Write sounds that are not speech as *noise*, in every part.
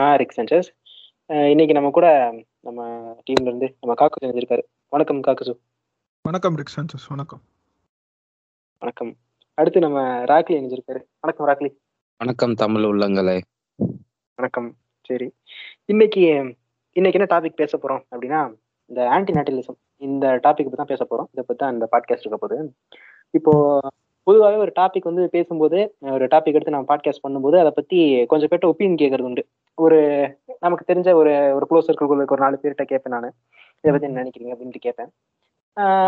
நான் rig census இன்னைக்கு நம்ம கூட நம்ம டீம்ல இருந்து நம்ம காக்கு இருக்காரு வணக்கம் காக்குசு வணக்கம் ரிக் சாnchez வணக்கம். வணக்கம். அடுத்து நம்ம ராக்லி இணைஞ்சிருக்காரு. வணக்கம் ராக்லி. வணக்கம் தமிழ் உள்ளங்களே. வணக்கம். சரி. இன்னைக்கு இன்னைக்கு என்ன டாபிக் பேச போறோம் அப்படின்னா இந்த ஆன்டி நேட்டலிசம் இந்த டாபிக் பத்தி தான் பேச போறோம். இதை பத்தி தான் இந்த பாட்காஸ்ட் இருக்க போகுது. இப்போ பொதுவாகவே ஒரு டாபிக் வந்து பேசும்போது ஒரு டாபிக் எடுத்து நம்ம பாட்காஸ்ட் பண்ணும்போது அதை பத்தி கொஞ்சம் பேர்ட்ட ஒப்பீனியன் கேட்கறது உண்டு. ஒரு நமக்கு தெரிஞ்ச ஒரு ஒரு க்ளோஸ் சர்க்கிள்குள்ள ஒரு நாலு பேர்கிட்ட கேட்பேன் நான். இதை பத்தி என்ன நினைக்கிறீங்க அப்படின்ட்டு கேட்பேன்.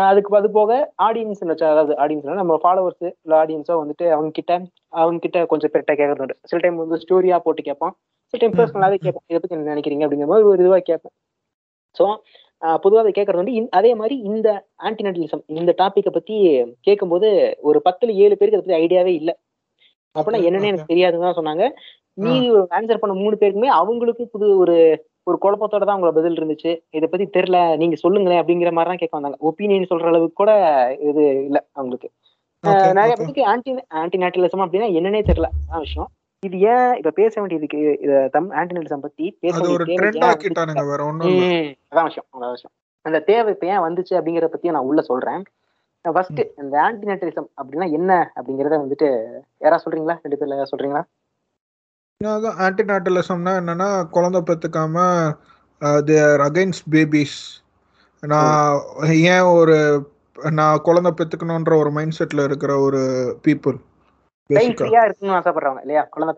அதுக்கு அது போக ஆடியன்ஸ் வச்சா அதாவது ஆடியன்ஸ் நம்ம ஃபாலோவர்ஸ் இல்லை ஆடியன்ஸோ வந்துட்டு அவங்க கிட்ட அவங்க கிட்ட கொஞ்சம் பேர்கிட்ட கேட்கறது உண்டு. சில டைம் வந்து ஸ்டோரியா போட்டு கேட்போம். சில டைம் பர்சனலாவே கேட்பேன் இதை பத்தி என்ன நினைக்கிறீங்க அப்படிங்கிற மாதிரி ஒரு இதுவா கேட்பேன். ஸோ பொதுவாக அதை கேட்கறது வந்து அதே மாதிரி இந்த ஆன்டினட்டலிசம் இந்த டாப்பிக்கை பத்தி கேட்கும்போது ஒரு பத்துல ஏழு பேருக்கு அதை பத்தி ஐடியாவே இல்லை. அப்படின்னா என்னன்னு. எனக்கு தெரியாதுன்னு தான் சொன்னாங்க. மீதி ஆன்சர் பண்ண மூணு பேருக்குமே அவங்களுக்கும் புது ஒரு ஒரு குழப்பத்தோட தான் உங்களோட பதில் இருந்துச்சு. இதை பத்தி தெரியல நீங்க சொல்லுங்களேன் அப்படிங்கிற மாதிரி தான் கேட்க வந்தாங்க. ஒப்பீனியன் சொல்ற அளவுக்கு கூட இது இல்ல அவங்களுக்கு. நிறைய. பேருக்கு ஆன்டி ஆன்டி நேட்டலிசம் அப்படின்னா என்னன்னே தெரியல. அதான் விஷயம். இது ஏன் இப்ப பேச வேண்டியதுக்கு இத தம் ஆன்டினலிசம் பத்தி பேச அதான் விஷயம் அதான் விஷயம். அந்த தேவை இப்ப ஏன் வந்துச்சு அப்படிங்கறத பத்தி நான் உள்ள சொல்றேன். ஃபர்ஸ்ட் இந்த ஆன்டிநேட்டலிசம் அப்படின்னா என்ன அப்படிங்கறத வந்துட்டு யாரா சொல்றீங்களா? ரெண்டு பேர்ல யாரா சொல்றீங்களா? ஆன்டிநாட்டலிசம்னா என்னன்னா குழந்தை பெத்துக்காம தேர் அகைன்ஸ்ட் பேபிஸ் நான் ஏன் ஒரு நான் குழந்தை பெத்துக்கணுன்ற ஒரு மைண்ட் செட்ல இருக்கிற ஒரு பீப்புள் ஃப்ரீயா இருக்கணும்னு ஆசைப்படுறவங்க இல்லையா? குழந்தை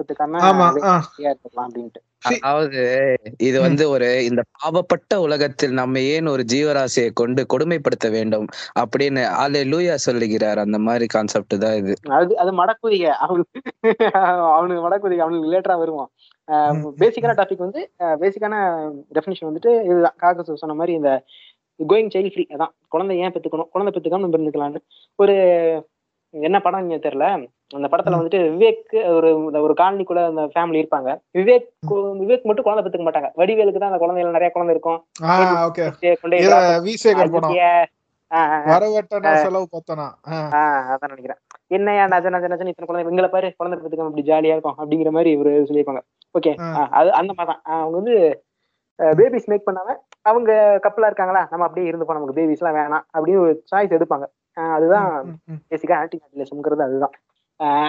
ஆ. ஃப்ரீயா இருக்கலாம் அப்படின்ட்டு. See, அதாவது இது வந்து ஒரு இந்த பாவப்பட்ட உலகத்தில் நம்ம ஏன் ஒரு ஜீவராசியை கொண்டு கொடுமைப்படுத்த வேண்டும் அப்படின்னு ஆலே லூயா சொல்லுகிறார். அந்த மாதிரி கான்செப்ட் தான் இது. அது அது மடக்குதிக அவனுக்கு அவனுக்கு மடக்குதிக அவனுக்கு லேட்டரா வருவான். பேசிக்கான டாபிக் வந்து பேசிக்கான டெஃபினிஷன் வந்துட்டு இதுதான். காக்கஸ் சொன்ன மாதிரி இந்த கோயிங் சைல்ட் ஃப்ரீ அதான். குழந்தை ஏன் பெத்துக்கணும் குழந்தை பெத்துக்காம நம்ம இருந்துக்கலாம்னு. ஒரு என்ன படம் இங்க தெரியல? அந்த படத்துல. வந்துட்டு விவேக் ஒரு ஒரு காலனிக்குள்ள அந்த ஃபேமிலி இருப்பாங்க. விவேக் விவேக் மட்டும் குழந்தை பெத்துக்க மாட்டாங்க. வடிவேலுக்கு தான் அந்த குழந்தைகள் நிறைய குழந்தை இருக்கும். அதான் நினைக்கிறேன். என்னையா நஜ நஜ நஜன் இத்தனை குழந்தை எங்களை பாரு குழந்தை பெற்றுக்க அப்படி ஜாலியா இருக்கும் அப்படிங்கிற மாதிரி ஒரு சொல்லியிருப்பாங்க. ஓகே. அது அந்த மாதிரி தான். அவங்க வந்து பேபிஸ் மேக் பண்ணாம அவங்க கப்பலா இருக்காங்களா? நம்ம அப்படியே இருந்துப்போம் நமக்கு பேபிஸ் எல்லாம் வேணாம் அப்படின்னு ஒரு சாய்ஸ் எடுப்பாங்க. அதுதான் பேசிக்கா ஆன்டி நேட்டலிசம்ங்கிறது அதுதான்.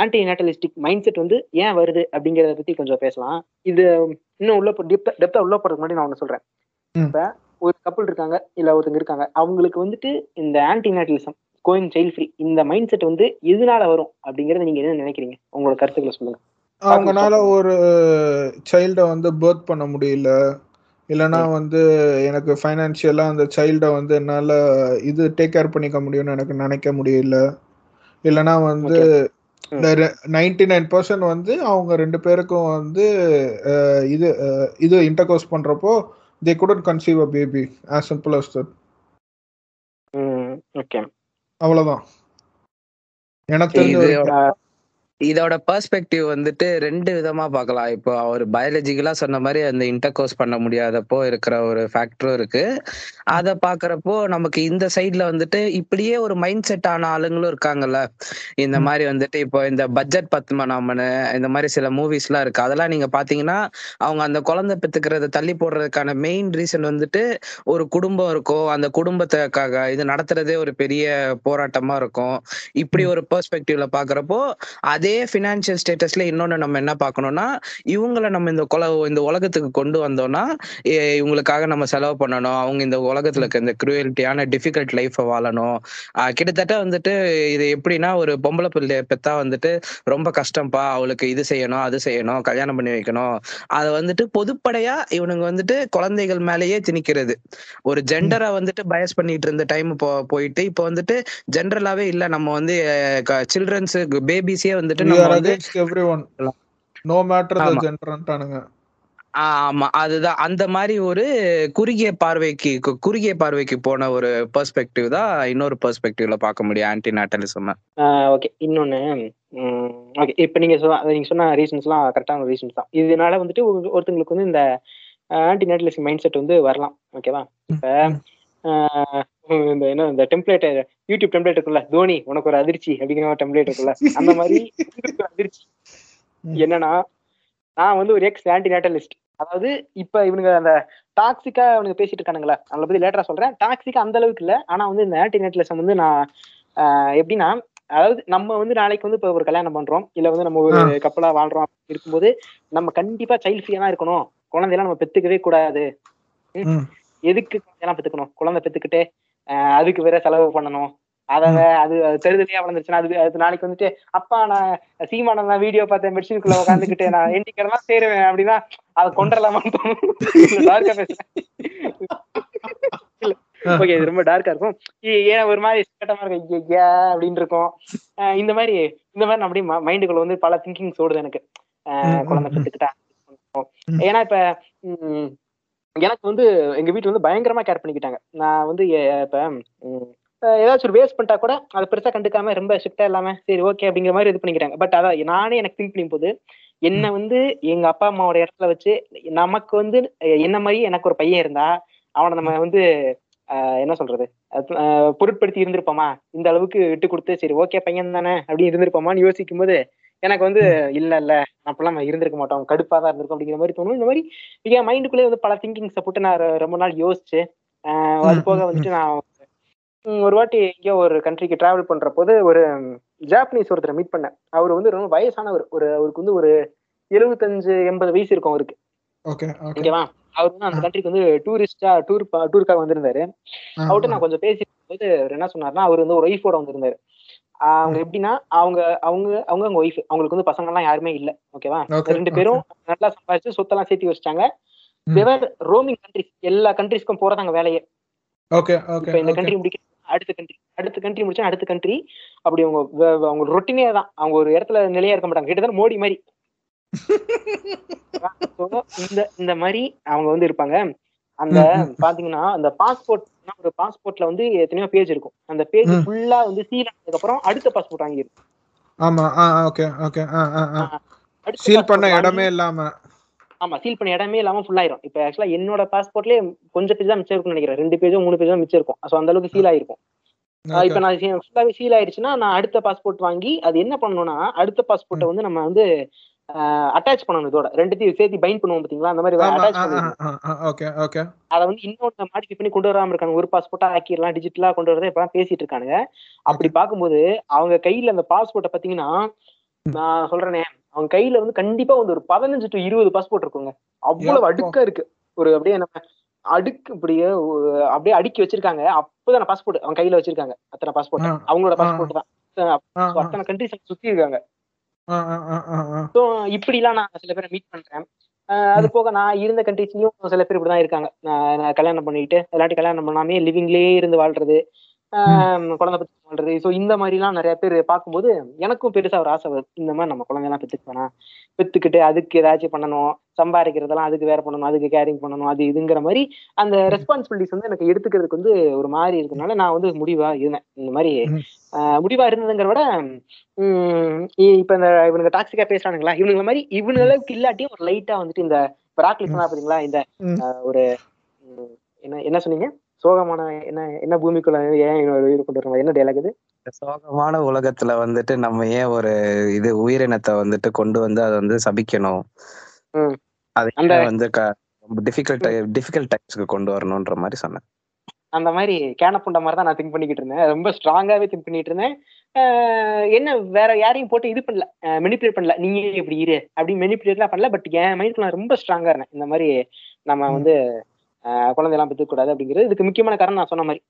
ஆன்டி நேட்டலிஸ்டிக் மைண்ட் செட் வந்து ஏன் வருது அப்படிங்கறத பத்தி கொஞ்சம் பேசலாம். இது இன்னும் உள்ள டெப்தா உள்ள போறதுக்கு முன்னாடி நான் ஒண்ணு சொல்றேன். இப்ப ஒரு கப்பல் இருக்காங்க இல்ல ஒருத்தங்க இருக்காங்க. அவங்களுக்கு வந்துட்டு இந்த anti natalism going child free இந்த மைண்ட் செட் வந்து எதனால வரும் அப்படிங்கறத நீங்க என்ன நினைக்கிறீங்க? உங்களோட கருத்துக்களை சொல்லுங்க. அவங்கனால ஒரு சைல்ட வந்து பர்த் பண்ண முடியல. இல்லனா வந்து எனக்கு ஃபைனான்சியலா அந்த சைல்ட வந்து என்னால இது டேக் கேர் பண்ணிக்க முடியும்னு எனக்கு நினைக்க முடியல. இல்லனா வந்து. நைன்டி நைன் பர்சன்ட் வந்து அவங்க ரெண்டு பேருக்கும் வந்து இது இது இன்டர்கோர்ஸ் பண்றப்போ they couldn't conceive a baby as simple as that okay அவ்வளவுதான். எனக்கு தெரிஞ்ச. இதோட பெர்ஸ்பெக்டிவ் வந்துட்டு ரெண்டு விதமா பார்க்கலாம். இப்போ அவர் பயாலஜிக்கலா சொன்ன மாதிரி அந்த இன்டர்கோர்ஸ் பண்ண முடியாதப்போ இருக்கிற ஒரு ஃபேக்டரும் இருக்கு. அதை பாக்குறப்போ நமக்கு இந்த சைட்ல வந்துட்டு இப்படியே ஒரு மைண்ட் செட் ஆன ஆளுங்களும் இருக்காங்கல்ல. இந்த. மாதிரி வந்துட்டு இப்போ இந்த பட்ஜெட் பத்மநாமனு இந்த மாதிரி சில மூவிஸ் எல்லாம் இருக்கு. அதெல்லாம் நீங்க பாத்தீங்கன்னா அவங்க அந்த குழந்தை பெத்துக்கிறத தள்ளி போடுறதுக்கான மெயின் ரீசன் வந்துட்டு ஒரு குடும்பம் இருக்கும் அந்த குடும்பத்துக்காக இது நடத்துறதே ஒரு பெரிய போராட்டமா இருக்கும். இப்படி. ஒரு பெர்ஸ்பெக்டிவ்ல பாக்குறப்போ அதே அதே ஃபினான்ஷியல் ஸ்டேட்டஸ்ல இன்னொன்னு நம்ம என்ன பார்க்கணும்னா இவங்கள நம்ம இந்த கொல இந்த உலகத்துக்கு கொண்டு வந்தோம்னா இவங்களுக்காக நம்ம செலவு பண்ணணும். அவங்க இந்த உலகத்துல இருக்க இந்த குரூயல்ட்டியான டிஃபிகல்ட் லைஃபை வாழணும். கிட்டத்தட்ட வந்துட்டு இது எப்படின்னா ஒரு பொம்பளை பிள்ளை பெத்தா வந்துட்டு ரொம்ப கஷ்டம்ப்பா அவளுக்கு இது செய்யணும் அது செய்யணும் கல்யாணம் பண்ணி வைக்கணும். அதை வந்துட்டு பொதுப்படையா இவனுங்க வந்துட்டு குழந்தைகள் மேலேயே திணிக்கிறது. ஒரு ஜெண்டரை வந்துட்டு பயஸ் பண்ணிட்டு இருந்த டைம் போ போயிட்டு இப்போ வந்துட்டு ஜென்ரலாவே இல்ல. நம்ம வந்து சில்ட்ரன்ஸு பேபிஸே வந்துட்டு we நம்ம are வந்து against everyone. No matter the ஆமா. gender ஆஹ் ஆமா. அதுதான். அந்த மாதிரி ஒரு குறுகிய பார்வைக்கு குறுகிய பார்வைக்கு போன ஒரு பெர்ஸ்பெக்டிவ் தான் இன்னொரு பெர்ஸ்பெக்டிவ்ல பார்க்க முடியும் ஆன்டி நாட்டலிசம் ஓகே இன்னொன்னு ஓகே இப்போ நீங்க சொன்ன நீங்க சொன்ன ரீசன்ஸ்லாம் கரெக்டான ரீசன்ஸ் தான். இதனால வந்துட்டு ஒரு- ஒருத்தங்களுக்கு வந்து இந்த ஆன்டி நேட்டலிஸ்ட் மைண்ட் செட் வந்து வரலாம். ஓகேவா இப்ப ஆஹ் இந்த என்ன இந்த டெம்ப்ளேட் யூடியூப் டெம்ப்ளேட் இருக்குல்ல தோனி உனக்கு ஒரு அதிர்ச்சி அப்படிங்கிற ஒரு டெம்ப்ளேட் இருக்குல்ல அந்த மாதிரி அதிர்ச்சி. என்னன்னா நான் வந்து ஒரு எக்ஸ் ஆன்டி நேட்டலிஸ்ட் அதாவது இப்ப இவனுங்க அந்த டாக்ஸிக்கா இவனுங்க பேசிட்டு இருக்கானுங்களா அதை பத்தி லேட்டரா சொல்றேன். டாக்ஸிக்கா அந்த அளவுக்கு இல்ல. ஆனா வந்து இந்த ஆன்டி நேட்டலிசம் வந்து நான் எப்படின்னா அதாவது நம்ம வந்து நாளைக்கு வந்து இப்ப ஒரு கல்யாணம் பண்றோம். இல்ல வந்து நம்ம ஒரு கப்பலா வாழ்றோம் இருக்கும்போது நம்ம கண்டிப்பா சைல்ட் ஃப்ரீயா தான் இருக்கணும். குழந்தையெல்லாம் நம்ம பெத்துக்கவே கூடாது. எதுக்கு குழந்தையெல்லாம் பெத்துக்கணும்? குழந்தை பெத்துக்கிட்டு அதுக்கு வேற செலவு பண்ணணும். அத அது தெருதலையா வளர்ந்துருச்சுன்னா அது அது நாளைக்கு வந்துட்டு அப்பா நான் சீமானம் தான் வீடியோ பார்த்தேன் மெடிசின்குள்ள உட்காந்துக்கிட்டு நான் எண்டிக்கிறதா சேருவேன் அப்படின்னா அதை கொண்டுடலாமான்னு ஓகே இது ரொம்ப டார்க்கா இருக்கும். ஏன் ஒரு மாதிரி கட்டமா இருக்கும். ஐயா அப்படின்னு இருக்கும். இந்த மாதிரி இந்த மாதிரி நான் அப்படியே மைண்டுக்குள்ள வந்து பல திங்கிங்ஸ் ஓடுது எனக்கு. குழந்தை ம். ஏன்னா இப்ப எனக்கு வந்து எங்க வீட்டுல வந்து பயங்கரமா கேர் பண்ணிக்கிட்டாங்க. நான் வந்து இப்ப ஏதாச்சும் ஒரு வேஸ்ட் பண்ணிட்டா கூட அதை பெருசா கண்டுக்காம ரொம்ப ஸ்ட்ரிக்டா இல்லாம சரி ஓகே அப்படிங்கிற மாதிரி இது பண்ணிக்கிறாங்க பட் அதான் நானே எனக்கு திங்க் பண்ணும் போது என்ன வந்து எங்க அப்பா அம்மாவோட இடத்துல வச்சு நமக்கு வந்து என்ன மாதிரி எனக்கு ஒரு பையன் இருந்தா அவனை நம்ம வந்து ஆஹ் என்ன சொல்றது பொருட்படுத்தி இருந்திருப்போமா? இந்த அளவுக்கு விட்டு கொடுத்து சரி ஓகே பையன் தானே அப்படி இருந்திருப்போமான்னு யோசிக்கும் போது எனக்கு வந்து இல்ல இல்ல அப்படிலாம் நம்ம இருந்திருக்க மாட்டோம் கடுப்பா தான் இருந்திருக்கும் அப்படிங்கிற மாதிரி தோணும். இந்த மாதிரி என் மைண்டுக்குள்ளே வந்து பல திங்கிங்ஸை போட்டு நான் ரொம்ப நாள் யோசிச்சு அது போக வந்துட்டு நான் ஒரு வாட்டி எங்கேயோ ஒரு கண்ட்ரிக்கு டிராவல் பண்ற போது ஒரு ஜாப்பனீஸ் ஒருத்தரை மீட் பண்ணேன். அவர் வந்து ரொம்ப வயசானவர். ஒரு அவருக்கு வந்து ஒரு எழுபத்தஞ்சு எண்பது வயசு இருக்கும் அவருக்கு. Okay okay. ஓகேவா அவர் வந்து அந்த கண்ட்ரிக்கு வந்து டூரிஸ்டா டூர் டூருக்காக வந்திருந்தாரு. அவர்கிட்ட நான் கொஞ்சம் பேசிட்டு அவர் என்ன சொன்னாருன்னா அவர் வந்து ஒரு ஒய்ஃபோட வந்திருந்தாரு. அவங்க எப்படின்னா அவங்க அவங்க அவங்க அவங்க ஒய்ஃப் அவங்களுக்கு வந்து பசங்க எல்லாம் யாருமே இல்ல. ஓகேவா ரெண்டு பேரும் நல்லா சம்பாதிச்சு சொத்தெல்லாம் சேர்த்து வச்சிட்டாங்க. தேவர் ரோமிங் கண்ட்ரிஸ் எல்லா கண்ட்ரிஸ்க்கும் போறதாங்க வேலையே. ஓகே ஓகே இப்ப இந்த கண்ட்ரி முடிக்க அடுத்த கண்ட்ரி அடுத்த கண்ட்ரி முடிச்சா அடுத்த கண்ட்ரி அப்படி அவங்க அவங்க ரொட்டினே தான் அவங்க ஒரு இடத்துல நிலையா இருக்க மாட்டாங்க. கிட்டத்தட்ட மோடி மாதிரி. *laughs* இந்த இந்த மாதிரி அவங்க வந்து இருப்பாங்க. அந்த. பாத்தீங்கன்னா அந்த பாஸ்போர்ட் ஒரு பாஸ்போர்ட்ல வந்து எத்தனையோ பேஜ் இருக்கும். அந்த பேஜ். ஃபுல்லா வந்து சீல் ஆனதுக்கு அப்புறம் அடுத்த பாஸ்போர்ட் வாங்கிடும் ஆமா ஓகே ஓகே சீல் பண்ண இடமே இல்லாம. ஆமா சீல் பண்ண இடமே இல்லாம ஃபுல் ஆயிரும். இப்ப ஆக்சுவலா என்னோட பாஸ்போர்ட்லயே கொஞ்சம் பேஜ் தான் மிச்சம் இருக்கும்னு நினைக்கிறேன். ரெண்டு பேஜோ மூணு பேஜோ மிச்சம் இருக்கும். சோ அந்த அளவுக்கு சீல் ஆயிருக்கும். இப்ப நான் ஃபுல்லாவே சீல் ஆயிடுச்சுன்னா நான் அடுத்த பாஸ்போர்ட் வாங்கி அது என்ன பண்ணணும்னா அடுத்த பாஸ்போர்ட்டை வந்து நம்ம வந்து அட்டாச் பண்ணணும் இதோட. ரெண்டுத்தையும் சேர்த்து பைண்ட் பண்ணுவோம் பாத்தீங்களா? அந்த மாதிரி அட்டாச் ஆ பண்ணி ஆ ஓகே ஓகே அதை வந்து இன்னொன்னு மாடிஃபை பண்ணி கொண்டு வராம இருக்காங்க. ஒரு பாஸ்போர்ட்டா ஆக்கிடலாம் டிஜிட்டலா கொண்டு வரதை இப்பதான் பேசிட்டு இருக்கானுங்க. அப்படி பார்க்கும்போது அவங்க கையில அந்த பாஸ்போர்ட்டை பாத்தீங்கன்னா நான் சொல்றேனே அவங்க கையில வந்து கண்டிப்பா வந்து ஒரு பதினஞ்சு டு இருபது பாஸ்போர்ட் இருக்குங்க. அவ்வளவு. அடுக்கா இருக்கு. ஒரு அப்படியே நம்ம அடுக்கு இப்படியே அப்படியே அடுக்கி வச்சிருக்காங்க. அப்பதான் பாஸ்போர்ட் அவங்க கையில வச்சிருக்காங்க. அத்தனை பாஸ்போர்ட். அவங்களோட. பாஸ்போர்ட் தான். அத்தனை கண்ட்ரிஸ் சுத்தி இருக்காங்க. ஸோ இப்படிலாம் நான் சில பேரை மீட் பண்றேன். அது போக நான் இருந்த கண்ட்ரிஸ்லயும் சில பேர் இப்படிதான் இருக்காங்க. நான் கல்யாணம் பண்ணிட்டு இல்லாட்டி கல்யாணம் பண்ணாமே லிவிங்லயே இருந்து வாழ்றது குழந்தை பத்தி வாழ்றது. ஸோ இந்த மாதிரிலாம் நிறைய பேர் பார்க்கும்போது எனக்கும் பெருசா ஒரு ஆசை வருது இந்த மாதிரி நம்ம குழந்தைலாம் பெத்துக்க வேணாம். பெத்துக்கிட்டு அதுக்கு ஏதாச்சும் பண்ணணும். சம்பாதிக்கிறதெல்லாம் அதுக்கு வேற பண்ணணும். அதுக்கு கேரிங் பண்ணணும். அது இதுங்கிற மாதிரி அந்த ரெஸ்பான்சிபிலிட்டிஸ் வந்து எனக்கு எடுத்துக்கிறதுக்கு வந்து ஒரு மாதிரி இருக்கனால நான் வந்து முடிவா இருந்தேன். இந்த மாதிரி முடிவா இருந்ததுங்கிற விட இப்ப இந்த இவனுங்க டாக்ஸிக்கா பேசுறானுங்களா? இவனுங்க மாதிரி இவனுங்க அளவுக்கு இல்லாட்டியும் ஒரு லைட்டா வந்துட்டு இந்த பிராக்லிஸ் பாத்தீங்களா? இந்த ஒரு என்ன என்ன சொன்னீங்க? சோகமான என்ன என்ன பூமிக்குள்ள ஏன் உயிர் கொண்டு வரணும்? என்ன டைலாக் இது? சோகமான உலகத்துல வந்துட்டு நம்ம ஏன் ஒரு இது உயிரினத்தை வந்துட்டு கொண்டு வந்து அதை வந்து சபிக்கணும். அதை வந்து டிஃபிகல்ட் டிஃபிகல்ட் டைம்ஸ்க்கு கொண்டு வரணும்ன்ற மாதிரி சொன்னேன். அந்த மாதிரி கேனப்புண்ட மாதிரி தான் நான் திங்க் பண்ணிக்கிட்டு இருந்தேன். ரொம்ப ஸ்ட்ராங்காவே திங்க் பண்ணிட்டு இருந்தேன். என்ன வேற யாரையும் போட்டு இது பண்ணல. மெனிப்புலேட் பண்ணல. நீங்க இப்படி இரு அப்படி மெனிப்புலேட்லாம் பண்ணல. பட் என் மைண்ட்ல நான் ரொம்ப ஸ்ட்ராங்கா இருந்தேன். இந்த மாதிரி நம்ம வந்து குழந்தையெல்லாம் பெற்றுக்க கூடாது அப்படிங்கிறது இதுக்கு முக்கியமான காரணம் நான் சொன்ன மாதிரி.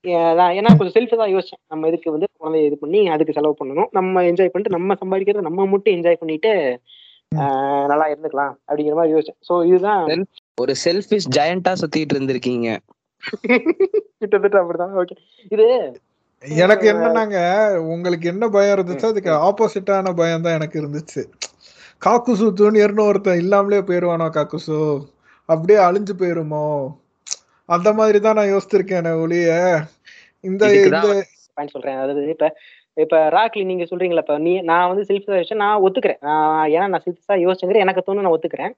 ஏன்னா கொஞ்சம் செல்ஃப் தான் யோசிச்சேன். நம்ம இதுக்கு வந்து குழந்தைய இது பண்ணி அதுக்கு செலவு பண்ணணும். நம்ம என்ஜாய் பண்ணிட்டு நம்ம சம்பாதிக்கிறத நம்ம மட்டும் என்ஜாய் பண்ணிட்டு நல்லா இருந்துக்கலாம் அப்படிங்கிற மாதிரி யோசிச்சேன். ஸோ இதுதான் ஒரு செல்ஃபிஷ் ஜெயண்டா சுத்திட்டு இருந்திருக்கீங்க. *laughs* கிட்டத்தட்ட அப்படிதான். ஓகே இது எனக்கு என்னன்னாங்க உங்களுக்கு என்ன பயம் இருந்துச்சோ அதுக்கு ஆப்போசிட்டான பயம் தான் எனக்கு இருந்துச்சு. காக்குசு ஜூனியர்னு ஒருத்தன் இல்லாமலே போயிருவானோ காக்குசு? அப்படியே அழிஞ்சு போயிருமோ? அந்த மாதிரி தான் நான் யோசிச்சிருக்கேன் ஒளிய இந்த இதுக்குதான் இந்த பாயிண்ட் சொல்றேன். அதாவது இப்ப இப்ப ராக்லி நீங்க சொல்றீங்களா இப்ப நீ நான் வந்து செல்ஃபிஷா யோசிச்சேன் நான் ஒத்துக்கிறேன். நான் ஏன்னா நான் செல்ஃபிஷா யோசிச்சுங்கிற எனக்கு தோணும் நான் ஒத்துக்கிறேன்.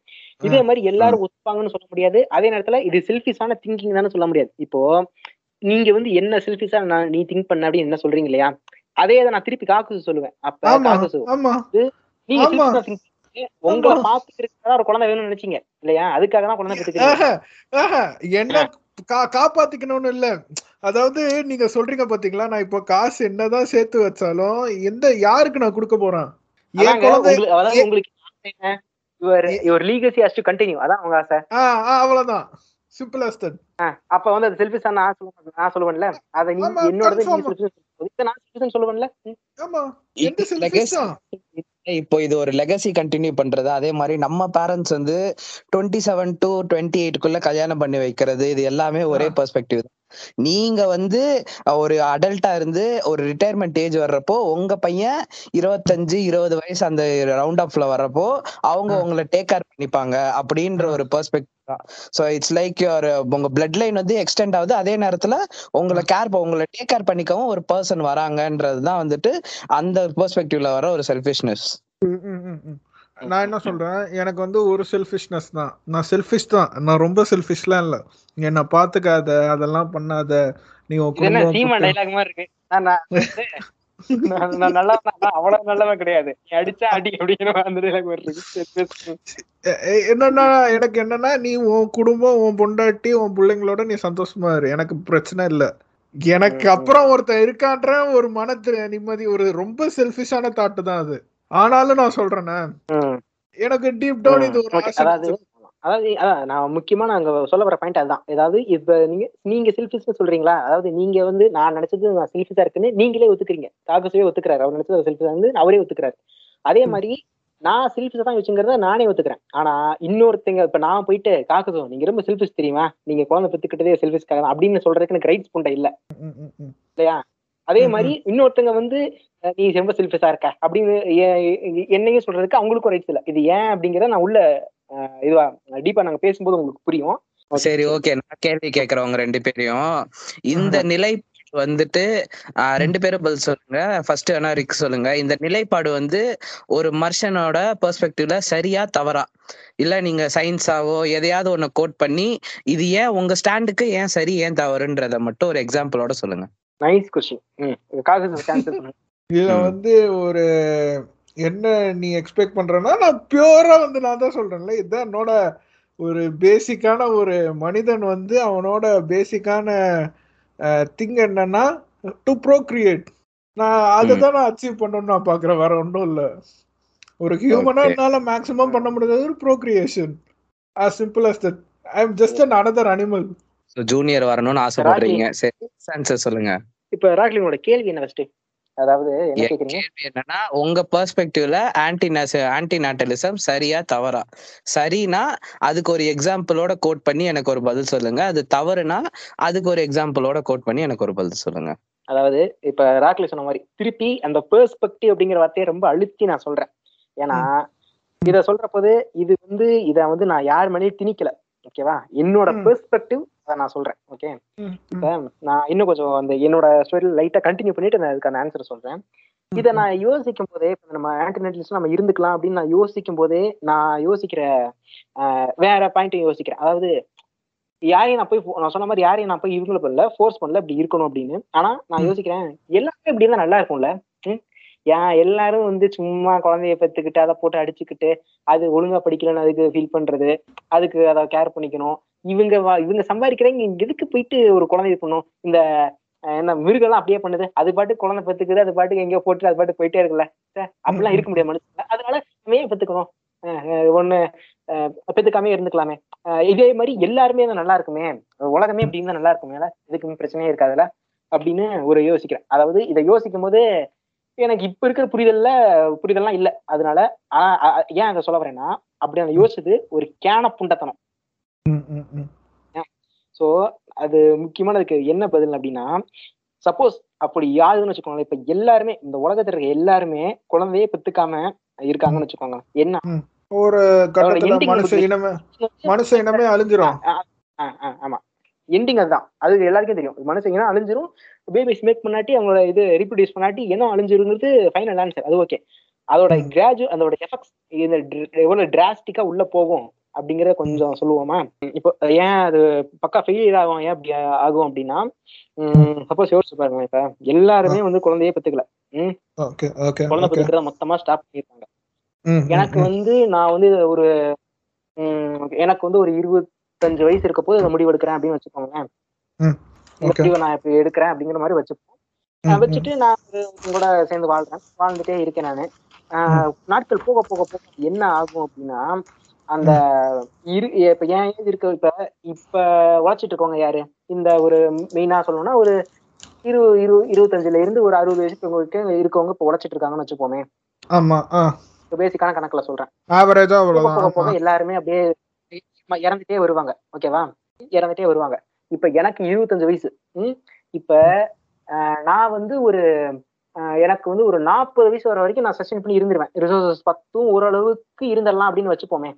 இதே மாதிரி எல்லாரும் ஒத்துப்பாங்கன்னு சொல்ல முடியாது. அதே நேரத்துல இது செல்ஃபிஷான திங்கிங் தானே சொல்ல முடியாது. இப்போ நீங்க வந்து என்ன செல்ஃபிஷா நான் நீ திங்க் பண்ண அப்படின்னு என்ன சொல்றீங்க இல்லையா? அதே தான் நான் திருப்பி காக்குசு சொல்லுவேன். அப்ப காக்குசு நீங்க உங்களை. பாத்துக்கிறதுக்காக ஒரு குழந்தை வேணும்னு நினைச்சீங்க இல்லையா? அதுக்காக தான் குழந்தை பெற்றுக்கிறீங்க. காப்பாத்திக்கணும்னு இல்ல. அதாவது நீங்க சொல்றீங்க பாத்தீங்களா நான் இப்போ காசு என்னதான் சேர்த்து வச்சாலும் எந்த யாருக்கு நான் கொடுக்க போறேன்? அவ்வளவுதான். சிம்பிள் ஆ, அப்ப வந்து அது செல்ஃபிஷா நான் சொல்லுவேன் நான் சொல்லுவேன்ல? அத. செல்ஃபிஷ் நான் சொல்லுவேன்ல. ஆமா எந்த செல்ஃபிஷ் இப்போ இது ஒரு லெகசி கண்டினியூ பண்றது? அதே மாதிரி நம்ம பேரண்ட்ஸ் வந்து டுவெண்ட்டி செவன் டு டுவெண்ட்டி எயிட்குள்ள கல்யாணம் பண்ணி வைக்கிறது இது எல்லாமே ஒரே பெர்ஸ்பெக்டிவ் தான். நீங்க வந்து ஒரு அடல்ட்டா இருந்து ஒரு ரிட்டையர்மெண்ட் ஏஜ் வர்றப்போ உங்க பையன் இருபத்தஞ்சு இருபது வயசு அந்த ரவுண்ட் ஆஃப்ல வர்றப்போ அவங்க. உங்களை டேக் கேர் பண்ணிப்பாங்க அப்படின்ற ஒரு perspective so it's like your உங்க பிளட் லைன் வந்து எக்ஸ்டெண்ட் ஆகுது. அதே நேரத்துல உங்களை கேர் உங்களை டேக் கேர் பண்ணிக்கவும் ஒரு பர்சன் வராங்கன்றது தான் வந்துட்டு அந்த பெர்ஸ்பெக்டிவ்ல வர ஒரு செல்ஃபிஷ்னஸ். நான் என்ன சொல்றேன்? எனக்கு வந்து ஒரு செல்ஃபிஷ்னஸ் தான். நான் செல்ஃபிஷ் தான். நான் ரொம்ப செல்ஃபிஷ்லாம் இல்ல. என்ன பாத்துக்காத அதெல்லாம் பண்ணாத. நீ நான் தான், அவ்வளவு நல்லவன் கிடையாது. நீ அடிச்சா அடி எ- என்னன்னா எனக்கு என்னன்னா நீ உன் குடும்பம் உன் பொண்டாட்டி உன் பிள்ளைங்களோட நீ சந்தோஷமா இரு. எனக்கு பிரச்சனை இல்ல. எனக்கு. அப்புறம் ஒருத்தன் இருக்கான்ற ஒரு மனத்து நிம்மதி ஒரு ரொம்ப செல்ஃபிஷான தாட்டு தான் அது. ஆனாலும் நான் சொல்றேனே. ம். எனக்கு டீப் டவுன் இது ஒரு அதாவது அதான் நான் முக்கியமா நாங்க சொல்ல வர பாயிண்ட் அதுதான். ஏதாவது இப்ப நீங்க நீங்க செல்ஃபிஷ் சொல்றீங்களா? அதாவது நீங்க வந்து நான் நினைச்சது நான் செல்ஃபிஷா இருக்குன்னு நீங்களே ஒத்துக்கிறீங்க. காகசுவே ஒத்துக்கிறாரு. அவர் நினைச்சது செல்ஃபிஷா வந்து அவரே ஒத்துக்கிறாரு. அதே. மாதிரி நான் செல்ஃபிஷா தான் வச்சுங்கிறத நானே ஒத்துக்கிறேன். ஆனா இன்னொருத்தங்க இப்ப நான் போயிட்டு காக்கசும் நீங்க ரொம்ப செல்ஃபிஷ் தெரியுமா? நீங்க குழந்தை பெத்துக்கிட்டதே செல்ஃபிஷ்காக தான் அப்படின்னு சொல்றதுக்கு எனக்கு ரைட்ஸ் புண்டை இல்ல. இல்லையா? அதே மாதிரி இன்னொருத்தங்க வந்து நீ ரொம்ப செல்ஃபிஷா இருக்க அப்படின்னு என்னையும் சொல்றதுக்கு அவங்களுக்கும் ரைட்ஸ் இல்ல. இது ஏன் அப்படிங்கறத நான் உள்ள இதுவா டீப்பா நாங்க பேசும்போது உங்களுக்கு புரியும். சரி ஓகே நான் கேள்வி கேக்குறவங்க ரெண்டு பேரையும். இந்த *laughs* நிலைப்பாடு வந்துட்டு ரெண்டு பேரும் பதில் சொல்லுங்க. ஃபர்ஸ்ட் வேணா ரிக் சொல்லுங்க. இந்த நிலைப்பாடு வந்து ஒரு மனுஷனோட பெர்ஸ்பெக்டிவ்ல சரியா தவறா? இல்ல நீங்க சயின்ஸாவோ எதையாவது ஒண்ணு கோட் பண்ணி இது ஏன் உங்க ஸ்டாண்டுக்கு ஏன் சரி ஏன் தவறுன்றத மட்டும் ஒரு எக்ஸாம்பிளோட சொல்லுங்க. நைஸ் கொஸ்டின் *laughs* இதுல. வந்து ஒரு என்ன நீ எக்ஸ்பெக்ட் பண்றேன்னா நான் பியூரா வந்து நான் தான் சொல்றேன்ல. இதுதான் என்னோட ஒரு பேசிக்கான ஒரு மனிதன் வந்து அவனோட பேசிக்கான திங் என்னன்னா டு ப்ரோக்ரியேட் நான் அதை தான் நான் அச்சீவ் பண்ணணும்னு நான் பாக்குறேன். வேற ஒன்றும் இல்ல. ஒரு ஹியூமனா. என்னால மேக்ஸிமம் பண்ண முடியாது ஒரு procreation as simple as that. I am just an another animal junior வரணும்னு ஆசைப்படுறீங்க. சரி ஆன்சர் சொல்லுங்க. இப்ப ராக்லினோட கேள்வி என்ன ஃபர்ஸ்ட் அதாவது என்ன என் கேக்குறீங்க? என்னன்னா உங்க பெர்ஸ்பெக்டிவ்ல ஆன்டி ஆன்டி நாட்டலிசம் சரியா தவறா? சரினா அதுக்கு ஒரு எக்ஸாம்பிளோட கோட் பண்ணி எனக்கு ஒரு பதில் சொல்லுங்க. அது தவறுனா அதுக்கு ஒரு எக்ஸாம்பிளோட கோட் பண்ணி எனக்கு ஒரு பதில் சொல்லுங்க. அதாவது இப்ப ராக்லி சொன்ன மாதிரி திருப்பி அந்த பெர்ஸ்பெக்டிவ் அப்படிங்கிற வார்த்தையை ரொம்ப அழுத்தி நான் சொல்றேன். ஏன்னா இத சொல்றப்போது இது வந்து இத வந்து நான் யார் மேலேயும் திணிக்கல. ஓகேவா? என்னோட. பெர்ஸ்பெக்டிவ் நான் சொல்றேன் ஓகே நான் இன்னும் கொஞ்சம் அந்த என்னோட ஸ்டோரி லைட்டா கண்டினியூ பண்ணிட்டு நான் அதுக்கான ஆன்சர் சொல்றேன். இதை நான் யோசிக்கும் போதே நம்ம ஆன்டினெட்லிஸ்ட் நம்ம இருந்துக்கலாம் அப்படின்னு நான் யோசிக்கும் போதே நான் யோசிக்கிற வேற பாயிண்ட்டும் யோசிக்கிறேன். அதாவது யாரையும் நான் போய் நான் சொன்ன மாதிரி யாரையும் நான் போய் இவங்களை பண்ணல ஃபோர்ஸ் பண்ணல இப்படி இருக்கணும் அப்படின்னு. ஆனா நான். யோசிக்கிறேன் எல்லாமே இப்படி இருந்தா நல்லா இருக்கும்ல? ஏன் எல்லாரும் வந்து சும்மா குழந்தைய பெத்துக்கிட்டு அதை போட்டு அடிச்சுக்கிட்டு அது ஒழுங்கா படிக்கலன்னு அதுக்கு ஃபீல் பண்றது? அதுக்கு அதை கேர் பண்ணிக்கணும். இவங்க வா- இவங்க சம்பாதிக்கிறவங்க இங்க எதுக்கு போயிட்டு ஒரு குழந்தை பண்ணும் இந்த என்ன மிருகம்லாம் அப்படியே பண்ணுது. அது பாட்டு குழந்தை பெத்துக்குது அது பாட்டுக்கு எங்கேயோ போட்டு அது பாட்டு போயிட்டே இருக்குல்ல. அப்படிலாம் இருக்க முடியாது மனுஷன் அதனால நம்ம ஏன் பெத்துக்கணும்? ஒண்ணு பெத்துக்காமே இருந்துக்கலாமே. இதே மாதிரி எல்லாருமே நல்லா இருக்குமே. உலகமே இப்படி இருந்தா நல்லா இருக்குமே எதுக்குமே பிரச்சனையே இருக்காதுல்ல அப்படின்னு ஒரு யோசிக்கிறேன். அதாவது இதை யோசிக்கும் போது எனக்கு இப்ப இருக்கிற புரிதல்ல புரிதல்லாம் இல்ல. அதனால ஏன் அதை சொல்ல வரேன்னா அப்படி நான் யோசிச்சது ஒரு கேன புண்டத்தனம். சோ அது முக்கியமானதுக்கு என்ன பதில் அப்படின்னா சப்போஸ் அப்படி யாருன்னு வச்சுக்கோங்களேன் இப்ப எல்லாருமே இந்த உலகத்துல இருக்க எல்லாருமே குழந்தையே பெத்துக்காம இருக்காங்கன்னு வச்சுக்கோங்க என்ன? ஒரு மனுஷ இனமே மனுஷ இனமே அழிஞ்சிரும். ஆமா. எண்டிங் அதுதான். அது எல்லாருக்கும் தெரியும். மனுஷங்க என்ன அழிஞ்சிரும் பேபிஸ் மேக் பண்ணாட்டி அவங்களோட இது ரீப்ரொடியூஸ் பண்ணாட்டி என்ன அழிஞ்சிருங்கிறது ஃபைனல் ஆன்சர் அது ஓகே அதோட ம். கிராஜு அதோட எஃபெக்ட்ஸ் இந்த எவ்வளவு டிராஸ்டிக்கா உள்ள போகும் அப்படிங்கறத கொஞ்சம் சொல்லுவோமா? இப்போ ஏன் அது பக்கா ஃபெயிலியர் ஆகும் ஏன் அப்படி ஆகும் அப்படின்னா சப்போஸ் யோசிச்சு பாருங்க இப்ப. எல்லாருமே வந்து குழந்தையே பெத்துக்கல. ஓகே ஓகே குழந்தை பெத்துக்கிறத மொத்தமா ஸ்டாப் பண்ணிருக்காங்க. ம், ம், எனக்கு ம். வந்து நான் வந்து ஒரு ம், எனக்கு வந்து ஒரு இருபத்தஞ்சு வயசு இருக்க போது இந்த முடிவு எடுக்கிறேன் அப்படின்னு வச்சுக்கோங்களேன் முடிவை நான் இப்ப எடுக்கிறேன் அப்படிங்கிற மாதிரி வச்சுப்போம். வச்சுட்டு நான் கூட சேர்ந்து வாழ்றேன். வாழ்ந்துட்டே இருக்கேன் நானு. நாட்கள் போக போக போக என்ன ஆகும் அப்படின்னா அந்த இரு இப்ப என் ஏஜ் இருக்க இப்ப இப்ப உழைச்சிட்டு இருக்கவங்க யாரு? இந்த ஒரு மெயினா சொல்லணும்னா ஒரு இரு இரு இருபத்தஞ்சுல இருந்து ஒரு அறுபது வயசுக்கு இருக்கவங்க இப்ப உழைச்சிட்டு இருக்காங்கன்னு வச்சுப்போமே. ஆமா பேசிக்கான கணக்குல சொல்றேன். போக போக. எல்லாருமே அப்படியே இறந்துட்டே வருவாங்க. ஓகேவா? இறந்துட்டே வருவாங்க. இப்ப எனக்கு இருபத்தஞ்சு வயசு. ம்? இப்ப நான் வந்து ஒரு எனக்கு வந்து ஒரு நாற்பது வயசு வர வரைக்கும் நான் சஸ்டெயின் பண்ணி இருந்துருவேன். ரிசோர்சஸ் பத்தும் ஓரளவுக்கு இருந்துடலாம் அப்படின்னு வச்சுப்போமே.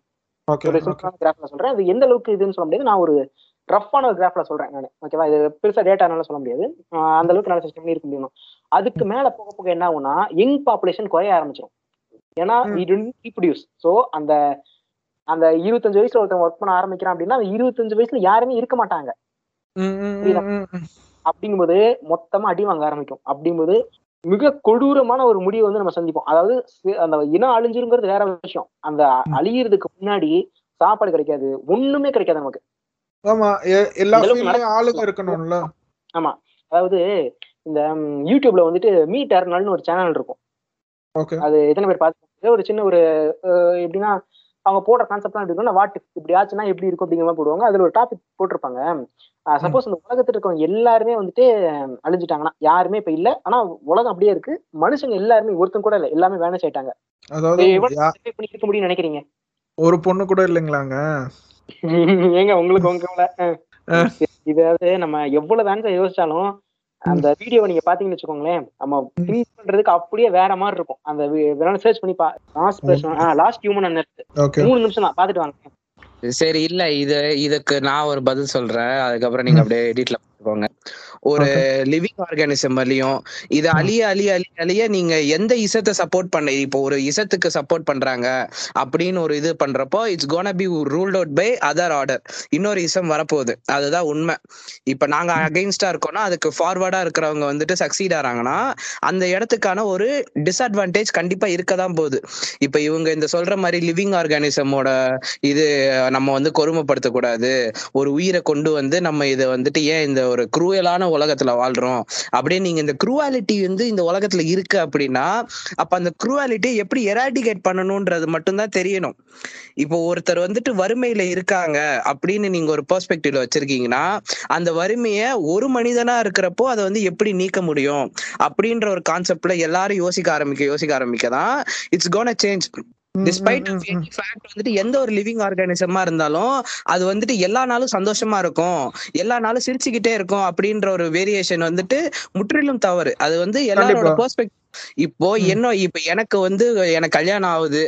ஒரு கிராஃப்ல சொல்றேன். அது எந்த அளவுக்கு இதுன்னு சொல்ல முடியாது. நான் ஒரு ரஃப்பான ஒரு கிராஃப்ல சொல்றேன் நான். ஓகேவா? இது பெருசா டேட்டானால சொல்ல முடியாது. அந்த அளவுக்கு நான் சஸ்டெயின் பண்ணி இருக்க முடியும். அதுக்கு மேல போக போக என்ன ஆகும்னா யங் பாப்புலேஷன் குறைய ஆரம்பிச்சிடும் ஏன்னா don't reproduce. ஸோ அந்த அந்த இருபத்தஞ்சு வயசுல ஒருத்தன் ஒர்க் பண்ண ஆரம்பிக்கிறான் அப்படின்னா அந்த இருபத்தஞ்சு வயசுல யாருமே இருக்க மாட்டாங்க. ம், ம்? ம், ம். அப்படிங்கும்போது மொத்தமா அடி வாங்க ஆரம்பிக்கும். அப்படிங்கும்போது மிக கொடூரமான ஒரு முடிவை வந்து நம்ம சந்திப்போம். அதாவது அந்த இனம் அழிஞ்சிருங்கிறது வேற விஷயம். அந்த ம். அழியறதுக்கு முன்னாடி சாப்பாடு கிடைக்காது. ஒண்ணுமே கிடைக்காது நமக்கு. ஆமா எல்லா ஆளுங்க இருக்கணும்ல. ஆமா. அதாவது இந்த ம், யூடியூப்ல வந்துட்டு மீட் அர்னால்னு ஒரு சேனல் இருக்கும். அது எத்தனை பேர் பார்த்து ஒரு சின்ன ஒரு எப்படின்னா அவங்க போடுற கான்செப்ட்லாம் எப்படி இருக்கும்னா வாட் இப்படி ஆச்சுன்னா எப்படி இருக்கும் அப்படிங்கிற மாதிரி போடுவாங்க. அதுல ஒரு டாபிக் போட்டிருப்பாங்க. சப்போஸ் இந்த உலகத்துல இருக்கவங்க எல்லாருமே வந்துட்டு அழிஞ்சிட்டாங்கன்னா யாருமே இப்ப இல்ல. ஆனா உலகம் அப்படியே இருக்கு. மனுஷங்க எல்லாருமே ஒருத்தன் கூட இல்ல. எல்லாமே வேலை செய்யிட்டாங்க இருக்க முடியும்னு நினைக்கிறீங்க? ஒரு பொண்ணு கூட இல்லைங்களாங்க? *laughs* ஏங்க உங்களுக்கு உங்க. இதாவது நம்ம எவ்வளவு வேன்ஸை யோசிச்சாலும் அந்த வீடியோவை நீங்க பாத்தீங்கன்னு வச்சுக்கோங்களேன் நம்ம பண்றதுக்கு அப்படியே வேற மாதிரி இருக்கும். அந்த வேணாலும் சர்ச் பண்ணி பா last person last human okay மூணு நிமிஷம் தான் பாத்துட்டு வாங்க. சரி இல்ல இது இதுக்கு நான் ஒரு பதில் சொல்றேன். அதுக்கப்புறம் நீங்க அப்படியே எடிட்ல போங்க ஒரு லிவிங் ஆர்கானிசம் வழியும் இது அழிய அழிய அழிய அழிய நீங்க எந்த இசத்தை சப்போர்ட் பண்ண இப்போ ஒரு இசத்துக்கு சப்போர்ட் பண்றாங்க அப்படின்னு ஒரு இது பண்றப்போ it's gonna be ruled out by other order இன்னொரு இசம் வரப்போகுது. அதுதான் உண்மை. இப்ப நாங்க அகைன்ஸ்டா இருக்கோம்னா அதுக்கு ஃபார்வர்டா இருக்கிறவங்க வந்துட்டு சக்சீட் ஆறாங்கன்னா அந்த இடத்துக்கான ஒரு டிஸ்அட்வான்டேஜ் கண்டிப்பா இருக்க தான் போகுது. இப்ப இவங்க இந்த சொல்ற மாதிரி லிவிங் ஆர்கானிசமோட இது நம்ம வந்து கொடுமைப்படுத்தக்கூடாது. ஒரு உயிரை கொண்டு வந்து நம்ம இதை வந்துட்டு ஏன் இந்த ஒரு குரூயலான உலகத்துல வாழ்றோம். அப்படியே நீங்க இந்த குரூவாலிட்டி வந்து இந்த உலகத்துல இருக்கு அப்படின்னா அப்ப அந்த குரூவாலிட்டியை எப்படி எராடிகேட் பண்ணணும்ன்றது மட்டும்தான் தெரியணும். இப்போ ஒருத்தர் வந்துட்டு வறுமையில இருக்காங்க அப்படின்னு நீங்க ஒரு பெர்ஸ்பெக்டிவ்ல வச்சிருக்கீங்கன்னா அந்த வறுமையை ஒரு மனிதனா இருக்கிறப்போ அதை வந்து எப்படி நீக்க முடியும்? அப்படின்ற ஒரு கான்செப்ட்ல எல்லாரும் யோசிக்க ஆரம்பிக்க யோசிக்க ஆரம்பிக்க தான் it's gonna change despite fact வந்துட்டு எந்த ஒரு லிவிங் ஆர்கானிசமா இருந்தாலும் அது வந்துட்டு எல்லா நாளும் சந்தோஷமா இருக்கும். எல்லா நாளும் சிரிச்சுக்கிட்டே இருக்கும் அப்படின்ற ஒரு வேரியேஷன் வந்துட்டு முற்றிலும் தவறு. அது வந்து எல்லாரோட. பெர்ஸ்பெக்ட் இப்போ. என்ன இப்ப எனக்கு வந்து எனக்கு கல்யாணம் ஆகுது.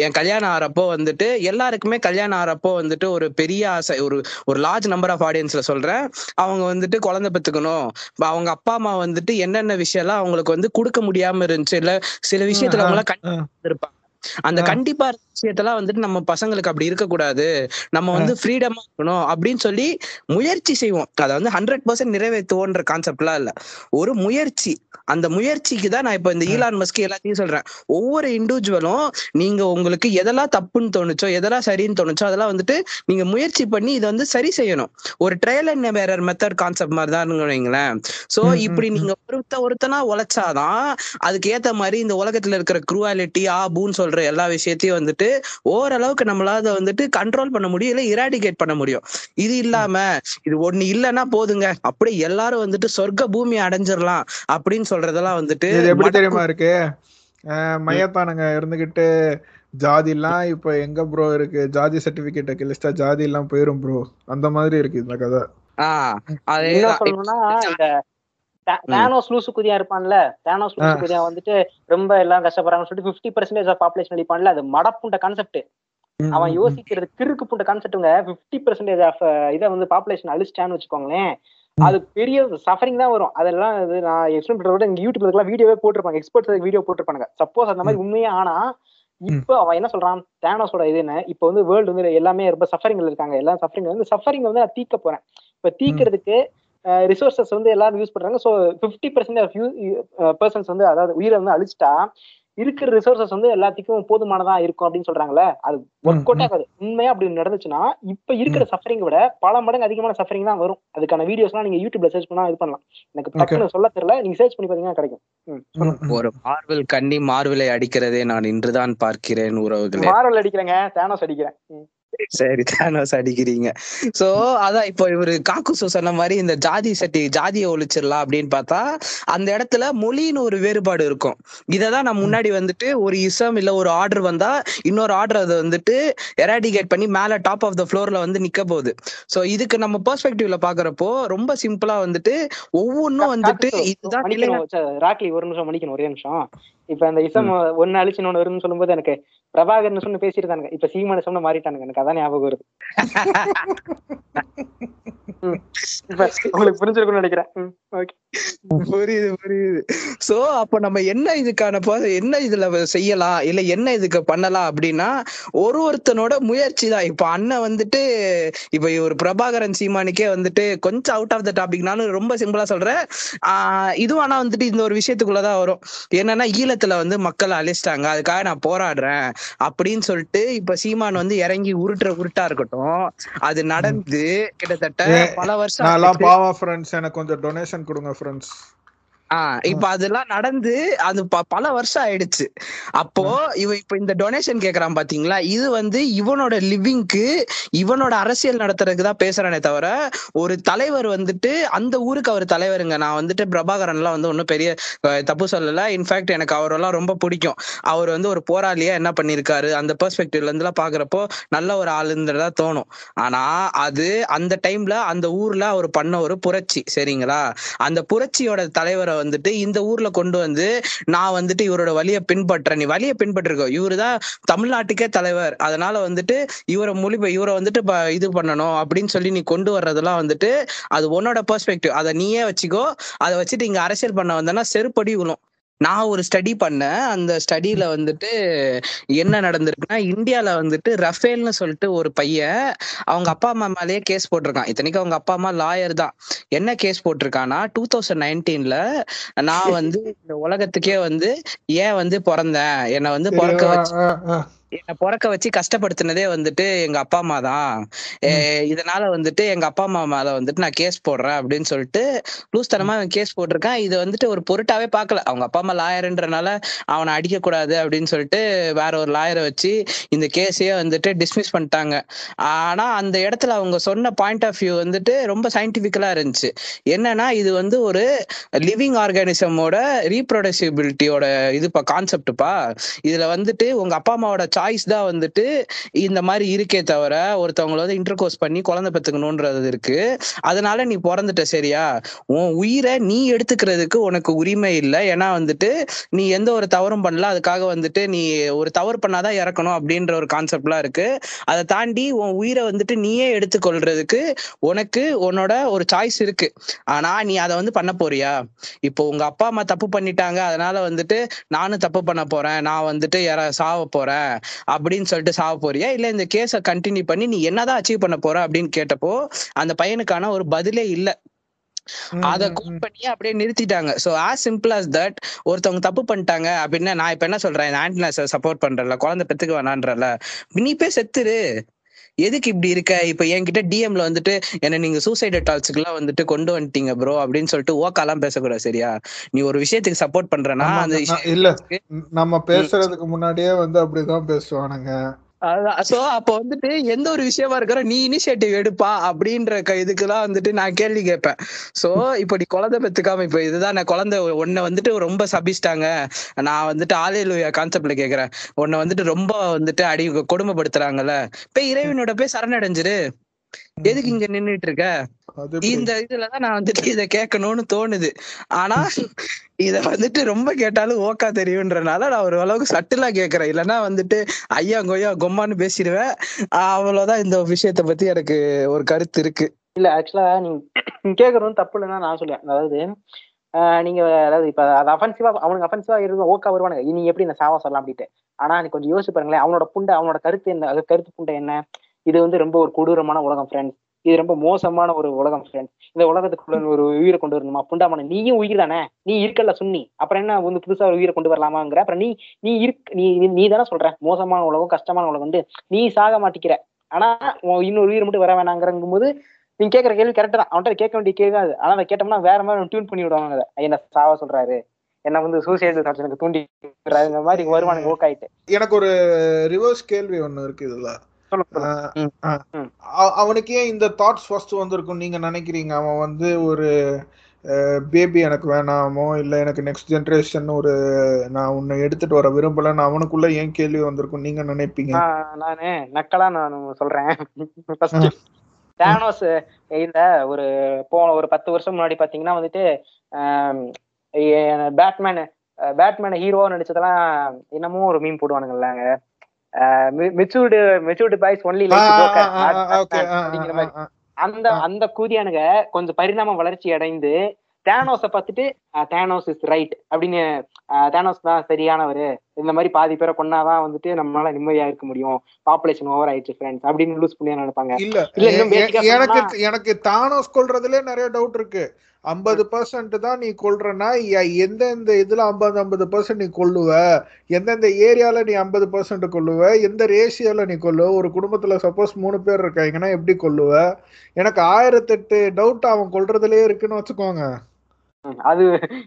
என் கல்யாணம் ஆறப்போ வந்துட்டு எல்லாருக்குமே கல்யாணம் ஆறப்போ வந்துட்டு ஒரு பெரிய ஆசை ஒரு ஒரு லார்ஜ் நம்பர் ஆஃப் ஆடியன்ஸ்ல சொல்றேன். அவங்க வந்துட்டு குழந்தை பெத்துக்கணும். அவங்க அப்பா அம்மா வந்துட்டு என்னென்ன விஷயம் எல்லாம் அவங்களுக்கு வந்து கொடுக்க முடியாம இருந்துச்சு இல்ல சில விஷயத்துல அவங்க எல்லாம் இருப்பாங்க அந்த ஆ. கண்டிப்பா விஷயத்தெல்லாம் வந்துட்டு நம்ம பசங்களுக்கு அப்படி இருக்கக்கூடாது. நம்ம வந்து ஃப்ரீடமா இருக்கணும் அப்படின்னு சொல்லி முயற்சி செய்வோம். அதை வந்து ஹண்ட்ரட் பர்சன்ட் நிறைவேற்றுவோன்ற கான்செப்ட்லாம் இல்ல. ஒரு முயற்சி. அந்த முயற்சிக்கு தான் நான் இப்ப இந்த ஈலான் மஸ்க் எல்லாத்தையும் சொல்றேன். ஒவ்வொரு இண்டிவிஜுவலும் நீங்க உங்களுக்கு எதெல்லாம் தப்புன்னு தோணுச்சோ எதெல்லாம் சரின்னு தோணுச்சோ அதெல்லாம் வந்துட்டு நீங்க முயற்சி பண்ணி இதை வந்து சரி செய்யணும். ஒரு trial and error method concept மாதிரி தான் வைங்களேன். சோ இப்படி. நீங்க ஒருத்த ஒருத்தனா உழைச்சாதான் அதுக்கு ஏத்த மாதிரி இந்த உலகத்துல இருக்கிற குரூவாலிட்டி ஆபுன்னு சொல்ற எல்லா விஷயத்தையும் வந்துட்டு ஓரளவுக்கு நம்மளால வந்துட்டு கண்ட்ரோல் பண்ண முடியும் இல்ல இராடிகேட் பண்ண முடியும். இது இல்லாம இது ஒண்ணு இல்லைன்னா போதுங்க. அப்படியே எல்லாரும் வந்துட்டு சொர்க்க பூமி அடைஞ்சிடலாம் அப்படின்னு சொல்றதெல்லாம் வந்துட்டு இது எப்படி தெரியுமா இருக்கு? அஹ் மையத்தானுங்க இருந்துகிட்டு ஜாதி எல்லாம் இப்ப எங்க ப்ரோ இருக்கு? ஜாதி சர்டிபிகேட் கிழிச்சா ஜாதி எல்லாம் போயிரும் ப்ரோ அந்த மாதிரி இருக்கு இந்த கதை. தானோஸ் லூசு குதியா இருப்பான்ல? தானோஸ் லூசு ஆ. குதியா வந்துட்டு ரொம்ப எல்லாம் கஷ்டப்படுறாங்கன்னு சொல்லிட்டு பிப்டி பர்சன்டேஜ் ஆஃப் பாப்புலேஷன் அடிப்பான்ல அது மடப்புண்ட கான்செப்ட் அவன் யோசிக்கிறது கிறுக்கு புண்ட கான்செப்ட்டுங்க பிப்டி பர்சன்டேஜ் ஆஃப் இதை வந்து பாப்புலேஷன் அழிச்சிட்டான்னு வச்சுக்கோங்களேன். அது பெரிய சஃபரிங் தான் வரும். அதெல்லாம் இது நான் எக்ஸ்பிளைன் பண்றத விட இங்க யூடியூப்ல இருக்கலாம் வீடியோவே போட்டிருப்பாங்க. எக்ஸ்பர்ட்ஸ் வீடியோ போட்டிருப்பாங்க சப்போஸ் அந்த மாதிரி உண்மையா ஆனா இப்போ அவன் என்ன சொல்றான்? தேனோஸோட இது என்ன இப்போ வந்து வேர்ல்டு வந்து எல்லாமே ரொம்ப சஃபரிங்ல இருக்காங்க. எல்லாம் சஃபரிங் வந்து சஃபரிங் வந்து நான் தீக்க போறேன். இப்ப தீக்கிறதுக்கு ரிசோர்சஸ் வந்து எல்லாரும் யூஸ் பண்றாங்க. So fifty percent of persons வந்து அதாவது உயிரை வந்து அழிச்சிட்டா இருக்கிற ரிசோர்சஸ் வந்து எல்லாத்துக்கும் போதுமானதா இருக்கும் அப்படின்னு சொல்றாங்கல்ல? அது ஒர்க் அவுட். ஆகாது. உண்மையா அப்படி நடந்துச்சுன்னா இப்ப இருக்கிற சஃபரிங் விட பல மடங்கு அதிகமான சஃபரிங் தான் வரும். அதுக்கான வீடியோஸ்லாம் நீங்க யூடியூப்ல சர்ச் பண்ணா இது பண்ணலாம். எனக்கு டக்குன்னு சொல்ல தெரியல. நீங்க சர்ச் பண்ணி பாத்தீங்கன்னா கிடைக்கும். ஒரு மார்வல் கண்ணி மார்வலை அடிக்கிறதே நான் இன்றுதான் பார்க்கிறேன் உறவுகளே. மாரல் அடிக்கிறேங்க. தேனோஸ் அடிக்கிறேன். சரி தானோஸ் அடிக்கிறீங்க. சோ அதான் இப்போ இவரு காக்குசு சொன்ன மாதிரி இந்த ஜாதி சட்டி ஜாதியை ஒழிச்சிடலாம் அப்படின்னு பார்த்தா அந்த இடத்துல மொழின்னு ஒரு வேறுபாடு இருக்கும். இததான் நான் முன்னாடி வந்துட்டு ஒரு இசம் இல்ல ஒரு ஆர்டர் வந்தா இன்னொரு ஆர்டர் அதை வந்துட்டு எராடிகேட் பண்ணி மேல டாப் ஆஃப் த ஃப்ளோர்ல வந்து நிக்க போகுது. சோ இதுக்கு நம்ம பெர்ஸ்பெக்டிவ்ல பாக்குறப்போ ரொம்ப சிம்பிளா வந்துட்டு ஒவ்வொன்றும் வந்துட்டு இதுதான் ராக்லி ஒரு நிமிஷம் மன்னிக்கணும் ஒரே நிமிஷம். இப்ப அந்த இசம் ஒன்னு அழிச்சு இன்னொன்னு வரும்னு சொல்லும்போது எனக்கு பிரபாகர்னு சொன்னு பேசியிருந்தானுங்க இப்ப சீமான சொன்ன மாறிட்டானுங்க. எனக்கு அதான் ஞாபகம் வருது. *laughs* உங்களுக்கு புரிஞ்சிருக்கும்னு நினைக்கிறேன். okay. *laughs* புரியுது புரியுது. சோ அப்ப நம்ம என்ன இதுக்கான என்ன இதுல செய்யலாம்? இல்ல என்ன இதுக்கு பண்ணலாம் அப்படின்னா ஒரு ஒருத்தனோட முயற்சி தான். இப்ப அண்ணன் வந்துட்டு இப்ப ஒரு பிரபாகரன் சீமானுக்கே வந்துட்டு கொஞ்சம் அவுட் ஆஃப் த டாபிக்னாலும் ரொம்ப சிம்பிளா சொல்றேன். ஆஹ் இதுவும் ஆனா வந்துட்டு இந்த ஒரு விஷயத்துக்குள்ளதான் வரும். என்னன்னா ஈழத்துல வந்து மக்கள் அழிச்சிட்டாங்க. அதுக்காக நான் போராடுறேன் அப்படின்னு சொல்லிட்டு இப்ப சீமான் வந்து இறங்கி உருட்டுற உருட்டா இருக்கட்டும். அது நடந்து கிட்டத்தட்ட பல வருஷம் எனக்கு கொஞ்சம் டொனேஷன் கொடுங்க ஃப்ரெண்ட்ஸ் ஆஹ் இப்ப அதெல்லாம் நடந்து அது ப- பல வருஷம் ஆயிடுச்சு. அப்போ இவ இப்ப இந்த டொனேஷன் கேக்குறான் பாத்தீங்களா? இது வந்து இவனோட லிவிங்க்கு இவனோட அரசியல் நடத்துறதுக்கு தான் பேசுறானே தவிர ஒரு தலைவர் வந்துட்டு அந்த ஊருக்கு அவர் தலைவருங்க. நான் வந்துட்டு பிரபாகரன்லாம் வந்து ஒன்னும் பெரிய தப்பு சொல்லல. இன்ஃபேக்ட் எனக்கு அவரெல்லாம் ரொம்ப பிடிக்கும். அவர் வந்து ஒரு போராளியா என்ன பண்ணிருக்காரு அந்த பெர்ஸ்பெக்டிவ்ல இருந்துலாம் பாக்குறப்போ நல்ல ஒரு ஆளுன்றதா தோணும். ஆனா அது அந்த டைம்ல அந்த ஊர்ல அவர் பண்ண ஒரு புரட்சி. சரிங்களா? அந்த புரட்சியோட தலைவரை வந்துட்டு இந்த ஊர்ல கொண்டு வந்து நான் வந்துட்டு இவரோட வழியை பின்பற்றேன். நீ வழியை பின்பற்றிருக்கோ இவரு தான் தமிழ்நாட்டுக்கே தலைவர். அதனால வந்துட்டு இவரை மொழி இவரை வந்துட்டு இது பண்ணணும் அப்படின்னு சொல்லி நீ கொண்டு வர்றதெல்லாம் வந்துட்டு அது உன்னோட பெர்ஸ்பெக்டிவ் அதை நீயே வச்சுக்கோ. அதை வச்சுட்டு இங்க அரசியல் பண்ண வந்தேன்னா செருப்படி விழும் நான் ஒரு ஸ்டடி பண்ணேன். அந்த ஸ்டடியில வந்துட்டு என்ன நடந்திருக்குன்னா இந்தியால வந்துட்டு ரஃபேல்னு சொல்லிட்டு ஒரு பையன் அவங்க அப்பா அம்மா மேலேயே கேஸ் போட்டிருக்கான். இத்தனைக்கும் அவங்க அப்பா அம்மா லாயர் தான். என்ன கேஸ் போட்டிருக்கான்னா டூ தௌசண்ட் நைன்டீன்ல நான் வந்து இந்த உலகத்துக்கே வந்து ஏன் வந்து பிறந்தேன்? என்னை வந்து பிறக்க வச்சு என்னை பிறக்க வச்சு கஷ்டப்படுத்தினதே வந்துட்டு எங்க அப்பா அம்மா தான். இதனால வந்துட்டு எங்க அப்பா அம்மா மேல வந்துட்டு நான் கேஸ் போடுறேன் அப்படின்னு சொல்லிட்டு லூஸ்தனமா அவன் கேஸ் போட்டிருக்கான். இது வந்துட்டு ஒரு பொருட்டாவே பார்க்கல. அவங்க அப்பா அம்மா லாயர்ன்றனால அவனை அடிக்க கூடாது அப்படின்னு சொல்லிட்டு வேற ஒரு லாயரை வச்சு இந்த கேஸையே வந்துட்டு டிஸ்மிஸ் பண்ணிட்டாங்க. ஆனா அந்த இடத்துல அவங்க சொன்ன பாயிண்ட் ஆஃப் வியூ வந்துட்டு ரொம்ப சயின்டிபிக்கலா இருந்துச்சு. என்னன்னா இது வந்து ஒரு லிவிங் ஆர்கானிசமோட ரீப்ரொடக்சிபிலிட்டியோட இதுப்பா கான்செப்ட்ப்பா இதுல வந்துட்டு உங்க அப்பா அம்மாவோட சாய்ஸ் தான் வந்துட்டு இந்த மாதிரி இருக்கே தவிர ஒருத்தவங்கள வந்து இன்டர் கோர்ஸ் பண்ணி குழந்தை பெத்துக்கணும்ன்றது இருக்கு. அதனால நீ பிறந்துட்ட சரியா? உன் உயிரை நீ எடுத்துக்கிறதுக்கு உனக்கு உரிமை இல்லை. ஏன்னா வந்துட்டு நீ எந்த ஒரு தவறும் பண்ணல. அதுக்காக வந்துட்டு நீ ஒரு தவறு பண்ணாதான் இறக்கணும் அப்படின்ற ஒரு கான்செப்ட்லாம் இருக்கு. அதை தாண்டி உன் உயிரை வந்துட்டு நீயே எடுத்துக்கொள்றதுக்கு உனக்கு உன்னோட ஒரு சாய்ஸ் இருக்கு. ஆனா நீ அதை வந்து பண்ண போறியா? இப்போ உங்க அப்பா அம்மா தப்பு பண்ணிட்டாங்க. அதனால வந்துட்டு நானும் தப்பு பண்ண போறேன். நான் வந்துட்டு யார சாவ போறேன். அப்படின்னு சொல்லிட்டு சாவ போறியா? இல்ல இந்த கேஸை கண்டினியூ பண்ணி நீ என்னதான் அச்சீவ் பண்ண போற அப்படின்னு கேட்டப்போ அந்த பையனுக்கான ஒரு பதிலே இல்ல. அத கோட். பண்ணி அப்படியே நிறுத்திட்டாங்க. So as simple as that ஒருத்தவங்க தப்பு பண்ணிட்டாங்க அப்படின்னா நான் இப்ப என்ன சொல்றேன்? ஆன்டினாஸ சப்போர்ட் பண்றல குழந்தை பெத்துக்க வேணான்றல நீ போய் செத்துரு. எதுக்கு இப்படி இருக்க? இப்ப என்கிட்ட டிஎம்ல வந்துட்டு என்ன நீங்க சூசைட் டால்ஸுக்கு எல்லாம் வந்துட்டு கொண்டு வந்துட்டீங்க ப்ரோ அப்படின்னு சொல்லிட்டு ஓக்காலாம் பேசக்கூடாது சரியா? நீ ஒரு விஷயத்துக்கு சப்போர்ட் பண்றனா அந்த இல்ல. நம்ம பேசுறதுக்கு முன்னாடியே வந்து அப்படிதான் பேசுவானுங்க. சோ அப்ப வந்துட்டு எந்த ஒரு விஷயமா இருக்கிற நீ இனிஷியேட்டிவ் எடுப்பா அப்படின்ற க- இதுக்குதான் வந்துட்டு நான் கேள்வி கேட்பேன். சோ இப்ப நீ குழந்தை பெத்துக்காம இப்ப இதுதான் நான் குழந்தை உன்னை வந்துட்டு ரொம்ப சபிச்சிட்டாங்க. நான் வந்துட்டு ஆலையிலுய கான்செப்ட்ல கேக்குறேன் உன்னை வந்துட்டு ரொம்ப வந்துட்டு அடி கொடுமைப்படுத்துறாங்கல்ல. போய் இறைவனோட போய் சரணடைஞ்சிரு. எதுக்கு இங்க நின்னுட்டு இருக்க? இந்த இதுலதான் நான் வந்துட்டு இத கேட்கணும்னு தோணுது. ஆனா இத வந்துட்டு ரொம்ப கேட்டாலும் ஓக்கா தெரியுன்றனால நான் ஒரு அளவுக்கு சட்டிலா கேக்குறேன் இல்லைன்னா வந்துட்டு ஐயா கொய்யா கொம்மான்னு பேசிடுவேன். அவ்வளவுதான் இந்த விஷயத்த பத்தி எனக்கு ஒரு கருத்து இருக்கு. இல்ல ஆக்சுவலா நீங்க நீங்க கேக்குறது தப்பு இல்லைன்னா நான் சொல்லுவேன். அதாவது ஆஹ் நீங்க அதாவது இப்ப அது அஃபென்சிவா அவனுக்கு அஃபென்சிவா இருக்கும் ஓக்கா வருவானுங்க. நீ எப்படி இந்த சாவா சொல்லலாம் அப்படின்ட்டு. ஆனா நீ கொஞ்சம் யோசிச்சு பாருங்களேன். அவனோட புண்டை அவனோட கருத்து என்ன? கருத்து புண்டை என்ன? இது வந்து ரொம்ப ஒரு கொடூரமான உலகம் ஃப்ரெண்ட்ஸ் இது ரொம்ப மோசமான ஒரு உலகம் ஃப்ரெண்ட்ஸ் இந்த உலகத்துக்குள்ள ஒரு உயிரை கொண்டு வரணுமா? புண்டாமன நீயும் உயிர் தானே? நீ இருக்கல சுன்னி அப்புறம் என்ன வந்து புதுசா ஒரு உயிரை கொண்டு வரலாமாங்கிற? அப்புறம் நீ நீ இருக் நீ நீ- தானே சொல்ற? மோசமான உலகம் கஷ்டமான உலகம் வந்து நீ சாக மாட்டிக்கிற. ஆனா இன்னொரு உயிர் மட்டும் வர வேணாங்கிறங்கும் போது நீங்க கேட்கற கேள்வி கரெக்ட் தான். அவன்கிட்ட கேட்க வேண்டிய கேள்வி தான் அது. ஆனா அதை கேட்டோம்னா வேற மாதிரி டியூன் பண்ணி விடுவாங்க அதை. என்ன சாவ சொல்றாரு. என்ன வந்து சூசைடு தூண்டி விடுறாருங்கிற மாதிரி வருவானுங்க ஓக்காயிட்டு எனக்கு ஒரு ரிவர்ஸ் கேள்வி ஒண்ணு இருக்கு இதுல. அவனுக்கு இந்த தாட்ஸ் ஃபர்ஸ்ட் வந்திருக்கும். நீங்க நினைக்கிறீங்க அவன் வந்து ஒரு பேபி எனக்கு வேணாமோ இல்ல எனக்கு நெக்ஸ்ட் ஜெனரேஷன் ஒரு நான் உன்னை எடுத்துட்டு வர விரும்பலன்னு அவனுக்குள்ள ஏன் கேள்வி வந்திருக்கும்? நீங்க நினைப்பீங்க? நானு நக்கலா நான் சொல்றேன். *laughs* டேனோஸ் இந்த ஒரு போன ஒரு பத்து வருஷம் முன்னாடி பாத்தீங்கன்னா வந்துட்டு பேட்மேன் பேட்மேன் ஹீரோவா நடிச்சதெல்லாம் என்னமோ ஒரு மீன் போடுவானுங்கல்லாங்க மெச்சூர்டு மெச்சூர்டு பாய்ஸ் ஒன்லி மாதிரி. அந்த அந்த கூதியானுங்க கொஞ்சம் பரிணாம வளர்ச்சி அடைந்து தேனோஸ பார்த்துட்டு தேனோஸ் இஸ் ரைட் அப்படின்னு தேனோஸ் தான் சரியானவர். இந்த மாதிரி பாதி பேரை கொன்னாதான் வந்துட்டு நம்மளால நிம்மதியா இருக்க முடியும். பாப்புலேஷன் ஓவர் ஆயிடுச்சு ஃப்ரெண்ட்ஸ் அப்படின்னு லூஸ் பண்ணி நினைப்பாங்க. இல்ல எனக்கு எனக்கு தானோஸ் கொல்றதுல நிறைய டவுட் இருக்கு. ஐம்பது பர்சன்ட் தான் நீ கொல்றனா எ- எந்தெந்த இதுல ஐம்பது ஐம்பது பர்சன்ட் நீ கொல்லுவ? எந்தெந்த ஏரியால நீ ஐம்பது பர்சன்ட் கொல்லுவ? எந்த ரேஷியோல நீ கொல்லுவ? ஒரு குடும்பத்துல சப்போஸ் மூணு பேர் இருக்காங்கன்னா எப்படி கொல்லுவ? எனக்கு ஆயிரத்தெட்டு டவுட் அவன் கொல்றதுலயே இருக்குன்னு வச்சுக்கோங்க. அது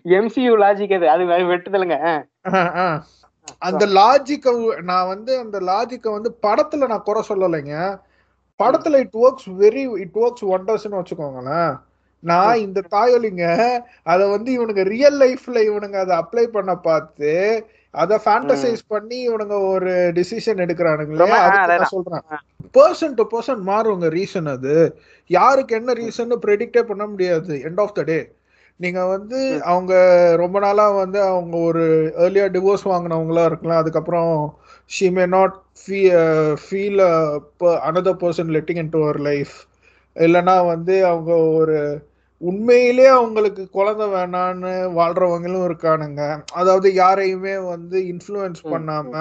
எம்சியூ லாஜிக் அது. அது வெட்டுதலுங்க. அந்த லாஜிக்க நான் வந்து அந்த லாஜிக்க வந்து படத்துல நான் குறை சொல்லலைங்க. படத்துல it works very it works ஒண்டர்ஸ்னு வச்சுக்கோங்களேன். நான் இந்த தாயொலிங்க அத வந்து இவனுங்க ரியல் லைஃப்ல இவனுங்க அதை அப்ளை பண்ண பார்த்து அத ஃபேண்டசைஸ் பண்ணி இவனுங்க ஒரு டிசிஷன் எடுக்கிறானுங்களே. நான் சொல்றேன். பர்சன் டு பர்சன் மாறுங்க ரீசன் அது. யாருக்கு என்ன ரீசன் ப்ரெடிக்டே பண்ண முடியாது. எண்ட் ஆஃப் த டே நீங்க வந்து அவங்க ரொம்ப நாளா வந்து அவங்க ஒரு ஏர்லியா டிவோர்ஸ் வாங்கினவங்களா இருக்கலாம். அதுக்கப்புறம் she may not feel another person letting in to her life இல்லைன்னா வந்து அவங்க ஒரு உண்மையிலே அவங்களுக்கு குழந்தை வேணான்னு வாழ்றவங்களும் இருக்கானுங்க. அதாவது யாரையுமே வந்து இன்ஃப்ளூயன்ஸ் பண்ணாம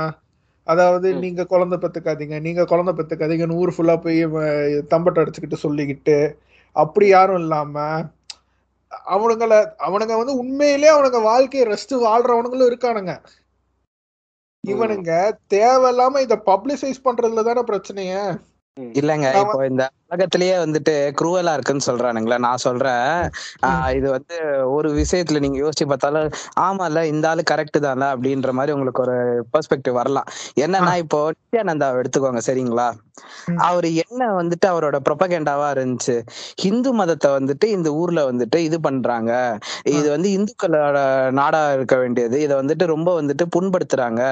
அதாவது. நீங்க குழந்தை பெத்துக்காதீங்க நீங்க குழந்தை பெத்துக்காதீங்கன்னு ஊர் ஃபுல்லா போய் தம்பட்டை அடிச்சுக்கிட்டு சொல்லிக்கிட்டு அப்படி யாரும் இல்லாம அவனுங்கள அவனுங்க வந்து உண்மையிலே அவனுங்க வாழ்க்கையை ரசிச்சு வாழ்றவனுங்களும் இருக்கானுங்க. இவனுங்க தேவையில்லாம இத பப்ளிசைஸ் பண்றதுல தானே பிரச்சனையே இல்லங்க இப்போ இந்த உலகத்திலேயே வந்துட்டு குரூவலா இருக்குன்னு சொல்றானுங்களே. நான் சொல்றேன் இது வந்து ஒரு விஷயத்துல நீங்க யோசிச்சு பார்த்தாலும் ஆமால இந்த ஆளு கரெக்ட் தான்ல அப்படின்ற மாதிரி உங்களுக்கு ஒரு பெர்ஸ்பெக்டிவ் வரலாம். என்னன்னா இப்போ நித்யானந்தாவை எடுத்துக்கோங்க சரிங்களா. அவர் என்ன வந்துட்டு அவரோட ப்ரொபகேண்டாவா இருந்துச்சு. ஹிந்து மதத்தை வந்துட்டு இந்த ஊர்ல வந்துட்டு இது பண்றாங்க. இது வந்து இந்துக்களோட நாடா இருக்க வேண்டியது. இதை வந்துட்டு ரொம்ப வந்துட்டு புண்படுத்துறாங்க.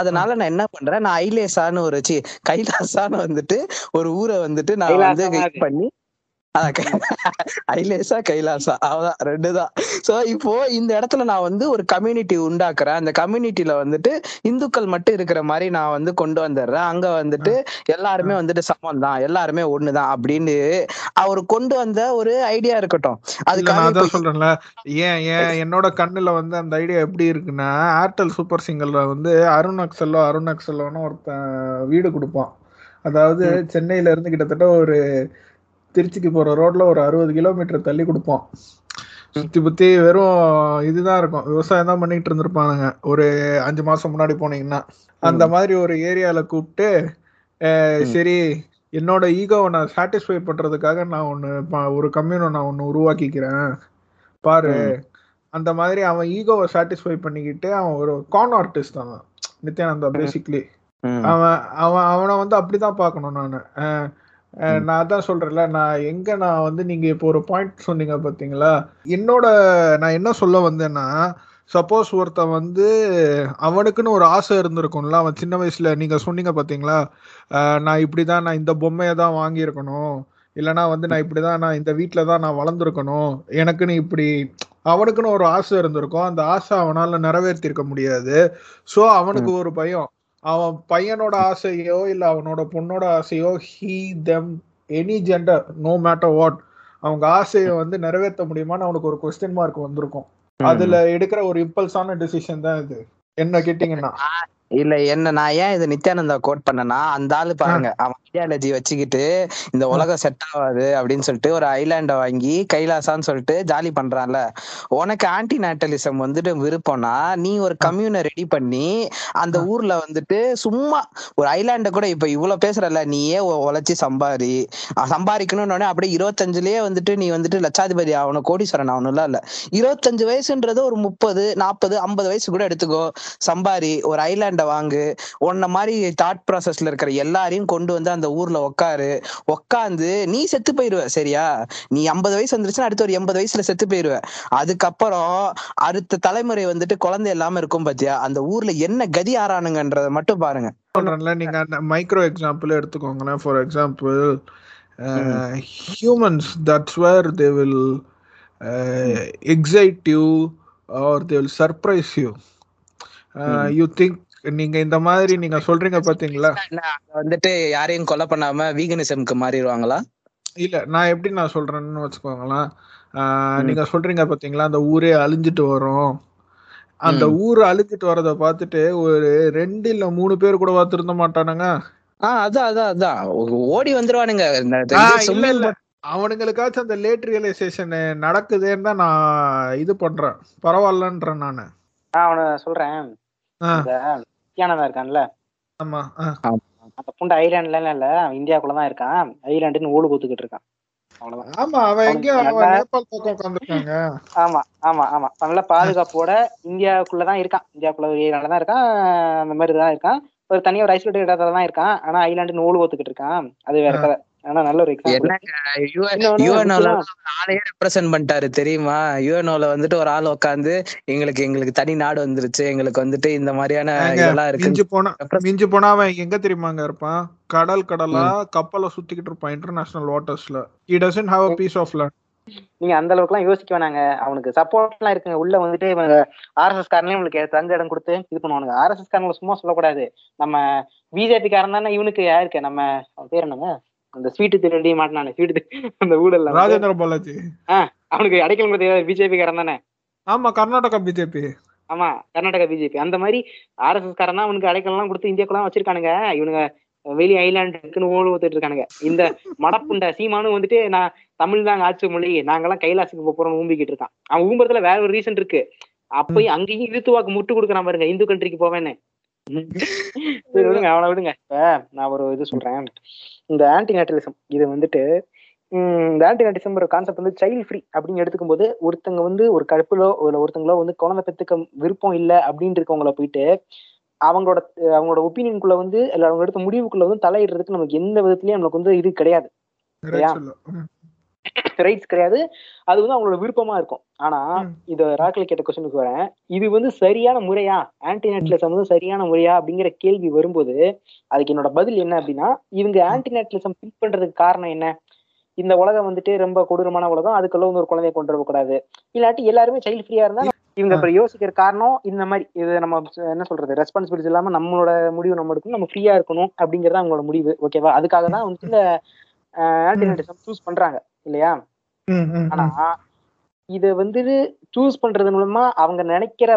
அதனால நான் என்ன பண்றேன்? நான் ஐலேசான்னு ஒரு சி கைலாசான்னு வந்துட்டு ஒரு ஊரை வந்துட்டு நான் வந்து கைலாசமா இது பண்ணி ஐலேசா கைலாசா அவ்வளவுதான் ரெண்டு தான் சோ இப்போ இந்த இடத்துல நான் வந்து ஒரு கம்யூனிட்டி உண்டாக்குறேன். அந்த கம்யூனிட்டில வந்துட்டு இந்துக்கள் மட்டும் இருக்கிற மாதிரி நான் வந்து கொண்டு வந்துடுறேன். அங்க வந்துட்டு எல்லாருமே வந்துட்டு சமம் தான் எல்லாருமே ஒண்ணுதான் அப்படின்னு அவர் கொண்டு வந்த ஒரு ஐடியா இருக்கட்டும். இல்ல நான் அதான் சொல்றேன்ல. ஏன் ஏன் என்னோட கண்ணுல வந்து அந்த ஐடியா எப்படி இருக்குன்னா ஏர்டெல் சூப்பர் சிங்கர்ல வந்து அருண் அக்சலோ அருண் அக்சலோன்னு ஒருத்தன் வீடு கொடுப்பான். அதாவது சென்னையில இருந்து கிட்டத்தட்ட ஒரு திருச்சிக்கு போற ரோட்ல ஒரு அறுபது கிலோமீட்டர் தள்ளி கொடுப்பான் சுத்தி புத்தி வெறும் இதுதான் இருக்கும். விவசாயம் தான் பண்ணிட்டு இருந்திருப்பானுங்க. ஒரு அஞ்சு மாசம் முன்னாடி போனீங்கன்னா. அந்த மாதிரி ஒரு ஏரியால கூப்பிட்டு. சரி என்னோட ஈகோவை நான் சாட்டிஸ்ஃபை பண்றதுக்காக நான் ஒன்னு ப- ஒரு கம்யூனை நான் ஒன்னு உருவாக்கிக்கிறேன். பாரு. அந்த மாதிரி அவன் ஈகோவை சாட்டிஸ்ஃபை பண்ணிக்கிட்டு அவன் ஒரு கான் ஆர்டிஸ்ட் அவன். நித்யானந்தா. பேசிக்லி அவன் அவன் அவனை வந்து அப்படிதான் பார்க்கணும் நான். நான் அதான் சொல்றேன்ல நான் எங்க நான் வந்து நீங்க இப்போ ஒரு பாயிண்ட் சொன்னீங்க பாத்தீங்களா? என்னோட நான் என்ன சொல்ல வந்தேன்னா சப்போஸ் ஒருத்தன் வந்து அவனுக்குன்னு ஒரு ஆசை இருந்திருக்கும்ல அவன் சின்ன வயசுல நீங்க சொன்னீங்க பாத்தீங்களா? நான் இப்படிதான் நான் இந்த பொம்மையை தான் வாங்கியிருக்கணும். இல்லைன்னா வந்து நான் இப்படிதான் நான் இந்த வீட்டில தான் நான் வளர்ந்துருக்கணும். எனக்குன்னு இப்படி அவனுக்குன்னு ஒரு ஆசை இருந்திருக்கும். அந்த ஆசை அவனால நிறைவேற்றிருக்க முடியாது. ஸோ அவனுக்கு ஒரு பயம். அவன் பையனோட ஆசையோ இல்ல அவனோட பொண்ணோட ஆசையோ he them any gender no matter what அவங்க ஆசையை வந்து நிறைவேற்ற முடியுமான்னு அவனுக்கு ஒரு கொஸ்டின் மார்க் வந்திருக்கும். அதுல எடுக்கிற ஒரு இம்பல்ஸான டெசிஷன் தான் இது. என்ன கேட்டீங்கன்னா இல்ல என்ன நான் ஏன் இது நித்யானந்தா கோட் பண்ணனா அந்த ஆளு பாருங்க அவன் ஐடியாலஜி வச்சுக்கிட்டு இந்த உலகம் செட் ஆகாது அப்படின்னு சொல்லிட்டு ஒரு ஐலாண்ட வாங்கி கைலாசான்னு சொல்லிட்டு ஜாலி பண்றான்ல. உனக்கு ஆன்டி நேட்டலிசம் வந்துட்டு விருப்பம்னா நீ ஒரு கம்யூனை ரெடி பண்ணி அந்த ஊர்ல வந்துட்டு சும்மா ஒரு ஐலாண்ட கூட இப்ப இவ்வளவு பேசுறல நீயே உழைச்சு சம்பாரி. சம்பாதிக்கணும்னு அப்படியே இருபத்தஞ்சுலயே வந்துட்டு நீ வந்துட்டு லட்சாதிபதி ஆகணும் கோடீஸ்வரன் ஆகணும்ல இல்ல. இருபத்தஞ்சு வயசுன்றது ஒரு முப்பது நாற்பது ஐம்பது வயசு கூட எடுத்துக்கோ. சம்பாரி ஒரு ஐலாண்ட வாங்கு. உன்ன மாதிரி தாட் ப்ராசஸ்ல இருக்கிற எல்லாரையும் கொண்டு வந்து அந்த ஊர்ல உட்காரு உட்காந்து நீ செத்து போயிருவ சரியா? நீ ஐம்பது வயசு வந்துருச்சுன்னா அடுத்து ஒரு எண்பது வயசுல செத்து போயிருவ. அதுக்கப்புறம் அடுத்த தலைமுறை வந்துட்டு குழந்தை இல்லாம இருக்கும் பாத்தியா? அந்த ஊர்ல என்ன கதி ஆறானுங்கன்றத மட்டும் பாருங்க. சொல்றேன்ல நீங்க அந்த மைக்ரோ எக்ஸாம்பிள் எடுத்துக்கோங்களேன். For example humans that's where they will excite you or they will surprise you you think நீங்க இந்த மாதிரி நீங்க சொல்றீங்க பாத்தீங்களா? வந்துட்டு யாரையும் கொலை பண்ணாம வீகனிசம்க்கு மாறிடுவாங்களா? இல்ல நான் எப்படி நான் சொல்றேன்னு வச்சுக்கோங்களேன். ஆஹ் நீங்க சொல்றீங்க பாத்தீங்களா அந்த ஊரே அழிஞ்சிட்டு வரும். அந்த. ஊர் அழிஞ்சிட்டு வரத பார்த்துட்டு ஒரு ரெண்டு இல்ல மூணு பேர் கூட திருந்த மாட்டானுங்க. ஆஹ் அதான் அதான் அதான். ஓடி வந்துருவானுங்க. அவனுங்களுக்காச்சும் அந்த லேட் ரியலைசேஷன் நடக்குதேன்னு தான் நான் இது பண்றேன். பரவாயில்லன்றேன் நானு. நான் அவனை சொல்றேன். நித்யானந்தா இருக்கான்ல? ஆமா. அந்த புண்டு ஐலாண்ட்ல இல்ல அவன் இந்தியாக்குள்ளதான் இருக்கான். ஐலாண்டுன்னு ஊழு கூத்துக்கிட்டு இருக்கான். அவ்வளவுதான். ஆமா ஆமா ஆமா ஆமா. நல்ல பாதுகாப்போட இந்தியாவுக்குள்ளதான் இருக்கான். இந்தியாவுக்குள்ள ஒரு ஏரியால தான் இருக்கான். அந்த மாதிரி தான் இருக்கான். ஒரு தனியா ஒரு ஐசோலேட்டட் இடத்துல தான் இருக்கான். ஆனா ஐலாண்டு நூல் ஒத்துக்கிட்டு இருக்கான். அது வேற கதை. ஆனா நல்ல ஒரு ஆளையே ரெப்ரசென்ட் பண்ணிட்டாரு தெரியுமா? யூஎன்ஓல வந்துட்டு ஒரு ஆள் உட்காந்து எங்களுக்கு எங்களுக்கு தனி நாடு வந்துருச்சு எங்களுக்கு வந்துட்டு இந்த மாதிரியான இதெல்லாம் இருக்கு மிஞ்சி போனா மிஞ்சி போனா அவன் எங்க தெரியுமாங்க இருப்பான்? கடல் கடலா கப்பலை சுத்திக்கிட்டு இருப்பான் இன்டர்நேஷனல் வாட்டர்ஸ்ல he doesn't have a piece of land. நீங்க அந்த அளவுக்கு எல்லாம் யோசிக்க வேணாங்க. அவனுக்கு சப்போர்ட் எல்லாம் இருக்குங்க. உள்ள வந்துட்டு இவங்க ஆர்எஸ்எஸ் காரனே உங்களுக்கு தங்க இடம் கொடுத்து இது பண்ணுவானுங்க. ஆர்எஸ்எஸ் காரங்களை சும்மா சொல்லக்கூடாது. நம்ம பிஜேபி காரன் தானே இவனுக்கு யாருக்கு நம்ம அவன் பேர் என்னங்க? அந்த ஸ்வீட்டு திருடி மாட்டினானே ஸ்வீட்டு அந்த வந்து. ராஜேந்திர பாலாஜி. அவனுக்கு அடைக்கலம் கொடுத்த பிஜேபி காரன் தானே? ஆமா கர்நாடகா பிஜேபி ஆமா கர்நாடகா பிஜேபி அந்த மாதிரி ஆர்எஸ்எஸ் காரன் அவனுக்கு அடைக்கலம் கொடுத்து இந்தியாக்குள்ள வச்சிருக்கானுங்க. இவனுங்க வெளி ஐலாண்ட் இருக்குன்னு ஓடு ஊத்துட்டு இருக்கானுங்க. இந்த மடப்புண்ட சீமானு வந்துட்டு நான் தமிழ் தாங்க ஆட்சி மொழி. நாங்கெல்லாம் கைலாசுக்கு போப் போறோம்னு ஊம்பிக்கிட்டு இருக்கான். அவன் ஊம்புறதுல வேற ஒரு ரீசன் இருக்கு. அப்பயும் அங்கேயும் இழுத்துவாக்கு முட்டு கொடுக்குறான் பாருங்க இந்து கண்ட்ரிக்கு போவேன்னு. விடுங்க அவனை விடுங்க. நான் ஒரு இது சொல்றேன். இந்த ஆன்டி நேட்டலிசம் இது வந்துட்டு உம் இந்த ஆன்டி ஒரு கான்செப்ட் வந்து சைல்ட் ஃப்ரீ அப்படின்னு எடுத்துக்கும் போது ஒருத்தங்க வந்து ஒரு கடுப்புலோ இல்ல ஒருத்தங்களோ வந்து குழந்தை பெற்றுக்க விருப்பம் இல்லை அப்படின்னு இருக்கவங்கள போயிட்டு அவங்களோட அவங்களோட ஒப்பீனியனுக்குள்ள வந்து இல்லை அவங்க எடுத்த முடிவுக்குள்ள வந்து தலையிடுறதுக்கு நமக்கு எந்த விதத்துலயும் நமக்கு வந்து இது கிடையாது. ரைட்ஸ் கிடையாது. அது வந்து அவங்களோட விருப்பமா இருக்கும். ஆனா. இத ராக்கில் கேட்ட கொஸ்டினுக்கு வரேன். இது வந்து சரியான முறையா ஆன்டி நேட்டலிசம் வந்து சரியான முறையா அப்படிங்கிற கேள்வி வரும்போது அதுக்கு என்னோட பதில் என்ன அப்படின்னா இவங்க ஆன்டி நேட்டலிசம் பிக் பண்றதுக்கு காரணம் என்ன? இந்த உலகம் வந்துட்டு ரொம்ப கொடூரமான உலகம். அதுக்குள்ள வந்து ஒரு குழந்தைய கொண்டு வரக்கூடாது இல்லாட்டி எல்லாருமே சைல்ட் ஃப்ரீயா இருந்தா இவங்க இப்ப யோசிக்கிற காரணம் இந்த மாதிரி. இது நம்ம என்ன சொல்றது? ரெஸ்பான்சிபிலிட்டி இல்லாம நம்மளோட முடிவு நம்ம எடுக்கணும். நம்ம ஃப்ரீயா இருக்கணும் அப்படிங்கறது அவங்களோட முடிவு. ஓகேவா அதுக்காக தான் வந்துட்டு இந்த ஆன்டி நேட்டலிசம் சூஸ் பண்றாங்க. இல்லையா? ஆனா. இத வந்து சூஸ் பண்றது மூலமா அவங்க நினைக்கிற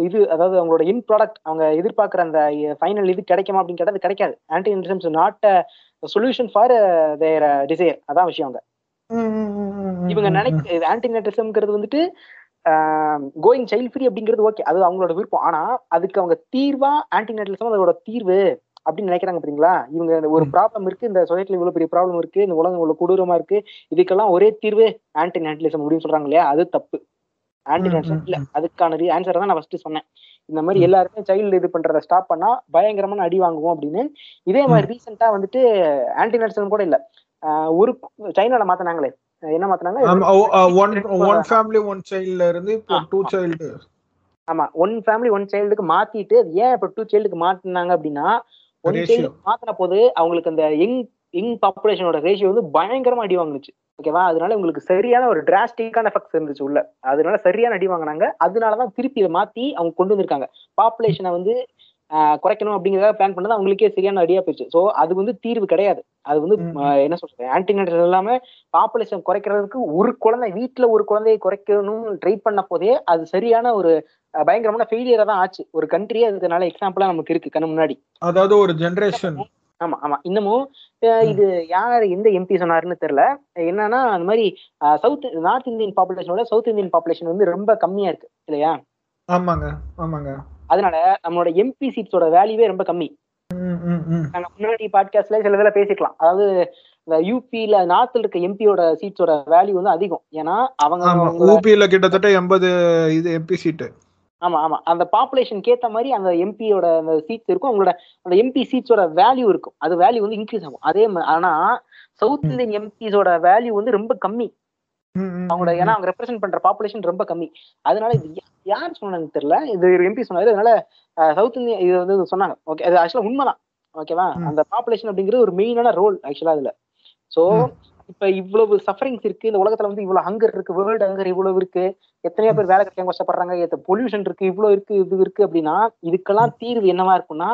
இது அதாவது அவங்களோட இன் ப்ராடக்ட் அவங்க எதிர்பார்க்கிற அந்த ஃபைனல் இது கிடைக்குமா அப்படின்னு கேட்டா அது கிடைக்காது. Anti intelligence not solution for their desire அதான் விஷயம் அவங்க இவங்க நினைக்க ஆன்டி நெட்டிசம்ங்கிறது வந்துட்டு கோயிங் சைல்ட் ஃப்ரீ அப்படிங்கிறது ஓகே அது அவங்களோட விருப்பம். ஆனா அதுக்கு அவங்க தீர்வா ஆன்டி நெட்டிசம் அதோட தீர்வு அப்படின்னு நினைக்கிறாங்க பாத்தீங்களா? இவங்க ஒரு. ப்ராப்ளம் இருக்கு இந்த சொசைட்டில இவ்வளவு பெரிய ப்ராப்ளம் இருக்கு இந்த உலகம் இவ்வளவு கொடூரமா இருக்கு இதுக்கெல்லாம் ஒரே தீர்வு ஆன்டி நேட்டலிசம் அப்படின்னு சொல்றாங்க இல்லையா அது தப்பு. ஆன்டி நேட்டலிசம் இல்ல. அதுக்கான ஆன்சர் தான் நான் ஃபர்ஸ்ட் சொன்னேன். இந்த மாதிரி. எல்லாருமே சைல்டு இது பண்றத ஸ்டாப் பண்ணா பயங்கரமான அடி வாங்குவோம் அப்படின்னு. இதே மாதிரி ரீசெண்டா வந்துட்டு ஆன்டி நேட்டலிசம் கூட இல்ல. ஒரு சைனால மாத்தினாங்களே. என்ன மாத்தினாங்க? ஆமா, ஒன் ஃபேமிலி ஒன் சைல்டுக்கு மாத்திட்டு ஏன் இப்ப டூ சைல்டுக்கு மாத்தினாங்க அப்படின்னா மாத்தின போது அவங்களுக்கு அந்த யங் யங் பாப்புலேஷனோட ரேஷியோ வந்து பயங்கரமா அடி வாங்குனுச்சு. ஓகேவா அதனால உங்களுக்கு சரியான ஒரு டிராஸ்டிக்கான எஃபெக்ட்ஸ் இருந்துச்சு உள்ள. அதனால சரியான அடி வாங்கினாங்க. அதனாலதான் திருப்பி மாத்தி அவங்க கொண்டு வந்திருக்காங்க. பாப்புலேஷனை வந்து குறைக்கணும் அப்படிங்கறத பிளான் பண்ணது அவங்களுக்கே சரியான அடியா போயிடுச்சு. சோ அது வந்து தீர்வு கிடையாது. அது வந்து என்ன சொல்றது? ஆன்டினேட்டர் இல்லாம பாப்புலேஷன் குறைக்கிறதுக்கு ஒரு குழந்தை வீட்டுல ஒரு குழந்தையை குறைக்கணும்னு ட்ரை பண்ண போதே அது சரியான ஒரு பயங்கரமான ஃபெயிலியரா தான் ஆச்சு. ஒரு கண்ட்ரியே அதுனால எக்ஸாம்பிளா நமக்கு இருக்கு கண்ணு முன்னாடி. அதாவது ஒரு ஜெனரேஷன் ஆமா ஆமா. இன்னமும் இது யார் எந்த எம்பி சொன்னாருன்னு தெரியல. என்னன்னா அந்த மாதிரி சவுத் நார்த் இந்தியன் பாப்புலேஷனோட சவுத் இந்தியன் பாப்புலேஷன் வந்து ரொம்ப கம்மியா இருக்கு. இல்லையா? ஆமாங்க ஆமாங்க. அதனால நம்மளோட எம்பி சீட்ஸோட வேல்யூவே ரொம்ப கம்மி. நாங்க முன்னாடி பாட்காஸ்ட்ல சில வேலை பேசிக்கலாம். அதாவது இந்த யூபியில நார்த்ல இருக்க எம்பியோட சீட்ஸோட வேல்யூ வந்து அதிகம். ஏன்னா அவங்க ஊபியில கிட்டத்தட்ட எண்பது இது எம்பி சீட்டு ஆமா ஆமா. அந்த பாப்புலேஷனுக்கு ஏத்த மாதிரி அந்த எம்பியோட அந்த சீட்ஸ் இருக்கும். அவங்களோட அந்த எம்பி சீட்ஸோட வேல்யூ இருக்கும். அது வேல்யூ வந்து இன்க்ரீஸ் ஆகும். அதே ஆனா சவுத். இந்தியன் எம்பிஸோட வேல்யூ வந்து ரொம்ப கம்மி. அவங்களோட ஏன்னா அவங்க ரெப்ரசென்ட் பண்ற பாப்புலேஷன் ரொம்ப கம்மி. அதனால இது யார் சொன்னாங்க தெரியல. இது ஒரு எம்பி சொன்னாரு. அதனால சவுத் இந்தியா இது வந்து சொன்னாங்க. ஓகே அது ஆக்சுவலா உண்மைதான். ஓகேவா. அந்த பாப்புலேஷன் அப்படிங்கிறது ஒரு மெயினான ரோல் ஆக்சுவலா அதுல. சோ. இப்ப இவ்வளவு சஃபரிங்ஸ் இருக்கு. இந்த உலகத்துல வந்து இவ்வளவு ஹங்கர் இருக்கு. வேர்ல்டு ஹங்கர் இவ்வளவு இருக்கு. எத்தனையோ பேர் வேலை கிடைக்காம கஷ்டப்படுறாங்க. பொல்யூஷன் இருக்கு. இவ்வளவு இருக்கு இது இருக்கு அப்படின்னா இதுக்கெல்லாம் தீர்வு என்னவா இருக்கும்னா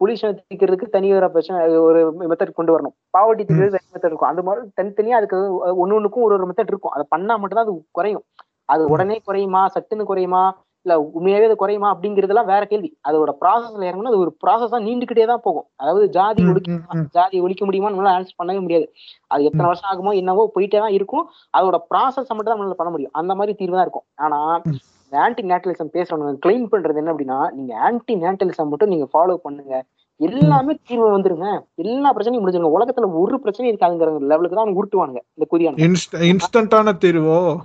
பொல்யூஷன் தீர்க்கிறதுக்கு தனி ஒரு பிரச்சனை ஒரு மெத்தட் கொண்டு வரணும். பாவர்ட்டி தீர்க்கிறது தனி மெத்தட் இருக்கும். அந்த மாதிரி தனித்தனியா அதுக்கு ஒன்னு ஒண்ணுக்கும் ஒரு ஒரு மெத்தட் இருக்கும். அதை பண்ணா மட்டும்தான் அது குறையும். அது உடனே குறையுமா? சட்டுன்னு குறையுமா? இல்ல உண்மையாவே அது குறையுமா? அப்படிங்கறதெல்லாம் வேற கேள்வி. அதோட ப்ராசஸ்ல இறங்கணும் அது ஒரு ப்ராசஸா நீண்டுகிட்டே தான் போகும். அதாவது ஜாதி ஒழிக்க. ஜாதி ஒழிக்க முடியுமா நம்மளால ஆன்சர் பண்ணவே முடியாது. அது எத்தனை வருஷம் ஆகுமோ என்னவோ போயிட்டே தான் இருக்கும். அதோட ப்ராசஸ் மட்டும் தான் நம்மளால பண்ண முடியும். அந்த மாதிரி தீர்வு தான் இருக்கும். ஆனா ம். ஆன்டி நேட்டலிசம் பேசுறவங்க கிளைம் பண்றது என்ன அப்படின்னா நீங்க ஆன்டி நேட்டலிசம் மட்டும் நீங்க ஃபாலோ பண்ணுங்க. எல்லாமே தீர்வு வந்துருங்க. எல்லா பிரச்சனையும் முடிஞ்சிருங்க. உலகத்துல ஒரு பிரச்சனையும் இருக்காதுங்கிற லெவலுக்கு தான் உருட்டுவானுங்க இந்த இன்ஸ்ட- இன்ஸ்டன்டான தீர்வோ?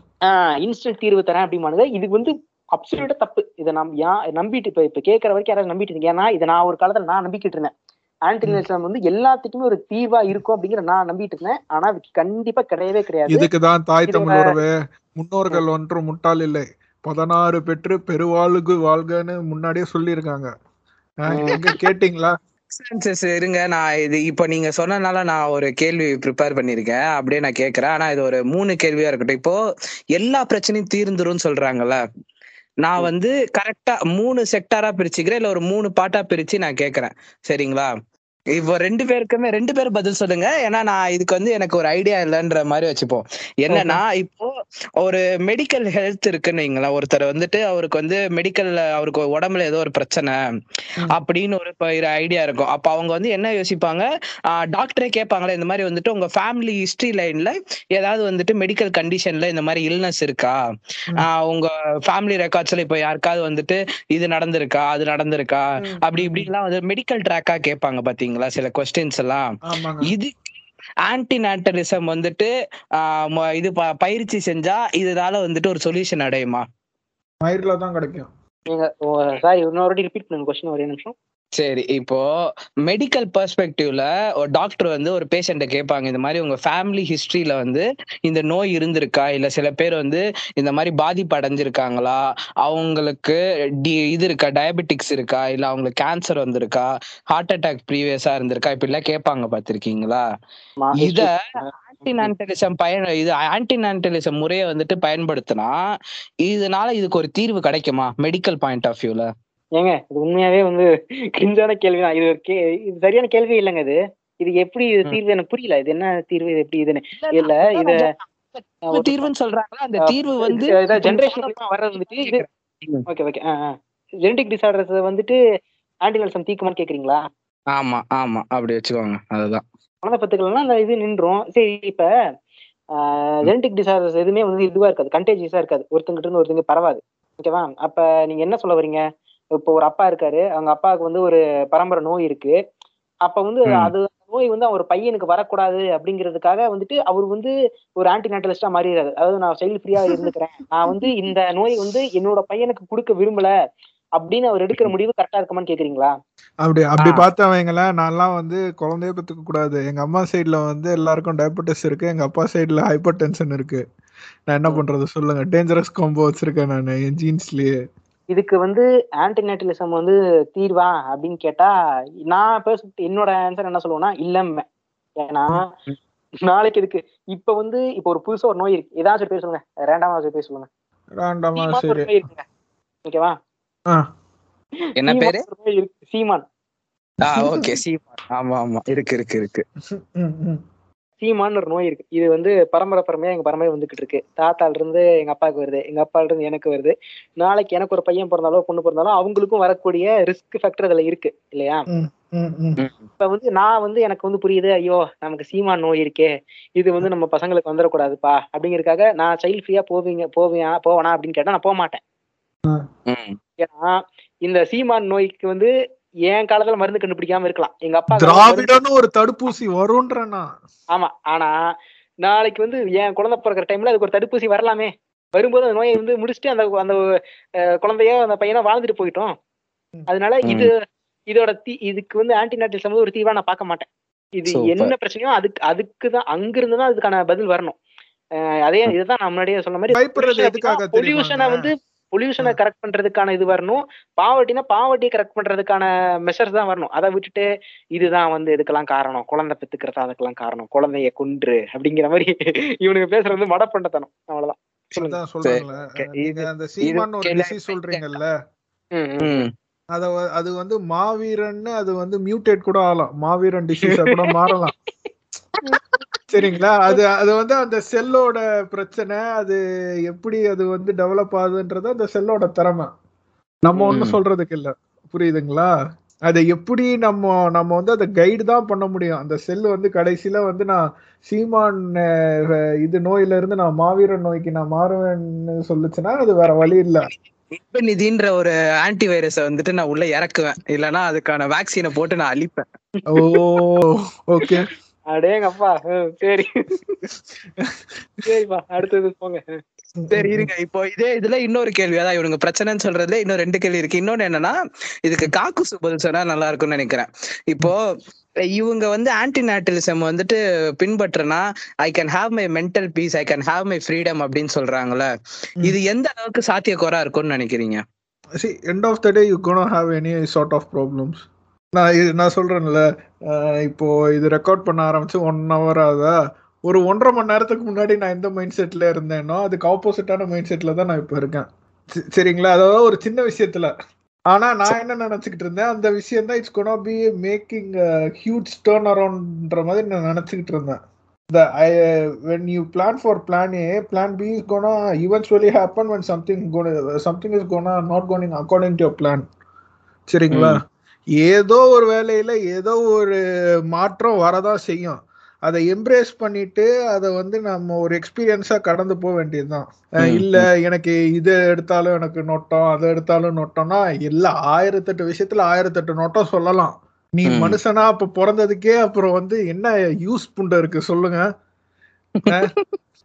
இன்ஸ்டன்ட் தீர்வு தரேன் அப்படிமானுங்க இது வந்து அப்சல்யூட்டா தப்பு. இதை நம் யா நம்பிட்டு இப்ப இப்ப கேட்கற வரைக்கும் யாராவது நம்பிட்டு இருக்கீங்க ஏன்னா இதை நான் ஒரு காலத்துல நான் நம்பிக்கிட்டு இருந்தேன். ஆன்டினேஷன் வந்து எல்லாத்துக்குமே ஒரு தீர்வா இருக்கும் அப்படிங்கிற நான் நம்பிட்டு இருந்தேன். ஆனா கண்டிப்பா கிடையவே கிடையாது. இதுக்குதான் தாய் தமிழ் முன்னோர்கள் ஒன்றும் முட்டாள் இல்லை. பதினாறு பெற்று பெருவாழ்கு வாழ்கன்னு முன்னாடியே சொல்லியிருக்காங்க. எங்க கேட்டீங்களா? இருங்க நான் இது இப்ப நீங்க சொன்னனால நான் ஒரு கேள்வி ப்ரிப்பேர் பண்ணிருக்கேன் அப்படியே நான் கேக்குறேன் ஆனா இது ஒரு மூணு கேள்வியா இருக்கட்டும். இப்போ எல்லா பிரச்சனையும் தீர்ந்துரும் சொல்றாங்கல்ல. நான் வந்து கரெக்டா மூணு செக்டாரா பிரிச்சுக்கிறேன் இல்ல ஒரு மூணு பாட்டா பிரிச்சு நான் கேக்குறேன் சரிங்களா? இப்போ ரெண்டு பேருக்குமே ரெண்டு பேரும் பதில் சொல்லுங்க. ஏன்னா நான் இதுக்கு வந்து எனக்கு ஒரு ஐடியா இல்லைன்ற மாதிரி வச்சுப்போம். என்னன்னா இப்போ ஒரு மெடிக்கல் ஹெல்த் இருக்குன்னு வைங்களேன். ஒருத்தர் வந்துட்டு அவருக்கு வந்து மெடிக்கல் அவருக்கு உடம்புல ஏதோ ஒரு பிரச்சனை அப்படின்னு ஒரு ஐடியா இருக்கும். அப்ப அவங்க வந்து என்ன யோசிப்பாங்க? டாக்டரே கேட்பாங்களே இந்த மாதிரி வந்துட்டு உங்க ஃபேமிலி ஹிஸ்டரி லைன்ல ஏதாவது வந்துட்டு மெடிக்கல் கண்டிஷன்ல இந்த மாதிரி இல்னஸ் இருக்கா? உங்க ஃபேமிலி ரெக்கார்ட்ஸ்ல இப்போ யாருக்காவது வந்துட்டு இது நடந்திருக்கா? அது நடந்திருக்கா? அப்படி இப்படிலாம் வந்து மெடிக்கல் ட்ராக்கா கேட்பாங்க பாத்தீங்களா? சில கொஸ்டின்ஸ் எல்லாம். இது ஆன்டிநாட்டலிசம் வந்துட்டு ஆஹ் ம- இது ப- பயிற்சி செஞ்சா இதனால வந்துட்டு ஒரு சொல்யூஷன் அடையுமா? மயிரில் தான் கிடைக்கும். நீங்க சாரி இன்னொரு ரிப்பீட் பண்ணுங்க கொஸ்டின் ஒரே நிமிஷம். சரி இப்போ மெடிக்கல் பெர்ஸ்பெக்டிவ்ல ஒரு டாக்டர் வந்து ஒரு பேஷண்ட்டை கேட்பாங்க இந்த மாதிரி உங்க ஃபேமிலி ஹிஸ்டரியில வந்து இந்த நோய் இருந்திருக்கா? இல்ல சில பேர் வந்து இந்த மாதிரி பாதிப்பு அடைஞ்சிருக்காங்களா? அவங்களுக்கு டி- இது இருக்கா? டயபெட்டிக்ஸ் இருக்கா? இல்ல அவங்களுக்கு கேன்சர் வந்திருக்கா? ஹார்ட் அட்டாக் ப்ரீவியஸா இருந்திருக்கா? இப்படி எல்லாம் கேட்பாங்க பாத்திருக்கீங்களா இத history. ஆன்டிநான்டலிசம் பயன் இது ஆன்டிநான்டலிசம் முறையை வந்துட்டு பயன்படுத்தினா இதனால இதுக்கு ஒரு தீர்வு கிடைக்குமா? மெடிக்கல் பாயிண்ட் ஆஃப் வியூல ஏங்க இது உண்மையாவே வந்து கிரிஞ்சான கேள்வி தான் இது ஒரு கே இது சரியான கேள்வி இல்லைங்க இது. இது எப்படி இது. தீர்வு எனக்கு புரியல. இது என்ன தீர்வு இது எப்படி இதுன்னு. இல்ல இத தீர்வு தீர்வுன்னு சொல்றாங்களா? அந்த தீர்வு வந்து ஜென்ரேஷன் வர்றது வந்துட்டு இது ஓகே ஓகே ஜெனடிக் டிசார்டர்ஸ் வந்துட்டு ஆன்டினல்சம் தீக்குமான்னு கேக்குறீங்களா? ஆமா ஆமா. அப்படி வச்சுக்கோங்க. அதுதான். குழந்தை பத்துக்கலன்னா அந்த இது நின்றோம். சரி இப்ப ஜெனடிக் டிசார்டர்ஸ் எதுவுமே வந்து இதுவா இருக்காது. கண்டேஜியஸா இருக்காது. ஒருத்தங்கிட்ட இருந்து ஒருத்தங்க பரவாது. ஓகேவா அப்ப நீங்க என்ன சொல்ல வரீங்க? இப்போ ஒரு அப்பா இருக்காரு. அவங்க அப்பாவுக்கு வந்து ஒரு பரம்பரை நோய் இருக்கு. அப்ப வந்து. அது நோய் வந்து அவர் பையனுக்கு வரக்கூடாது அப்படிங்கிறதுக்காக வந்துட்டு அவர் வந்து ஒரு ஆன்டிநாட்டலிஸ்டா மாறிடுறாரு. அதாவது நான் சைல்டு ஃப்ரீயா இருந்துக்கிறேன். நான் வந்து இந்த நோய் வந்து என்னோட பையனுக்கு கொடுக்க விரும்பல அப்படின்னு அவர் எடுக்கிற முடிவு கரெக்டா இருக்குமான்னு கேக்குறீங்களா? அப்படி அப்படி ஆ. பார்த்தவங்களேன் நான்லாம் வந்து குழந்தைய பெற்றுக்க கூடாது எங்க அம்மா சைடுல வந்து எல்லாருக்கும் டயபெட்டிஸ் இருக்கு. எங்க அப்பா சைடுல ஹைப்பர் டென்ஷன் இருக்கு. நான் என்ன. பண்றது? சொல்லுங்க. டேஞ்சரஸ் காம்போ வச்சிருக்கேன் நான் என் ஜீன்ஸ்லயே இதுக்கு வந்து ஆன்டிநேட்டலிசம் வந்து தீர்வா அப்படின்னு கேட்டா நான் பேச என்னோட ஆன்சர் என்ன சொல்லுவேன்னா இல்லம்ம. ஏன்னா நாளைக்கு இதுக்கு இப்ப வந்து இப்ப ஒரு புதுசா ஒரு நோய் இருக்கு. ஏதாச்சும் பேர் சொல்லுங்க. ரேண்டமா ஒரு பேர் சொல்லுங்க. இருக்குங்க. ஓகேவா? ஆ. என்ன பேரு? ஒரு நோய் இருக்கு. சீமான். ஆ ஓகே. சீமான். ஆமா ஆமா. இருக்கு இருக்கு இருக்கு. சீமான்னு ஒரு நோய் இருக்கு. இது வந்து பரம்பரை பரம்பரையா எங்க பரம்பரை வந்துகிட்டு இருக்கு. தாத்தால இருந்து எங்க அப்பாவுக்கு வருது. எங்க அப்பால இருந்து எனக்கு வருது. நாளைக்கு எனக்கு ஒரு பையன் பிறந்தாலோ பொண்ணு பிறந்தாலும் அவங்களுக்கும் வரக்கூடிய ரிஸ்க் ஃபேக்டர் அதுல இருக்கு. இல்லையா. இப்ப வந்து நான் வந்து எனக்கு வந்து புரியுது ஐயோ நமக்கு சீமான் நோய் இருக்கே. இது வந்து நம்ம பசங்களுக்கு வந்துடக்கூடாதுப்பா அப்படிங்கறதுக்காக நான் சைல்ட் ஃப்ரீயா போவீங்க போவியா போவனா அப்படின்னு கேட்டா நான் போக மாட்டேன். ஏன்னா இந்த சீமான் நோய்க்கு வந்து என் காலத்துல மருந்து கண்டுபிடிக்காம இருக்கலாம். எங்க அப்பா திராவிடன்னு ஒரு தடுப்பூசி வரும்ன்றனா ஆமா. ஆனா நாளைக்கு வந்து என் குழந்தை பிறக்கிற டைம்ல அதுக்கு ஒரு தடுப்பூசி வரலாமே. வரும்போது அந்த நோயை வந்து முடிச்சுட்டு அந்த அந்த குழந்தையோ அந்த பையனோ வாழ்ந்துட்டு போயிட்டோம். அதனால இது இதோட தீ இதுக்கு வந்து ஆன்டிநாட்டிசம் ஒரு தீவா நான் பார்க்க மாட்டேன். இது. என்ன பிரச்சனையோ அதுக்கு அதுக்கு தான் அங்கிருந்து தான் அதுக்கான பதில் வரணும். அதே இதுதான் நான் முன்னாடியே சொன்ன மாதிரி பொல்யூஷனை? வந்து பொல்யூஷனை கரெக்ட் பண்றதுக்கான இது வரணும். பாவர்ட்டினா பாவர்ட்டியை கரெக்ட் பண்றதுக்கான மெஷர்ஸ் தான் வரணும். அதை விட்டுட்டு இதுதான் வந்து இதுக்கெல்லாம் காரணம். குழந்தை பெத்துக்கிறது அதுக்கெல்லாம் காரணம். குழந்தைய கொன்று அப்படிங்கிற மாதிரி இவனுக்கு பேசுறது வந்து மட பண்ணத்தனம் அவ்வளவுதான் சொல்றீங்கல்ல. அத அது வந்து மாவீரன்னு அது வந்து மியூட்டேட் கூட ஆகலாம். மாவீரன் டிசீஸா கூட மாறலாம். *laughs* சரிங்களா? அது அது வந்து அந்த செல்லோட பிரச்சனை அது எப்படி அது வந்து டெவலப் ஆகுதுன்றது அந்த செல்லோட திறமை. நம்ம ஒண்ணும் ம். சொல்றதுக்கு இல்ல. புரியுதுங்களா? அதை எப்படி நம்ம நம்ம வந்து அதை கைடு தான் பண்ண முடியும். அந்த செல் வந்து கடைசியில வந்து நான் சீமான் இது நோயில இருந்து நான் மாவீரன் நோய்க்கு நான் மாறுவேன்னு சொல்லுச்சுன்னா அது வேற வழி இல்ல. நிதின்ற ஒரு ஆன்டி வைரஸ வந்துட்டு நான் உள்ள இறக்குவேன். இல்லனா அதுக்கான வேக்சினை போட்டு நான் அழிப்பேன். ஓ ஓகே. அடேங்கப்பா சரி. சரிப்பா அடுத்தது போங்க. சரி இருங்க. இப்போ இதே இதுல இன்னொரு கேள்வி. அதான் இவனுங்க பிரச்சனைன்னு சொல்றதுல இன்னும் ரெண்டு கேள்வி இருக்கு. இன்னொன்னு என்னன்னா இதுக்கு காக்கு பதில் சொன்னா நல்லா இருக்கும்னு நினைக்கிறேன். இப்போ இவங்க வந்து ஆன்டி நேட்டலிசம் வந்துட்டு பின்பற்றுனா I can have my mental peace I can have my freedom அப்படின்னு சொல்றாங்கல்ல. இது எந்த அளவுக்கு சாத்தியக்குறா இருக்கும்னு நினைக்கிறீங்க? See end of the day you gonna have any sort of problems. நான் இது நான் சொல்றேன்ல இப்போ இது ரெக்கார்ட் பண்ண ஆரம்பிச்சு ஒன் ஹவர் ஆகுதா? ஒரு ஒன்றரை மணி நேரத்துக்கு முன்னாடி நான் எந்த மைண்ட் செட்ல இருந்தேனோ அதுக்கு ஆப்போசிட்டான மைண்ட் செட்ல தான் நான் இப்போ இருக்கேன். சரிங்களா? அதாவது ஒரு சின்ன விஷயத்துல. ஆனா நான் என்ன நினைச்சுக்கிட்டு இருந்தேன் அந்த விஷயம் தான் it's gonna be making huge turn அரௌண்ட்ன்ற மாதிரி நான் நினைச்சுக்கிட்டு இருந்தேன். The I when you plan for plan A plan B is gonna eventually happen when something something is gonna not going according to plan சரிங்களா? ஏதோ ஒரு வேலையில ஏதோ ஒரு மாற்றம் வரதான் செய்யும். அதை எம்ப்ரேஸ் பண்ணிட்டு அதை வந்து நம்ம ஒரு எக்ஸ்பீரியன்ஸா கடந்து போக வேண்டியதுதான். இல்ல எனக்கு இது எடுத்தாலும் எனக்கு நொட்டம் அதை எடுத்தாலும் நொட்டம்னா எல்லா ஆயிரத்தெட்டு விஷயத்துல ஆயிரத்தெட்டு நொட்டம் சொல்லலாம். நீ. மனுஷனா அப்ப பிறந்ததுக்கே அப்புறம் வந்து என்ன யூஸ் புண்ட இருக்கு சொல்லுங்க.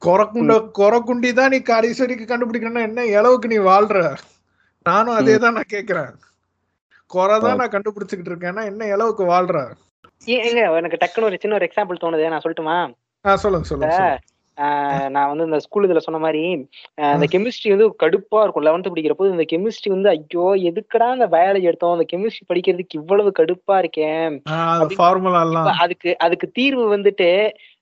கொரக்குண்ட கொரக்குண்டி தான் நீ கடைசி வரைக்கும் கண்டுபிடிக்கணும்னா என்ன அளவுக்கு நீ வாழ்ற? நானும் அதே தான் நான் கேக்குறேன். குறை தான் நான் கண்டுபிடிச்சுக்கிட்டு இருக்கேன்னா என்ன அளவுக்கு வாழ்ற? ஏங்க எனக்கு டக்குன்னு ஒரு சின்ன ஒரு எக்ஸாம்பிள் தோணுது. நான் சொல்லட்டுமா? சொல்லுங்க சொல்லுங்க நான் வந்து இந்த ஸ்கூல் இதுல சொன்ன மாதிரி இந்த கெமிஸ்ட்ரி வந்து கடுப்பா இருக்கும். லெவன்த் படிக்கிறப்போ இந்த கெமிஸ்ட்ரி வந்து ஐயோ எதுக்குடா இந்த பயாலஜி எடுத்தோம்? இந்த கெமிஸ்ட்ரி படிக்கிறதுக்கு இவ்வளவு கடுப்பா இருக்கேன். அந்த அதுக்கு அதுக்கு தீர்வு வந்துட்டு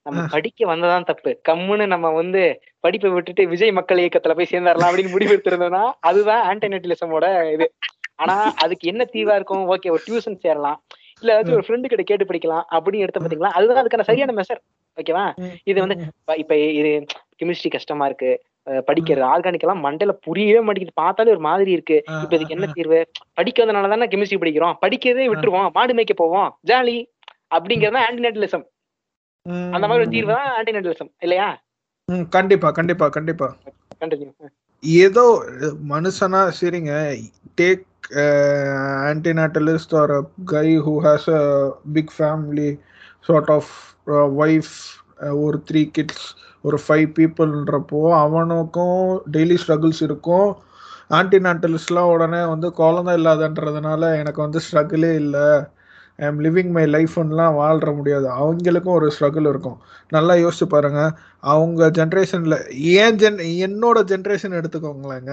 நம்ம படிக்க வந்ததான் தப்பு. கம்முன்னு நம்ம வந்து படிப்பை விட்டுட்டு விஜய் மக்கள் இயக்கத்துல போய் சேர்ந்துடலாம் அப்படின்னு முடிவு எடுத்திருந்தோம்னா அதுதான் ஆன்டிநெட்டிலிசமோட இது. ஆனா அதுக்கு என்ன தீர்வா இருக்கும்? ஓகே ஒரு டியூஷன் சேரலாம். இல்ல ஏதாச்சும் ஒரு ஃப்ரெண்டு கிட்ட கேட்டு படிக்கலாம் அப்படின்னு எடுத்த பாத்தீங்களா? அதுதான் அதுக்கான சரியான மெஷர் ஓகேவா இது வந்து இப்ப- இது கெமிஸ்ட்ரி கஷ்டமா இருக்கு. படிக்கிறது ஆர்கானிக் எல்லாம் மண்டையில புரியவே மாட்டேங்குது. பார்த்தாலே ஒரு மாதிரி இருக்கு. இப்ப இதுக்கு என்ன தீர்வு? படிக்காதனால தானே கெமிஸ்ட்ரி படிக்கிறோம். படிக்கிறதே விட்டுருவோம். மாடு மேய்க்க போவோம். ஜாலி அப்படிங்கறது ஆன்டிநெட்டலிசம் அந்த மாதிரி ஒரு தீர்வு தான் ஆன்டிநெட்டலிசம் இல்லையா? கண்டிப்பா கண்டிப்பா கண்டிப்பா. ஏதோ மனுஷனா சரிங்க. Take antinatalist or guy who has a big family sort of wife ஒரு த்ரீ கிட்ஸ் ஒரு ஃபைவ் பீப்புள்ன்றப்போ அவனுக்கும் டெய்லி ஸ்ட்ரகிள்ஸ் இருக்கும். ஆன்டிநாட்டலிஸ்ட்லாம் உடனே வந்து குழந்தை இல்லாதன்றதுனால எனக்கு வந்து ஸ்ட்ரகிளே இல்லை. ஐ எம் லிவிங் மை லைஃப்லாம் வாழ்ற முடியாது. அவங்களுக்கும் ஒரு ஸ்ட்ரகிள் இருக்கும். நல்லா யோசிச்சு பாருங்க. அவங்க ஜென்ரேஷனில் ஏன் ஜென் என்னோட ஜென்ரேஷன் எடுத்துக்கோங்களேங்க.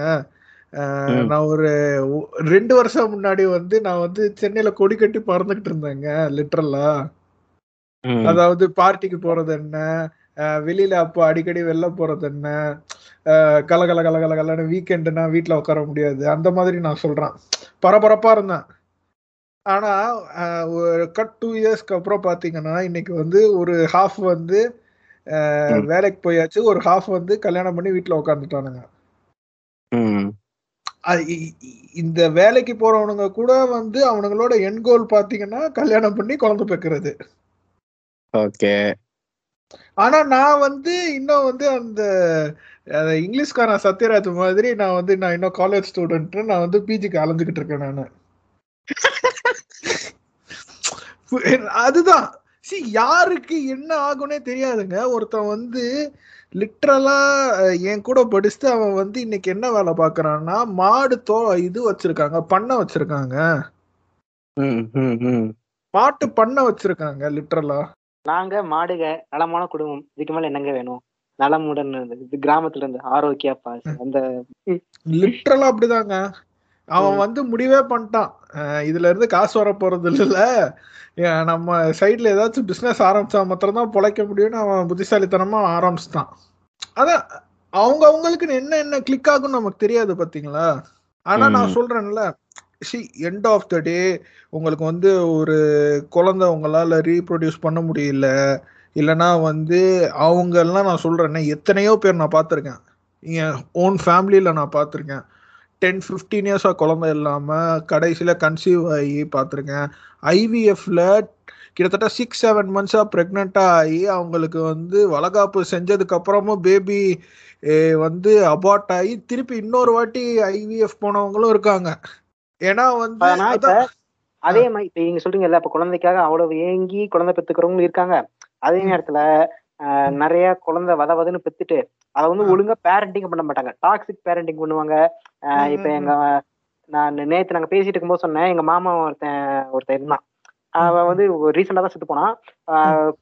நான் ஒரு ரெண்டு வருஷம் முன்னாடி வந்து நான் வந்து சென்னையில கொடி கட்டி பறந்துகிட்டு இருந்தேங்க லிட்டரலா ம். அதாவது பார்ட்டிக்கு போறது என்ன? வெளியில அப்போ அடிக்கடி வெளில போறது என்ன? கல கல கல கல கலன்னு வீக்கெண்டுனா வீட்ல உட்கார முடியாது. அந்த மாதிரி நான் சொல்றேன். பரபரப்பா இருந்தேன். ஆனா ஒரு கட் டூ இயர்ஸ்க்கு அப்புறம் பாத்தீங்கன்னா இன்னைக்கு வந்து ஒரு ஹாஃப் வந்து. வேலைக்கு போயாச்சு. ஒரு ஹாஃப் வந்து கல்யாணம் பண்ணி வீட்ல உட்காந்துட்டானுங்க இந்த வேலைக்கு போறவனுங்க கூட வந்து அவனுங்களோட என் கோல் பாத்தீங்கன்னா கல்யாணம் பண்ணி குழந்தை பெக்கிறது. ஓகே. ஆனா நான் வந்து இன்னும் வந்து அந்த இங்கிலீஷ்காரன் சத்யராஜ் மாதிரி நான் வந்து நான் இன்னும் காலேஜ் ஸ்டூடெண்ட் நான் வந்து பிஜிக்கு அலைஞ்சுக்கிட்டு இருக்கேன் நான். *laughs* அதுதான். சி யாருக்கு என்ன ஆகும்னே தெரியாதுங்க. ஒருத்தன் வந்து லிட்ரலா என் கூட படிச்சுட்டு அவன் வந்து இன்னைக்கு என்ன வேலை பார்க்கறான்னா மாடு தோ இது வச்சிருக்காங்க பண்ணை வச்சிருக்காங்க. ம், ம், ம். மாட்டு பண்ணை வச்சிருக்காங்க லிட்ரலா நாங்க மாடுக நலமான குடும்பம் இதுக்கு மேல என்னங்க வேணும்? நலமுடன் இது கிராமத்துல இருந்து ஆரோக்கியா பாஸ் அந்த லிட்ரலா அப்படிதாங்க. அவன். வந்து முடிவே பண்ணிட்டான். இதுல இருந்து காசு வர போறது இல்ல நம்ம சைட்ல ஏதாச்சும் பிசினஸ் ஆரம்பிச்சா மாத்திரம் தான் பொழைக்க முடியும்னு அவன் புத்திசாலித்தனமா ஆரம்பிச்சிட்டான். அதான் அவங்க அவங்களுக்கு என்ன என்ன கிளிக் ஆகும்னு நமக்கு தெரியாது பாத்தீங்களா? ஆனா நான். சொல்றேன்ல see end of the day உங்களுக்கு வந்து ஒரு குழந்தை உங்களால ரீப்ரொடியூஸ் பண்ண முடியல. இல்லைன்னா வந்து அவங்க எல்லாம் நான் சொல்றேன்னா எத்தனையோ பேர் நான் பார்த்துருக்கேன். என் ஓன் ஃபேமிலியில நான் பார்த்துருக்கேன். டென் ஃபிஃப்டீன் இயர்ஸாக குழந்தை இல்லாமல் கடைசியில் கன்சீவ் ஆகி பார்த்துருக்கேன். ஐவிஎஃப்ல கிட்டத்தட்ட சிக்ஸ் செவன் மந்த்ஸாக ப்ரெக்னெண்ட்டாக ஆகி அவங்களுக்கு வந்து வளகாப்பு செஞ்சதுக்கு அப்புறமும் பேபி வந்து அபார்ட் ஆகி திருப்பி இன்னொரு வாட்டி ஐவிஎஃப் போனவங்களும் இருக்காங்க. ஏன்னா வந்து அதே மாதிரி இப்ப நீங்க சொல்றீங்கல்ல இப்ப குழந்தைக்காக அவ்வளவு ஏங்கி குழந்தை பெத்துக்கிறவங்களும் இருக்காங்க. அதே. நேரத்துல நிறைய குழந்தை வத வதன்னு பெத்துட்டு அதை வந்து. ஒழுங்கா பேரண்டிங் பண்ண மாட்டாங்க. டாக்ஸிக் பேரண்டிங் பண்ணுவாங்க. இப்ப எங்க நான் நேத்து நாங்க பேசிட்டு இருக்கும்போது சொன்னேன். எங்க மாமா ஒருத்தன் ஒருத்தன் இருந்தான். அவன் வந்து ரீசெண்டா தான் செத்து போனான்.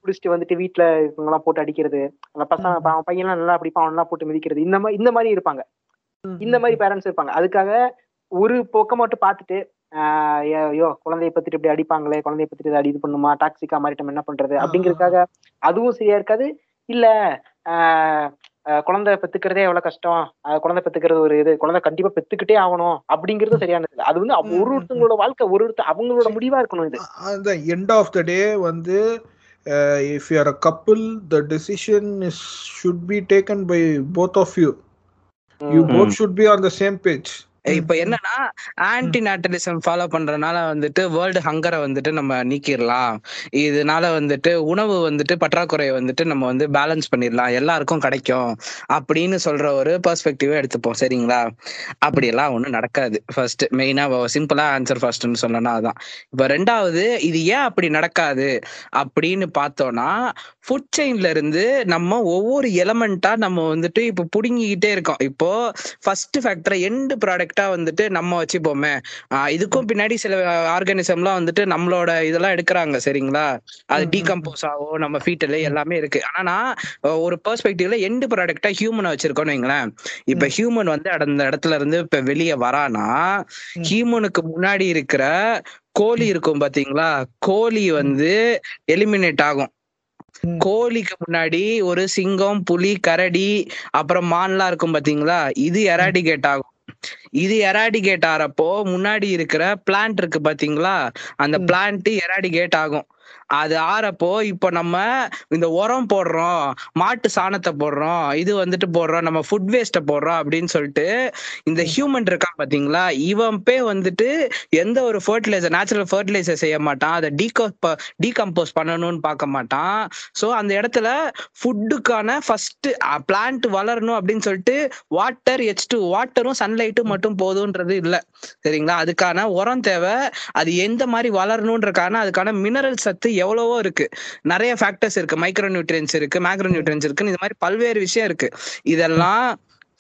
குடிச்சிட்டு வந்துட்டு வீட்டுல இவங்க எல்லாம் போட்டு அடிக்கிறது அந்த பசங்க. அவன் பையன்லாம் நல்லா பிடிப்பான். அவனெல்லாம் போட்டு மிதிக்கிறது. இந்த மாதிரி இந்த மாதிரி இருப்பாங்க. இந்த மாதிரி பேரண்ட்ஸ் இருப்பாங்க. அதுக்காக ஒரு பக்கம் மட்டும் பார்த்துட்டு ஆஹ் ஐயோ, குழந்தைய பத்திட்டு இப்படி அடிப்பாங்களே குழந்தைய பத்திட்டு அடி இது பண்ணுமா டாக்ஸிக்கா மாறிட்டோம் என்ன பண்றது? அப்படிங்கறதுக்காக அதுவும் சரியா இருக்காது. இல்ல குழந்தை பெத்துக்கிறதே எவ்வளவு கஷ்டம்? குழந்தை பெத்துக்கிறது ஒரு இது. குழந்தை கண்டிப்பா பெத்துக்கிட்டே ஆகணும். அப்படிங்கிறது சரியானது இல்ல. அது வந்து அவ- ஒரு ஒருத்தவங்களோட வாழ்க்கை ஒரு ஒருத்த அவங்களோட முடிவா இருக்கணும் இது. அந்த எண்ட் ஆஃப் த டே வந்து if you are a couple the decision is should be taken by both of you you. Both should be on the same page இப்ப என்னன்னா ஆன்டி நேட்டலிசம் ஃபாலோ பண்றதுனால வந்துட்டு வேர்ல்டு ஹங்கரை வந்துட்டு நம்ம நீக்கிடலாம் இதனால வந்துட்டு உணவு வந்துட்டு பற்றாக்குறையை வந்துட்டு நம்ம வந்து பேலன்ஸ் பண்ணிடலாம் எல்லாருக்கும் கிடைக்கும். அப்படின்னு சொல்ற ஒரு பெர்ஸ்பெக்டிவா எடுத்துப்போம். சரிங்களா? அப்படியெல்லாம் ஒண்ணும் நடக்காது. ஃபர்ஸ்ட் மெயினா சிம்பிளா ஆன்சர் ஃபர்ஸ்ட்னு சொல்லணும்னா அதான். இப்ப ரெண்டாவது இது ஏன் அப்படி நடக்காது? அப்படின்னு பார்த்தோம்னா ஃபுட் செயின்ல இருந்து நம்ம ஒவ்வொரு எலமெண்டா நம்ம வந்துட்டு இப்போ புடுங்கிக்கிட்டே இருக்கோம். இப்போ ஃபர்ஸ்ட் ஃபேக்டரை எண்டு ப்ராடக்டா வந்துட்டு நம்ம வச்சுப்போமே. இதுக்கும் பின்னாடி சில ஆர்கானிசம்லாம் வந்துட்டு நம்மளோட இதெல்லாம் எடுக்கிறாங்க சரிங்களா? அது டீகம்போஸ் ஆகும் நம்ம ஃபீட்டல் எல்லாமே இருக்கு. ஆனா நான் ஒரு பெர்ஸ்பெக்டிவ்ல எண்டு ப்ராடக்டா ஹியூமனை வச்சிருக்கோம்னு வைங்களேன். இப்ப ஹியூமன் வந்து அந்த இடத்துல இருந்து இப்ப வெளியே வரானா. ஹியூமனுக்கு முன்னாடி இருக்கிற கோழி இருக்கும் பாத்தீங்களா? கோழி வந்து எலிமினேட் ஆகும். கோழிக்கு முன்னாடி ஒரு சிங்கம் புலி கரடி அப்புறம் மான்லாம் இருக்கும் பாத்தீங்களா? இது எராடிகேட் ஆகும். இது எராடிகேட் ஆறப்போ முன்னாடி இருக்கிற பிளான்ட் இருக்கு பாத்தீங்களா அந்த. பிளான்ட் எராடிகேட் ஆகும் அது ஆறப்போ இப்போ நம்ம இந்த உரம் போடுறோம் மாட்டு சாணத்தை போடுறோம் இது வந்துட்டு போடுறோம் நம்ம ஃபுட் வேஸ்ட்டை போடுறோம் அப்படின்னு சொல்லிட்டு இந்த ஹியூமன் இருக்கான் பாத்தீங்களா இவன் பே வந்துட்டு எந்த ஒரு ஃபர்டிலைசர் நேச்சுரல் ஃபர்டிலைசர் செய்ய மாட்டான். அதை டீகோ டீகம்போஸ் பண்ணணும்னு பார்க்க மாட்டான். ஸோ அந்த இடத்துல ஃபுட்டுக்கான ஃபர்ஸ்ட் பிளான்ட் வளரணும் அப்படின்னு சொல்லிட்டு வாட்டர் எச் டூ வாட்டரும் சன்லைட்டும் மட்டும் போதுன்றது இல்லை. சரிங்களா? அதுக்கான உரம் தேவை. அது எந்த மாதிரி வளரணுன்றக்கான அதுக்கான மினரல் சத்து எவ்வளவோ இருக்கு. நிறைய ஃபேக்டர்ஸ் இருக்கு. மைக்ரோ நியூட்ரியன்ஸ் இருக்கு மேக்ரோ நியூட்ரியன்ஸ் இருக்கு இந்த மாதிரி பல்வேறு விஷயம் இருக்கு. இதெல்லாம்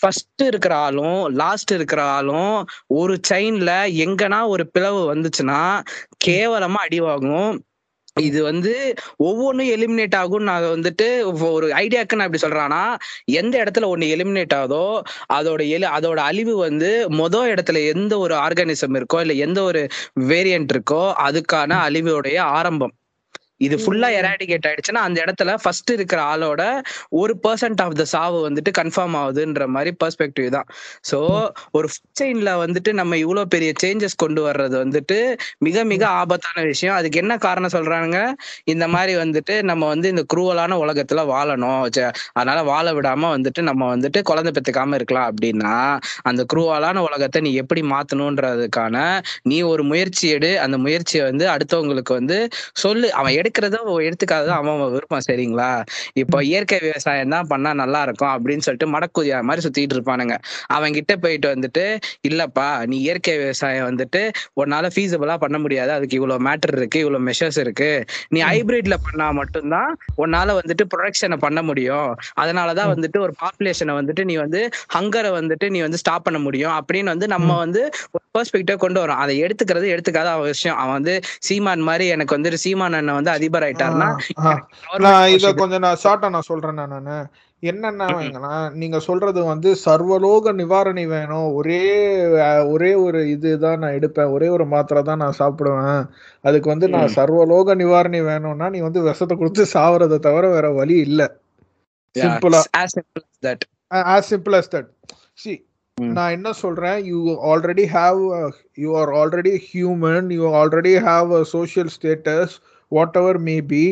ஃபர்ஸ்ட் இருக்கிற ஆளும் லாஸ்ட் இருக்கிற ஆளும் ஒரு செயின்ல எங்கன்னா ஒரு பிளவு வந்துச்சுன்னா கேவலமா அடிவாகும். இது வந்து ஒவ்வொன்றும் எலிமினேட் ஆகும் நான் வந்துட்டு ஒரு ஐடியாக்கு நான் இப்படி சொல்றேன்னா எந்த இடத்துல ஒன்று எலிமினேட் ஆகுதோ அதோட எலி அதோட அழிவு வந்து மொதல் இடத்துல எந்த ஒரு ஆர்கானிசம் இருக்கோ இல்லை எந்த ஒரு வேரியன்ட் இருக்கோ அதுக்கான அழிவோடைய ஆரம்பம். இது ஃபுல்லா எராடிகேட் ஆயிடுச்சுன்னா அந்த இடத்துல ஃபர்ஸ்ட் இருக்கிற ஆளோட ஒரு பர்சன்ட் ஆஃப் த சாவு வந்துட்டு கன்ஃபார்ம் ஆகுதுன்ற மாதிரி பெர்ஸ்பெக்டிவ் தான். ஸோ ஒரு செயின்ல வந்துட்டு நம்ம இவ்வளோ பெரிய சேஞ்சஸ் கொண்டு வர்றது வந்துட்டு மிக மிக ஆபத்தான விஷயம். அதுக்கு என்ன காரணம் சொல்றாங்க இந்த மாதிரி வந்துட்டு நம்ம வந்து இந்த குரூவலான உலகத்துல வாழணும். அதனால வாழ விடாம வந்துட்டு நம்ம வந்துட்டு குழந்தை பெத்துக்காம இருக்கலாம் அப்படின்னா அந்த குரூவலான உலகத்தை நீ எப்படி மாத்தணுன்றதுக்கான நீ ஒரு முயற்சி எடு. அந்த முயற்சியை வந்து அடுத்தவங்களுக்கு வந்து சொல்லு. அவன் எடுக்கிறத எடுத்துக்காதது அவன் அவன் விருப்பம் சரிங்களா? இப்போ இயற்கை விவசாயம் தான் பண்ணா நல்லா இருக்கும் அப்படின்னு சொல்லிட்டு மடக்குதியா மாதிரி சுத்திட்டு இருப்பானுங்க. அவன் கிட்ட போயிட்டு வந்துட்டு இல்லப்பா நீ இயற்கை விவசாயம் வந்துட்டு உன்னால ஃபீஸபிளா பண்ண முடியாது. அதுக்கு இவ்வளவு மேட்டர் இருக்கு இவ்வளவு மெஷர்ஸ் இருக்கு. நீ ஹைபிரிட்ல பண்ணா மட்டும்தான் உன்னால வந்துட்டு ப்ரொடக்ஷனை பண்ண முடியும். அதனாலதான் வந்துட்டு ஒரு பாப்புலேஷனை வந்துட்டு நீ வந்து ஹங்கரை வந்துட்டு நீ வந்து ஸ்டாப் பண்ண முடியும். அப்படின்னு வந்து நம்ம வந்து ஒரு பெர்ஸ்பெக்டிவ் கொண்டு வரோம். அதை எடுத்துக்கிறது எடுத்துக்காத அவ விஷயம் அவன் வந்து சீமான் மாதிரி எனக்கு வந்து சீமான் அண்ணன் வந்து அதிபர் ஆயிட்டாருன்னா. நான் இத கொஞ்சம் நான் ஷார்ட்டா நான் சொல்றேன் நானு என்னன்னா வைங்களா நீங்க சொல்றது வந்து சர்வலோக நிவாரணி வேணும். ஒரே ஒரே ஒரு இதுதான் நான் எடுப்பேன். ஒரே ஒரு மாத்திரை தான் நான் சாப்பிடுவேன். அதுக்கு வந்து நான் சர்வலோக நிவாரணி வேணும்னா நீ வந்து விஷத்தை கொடுத்து சாவறதை தவிர வேற வழி இல்ல. சிம்பிளா simple as that. see ம். நான் என்ன சொல்றேன்? You already have you are already human you already have a social status what ever may be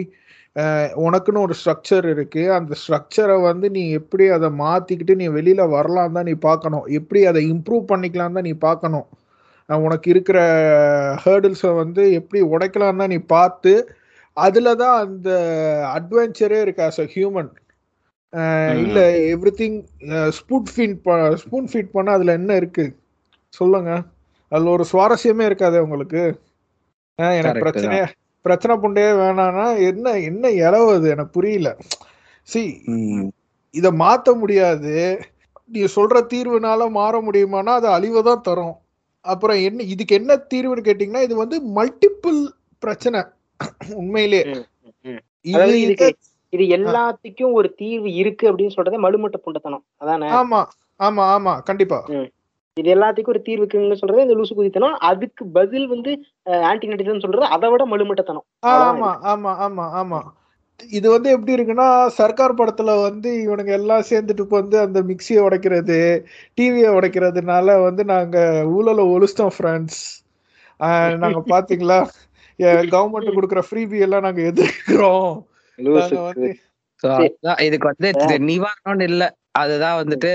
உனக்குன்னு ஒரு ஸ்ட்ரக்சர் இருக்கு. அந்த ஸ்ட்ரக்சரை வந்து நீ எப்படி அதை மாத்திக்கிட்டு நீ வெளியில வரலாம் தான் நீ பார்க்கணும். எப்படி அதை இம்ப்ரூவ் பண்ணிக்கலாம் தான் நீ பார்க்கணும். உனக்கு இருக்கிற ஹேர்டில்ஸை வந்து எப்படி உடைக்கலாம் தான் நீ பார்த்து அதுல தான் அந்த அட்வென்ச்சரே இருக்கு ஆஸ் அ ஹியூமன் இல்ல everything spoon feed spoon feed பண்ண அதுல என்ன இருக்கு? சொல்லுங்க. அதுல ஒரு சுவாரஸ்யமே இருக்காதே உங்களுக்கு? எனக்கு Correct பிரச்சனை புண்டையே வேணாம்னா என்ன என்ன இலவு அது? எனக்கு புரியல. சி. இத மாத்த முடியாது. நீ சொல்ற தீர்வுனால மாற முடியுமானா அது அழிவை தான் தரும். அப்புறம் என்ன இதுக்கு என்ன தீர்வுன்னு கேட்டீங்கன்னா இது வந்து மல்டிபிள் பிரச்சனை. உண்மையிலே. இது எல்லாத்துக்கும் ஒரு தீர்வு இருக்கு அப்படின்னு சொல்றதே மழுமட்ட புண்டத்தனம். அதானே? ஆமா ஆமா ஆமா. கண்டிப்பா. இது எல்லாத்துக்கும் ஒரு தீர்வுக்குன்னு சொல்றது இந்த லூசு குதித்தனம். அதுக்கு பதில் வந்து ஆன்டி நட்டிசம் சொல்றது அதை விட மழுமட்டத்தனம். அவ்வளவுதான் ஆமா ஆமா ஆமா ஆமா. இது வந்து எப்படி இருக்குன்னா சர்க்கார் படத்துல வந்து இவனுங்க எல்லாம் சேர்ந்துட்டு இப்ப வந்து அந்த மிக்சியை உடைக்கிறது டிவியை உடைக்கிறதுனால வந்து நாங்க ஊழல ஒழுச்சிட்டோம் ஃப்ரெண்ட்ஸ் நாங்க பாத்தீங்களா? கவர்மெண்ட் கொடுக்குற ஃப்ரீபி எல்லாம் நாங்க எதிர்க்கிறோம். இதுக்கு வந்து இது நிவாரணம்னு இல்ல. அதுதான் வந்துட்டு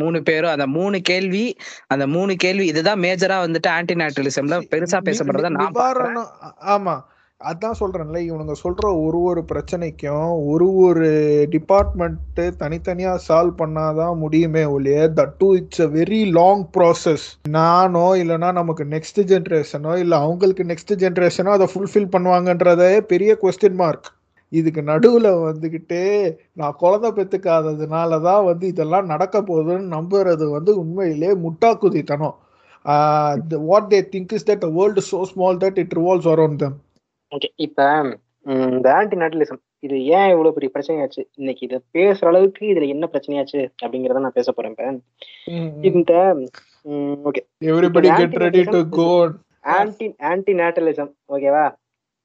மூணு பேரும் அந்த மூணு கேள்வி அந்த மூணு கேள்வி இதுதான் மேஜரா வந்துட்டு ஆன்டி நேட்டலிசம்ல பெருசா பேசப்படுறத நான் ஆமா. அதான் சொல்றேன்ல இவனுங்க சொல்ற ஒரு ஒரு பிரச்சனைக்கும் ஒரு ஒரு டிபார்ட்மெண்ட் தனித்தனியா சால்வ் பண்ணாதான் முடியுமே ஒழிய that too it's a very long process நானோ இல்லைன்னா நமக்கு நெக்ஸ்ட் ஜென்ரேஷனோ இல்ல அவங்களுக்கு நெக்ஸ்ட் ஜென்ரேஷனோ அதை ஃபுல்ஃபில் பண்ணுவாங்கன்றதே பெரிய கொஸ்டின் மார்க் இதுக்கு நடுவுல வந்துகிட்டு நான் குழந்தை பெத்துக்காததுனால தான் வந்து இதெல்லாம் நடக்க போகுதுன்னு நம்புறது வந்து உண்மையிலே முட்டாக்குதித்தனம். What they think is that world so small that it revolves around them okay இப்ப இந்த ஆன்டி நேட்டலிசம் இது ஏன் இவ்வளவு பெரிய பிரச்சனையாச்சு? இன்னைக்கு இதை பேசுற அளவுக்கு இதுல என்ன பிரச்சனையாச்சு அப்படிங்கறத நான் பேச போறேன் இந்த okay everybody get ready to go anti anti natalism ஓகேவா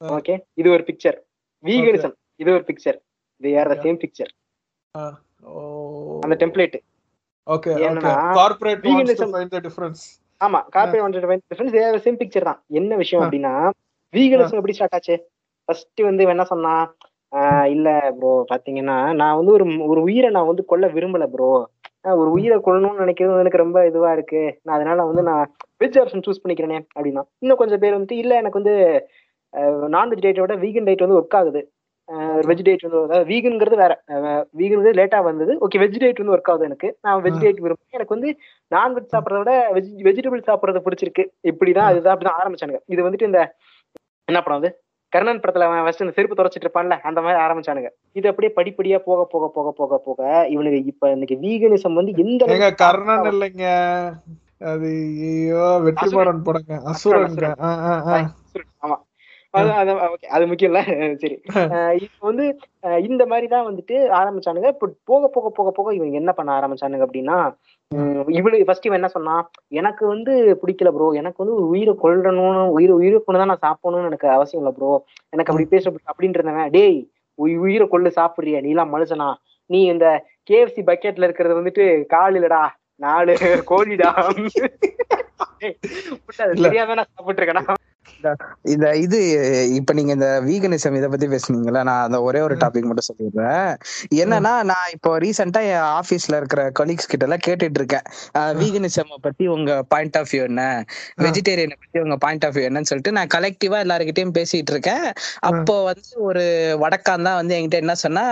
ஓகே இது ஒரு பிக்சர் வீகனிசம் இது ஒரு picture they are the. Same picture அந்த template okay corporate veganism- find the difference ஆமா corporate wanted difference they are same picture தான். என்ன விஷயம். அப்படின்னா வீகனிசம் எப்படி ஸ்டார்ட் ஆச்சு? ஃபர்ஸ்ட் வந்து என்ன சொன்னா இல்ல ப்ரோ பாத்தீங்கன்னா நான் வந்து ஒரு ஒரு உயிரை நான் வந்து கொல்ல விரும்பல ப்ரோ ஒரு உயிரை கொல்லணும்னு நினைக்கிறது எனக்கு ரொம்ப இதுவா இருக்கு. நான் அதனால வந்து நான் வெஜ் ஆப்ஷன் சூஸ் பண்ணிக்கிறேனே அப்படின்னா. இன்னும் கொஞ்சம் பேர் வந்து இல்ல எனக்கு வந்து நான்வெஜ் டேட்டை விட வீகன் டேட் வந்து ஒர்க் ஆகுது. வெஜ் டேட் வந்து வீகன்ங்கிறது வேற. வீகன் வந்து லேட்டா வந்தது. ஓகே வெஜ் டேட் வந்து ஒர்க் ஆகுது எனக்கு. நான் வெஜ் டேட் விரும்புறேன். எனக்கு வந்து நான்வெஜ் சாப்பிட்றத விட வெஜ் வெஜிடபிள் சாப்பிட்றது பிடிச்சிருக்கு. இப்படிதான் இதுதான் அப்படிதான் ஆரம்பிச்சானுங்க. இது வந்துட்டு இந்த என்ன படம் வந்து கர்ணன் படத்துல அவன் ஃபர்ஸ்ட் இந்த செருப்பு துரைச்சிட்டு இருப்பான்ல அந்த மாதிரி ஆரம்பிச்சானுங்க. இது அப்படியே படிப்படியா போக போக போக போக போக இவனுக்கு இப்ப இன்னைக்கு வீகனிசம் வந்து எந்த கர்ணன் இல்லைங்க. அது ஐயோ வெற்றிமாறன் படங்க. ஆ. ஆமா. அது முக்கியம் இல்ல *laughs* சரி. இப்போ வந்து இந்த மாதிரி தான் வந்துட்டு ஆரம்பிச்சானுங்க. இப்போ போக போக போக போக இவங்க என்ன பண்ண ஆரம்பிச்சானுங்க அப்படின்னா இவனு ஃபர்ஸ்ட் இவன் என்ன சொன்னான் எனக்கு வந்து பிடிக்கல ப்ரோ எனக்கு வந்து உயிரை கொல்லணும்னு உயிரை உயிரை கொண்டு தான் நான் சாப்பிடணும்னு எனக்கு அவசியம் இல்லை ப்ரோ எனக்கு அப்படி பேச அப்படின்னு இருந்தவன் டேய் உயி- உயிரை கொள்ளு சாப்பிடுறியா? நீ எல்லாம் மனுஷனா? நீ இந்த கேஎஃப்சி பக்கெட்ல இருக்கிறது வந்துட்டு கால் இல்லடா. நாலு கோழிடா. *laughs* இந்த இது இப்ப நீங்க இந்த வீகனிசம் இத பத்தி பேசுனீங்கல்ல நான் அந்த ஒரே ஒரு டாபிக் மட்டும் சொல்லிடுறேன். என்னன்னா நான் இப்போ ரீசெண்டா என் ஆபீஸ்ல இருக்கிற கொலீக்ஸ் கிட்ட எல்லாம் கேட்டுட்டு இருக்கேன் வீகனிசம் பத்தி உங்க பாயிண்ட் ஆஃப் வியூ என்ன? வெஜிடேரியனை பத்தி உங்க பாயிண்ட் ஆஃப் வியூ என்னன்னு சொல்லிட்டு நான் கலெக்டிவா எல்லாருக்கிட்டையும் பேசிட்டு இருக்கேன் அப்போ வந்து ஒரு வடக்கான் தான் வந்து என்கிட்ட என்ன சொன்னா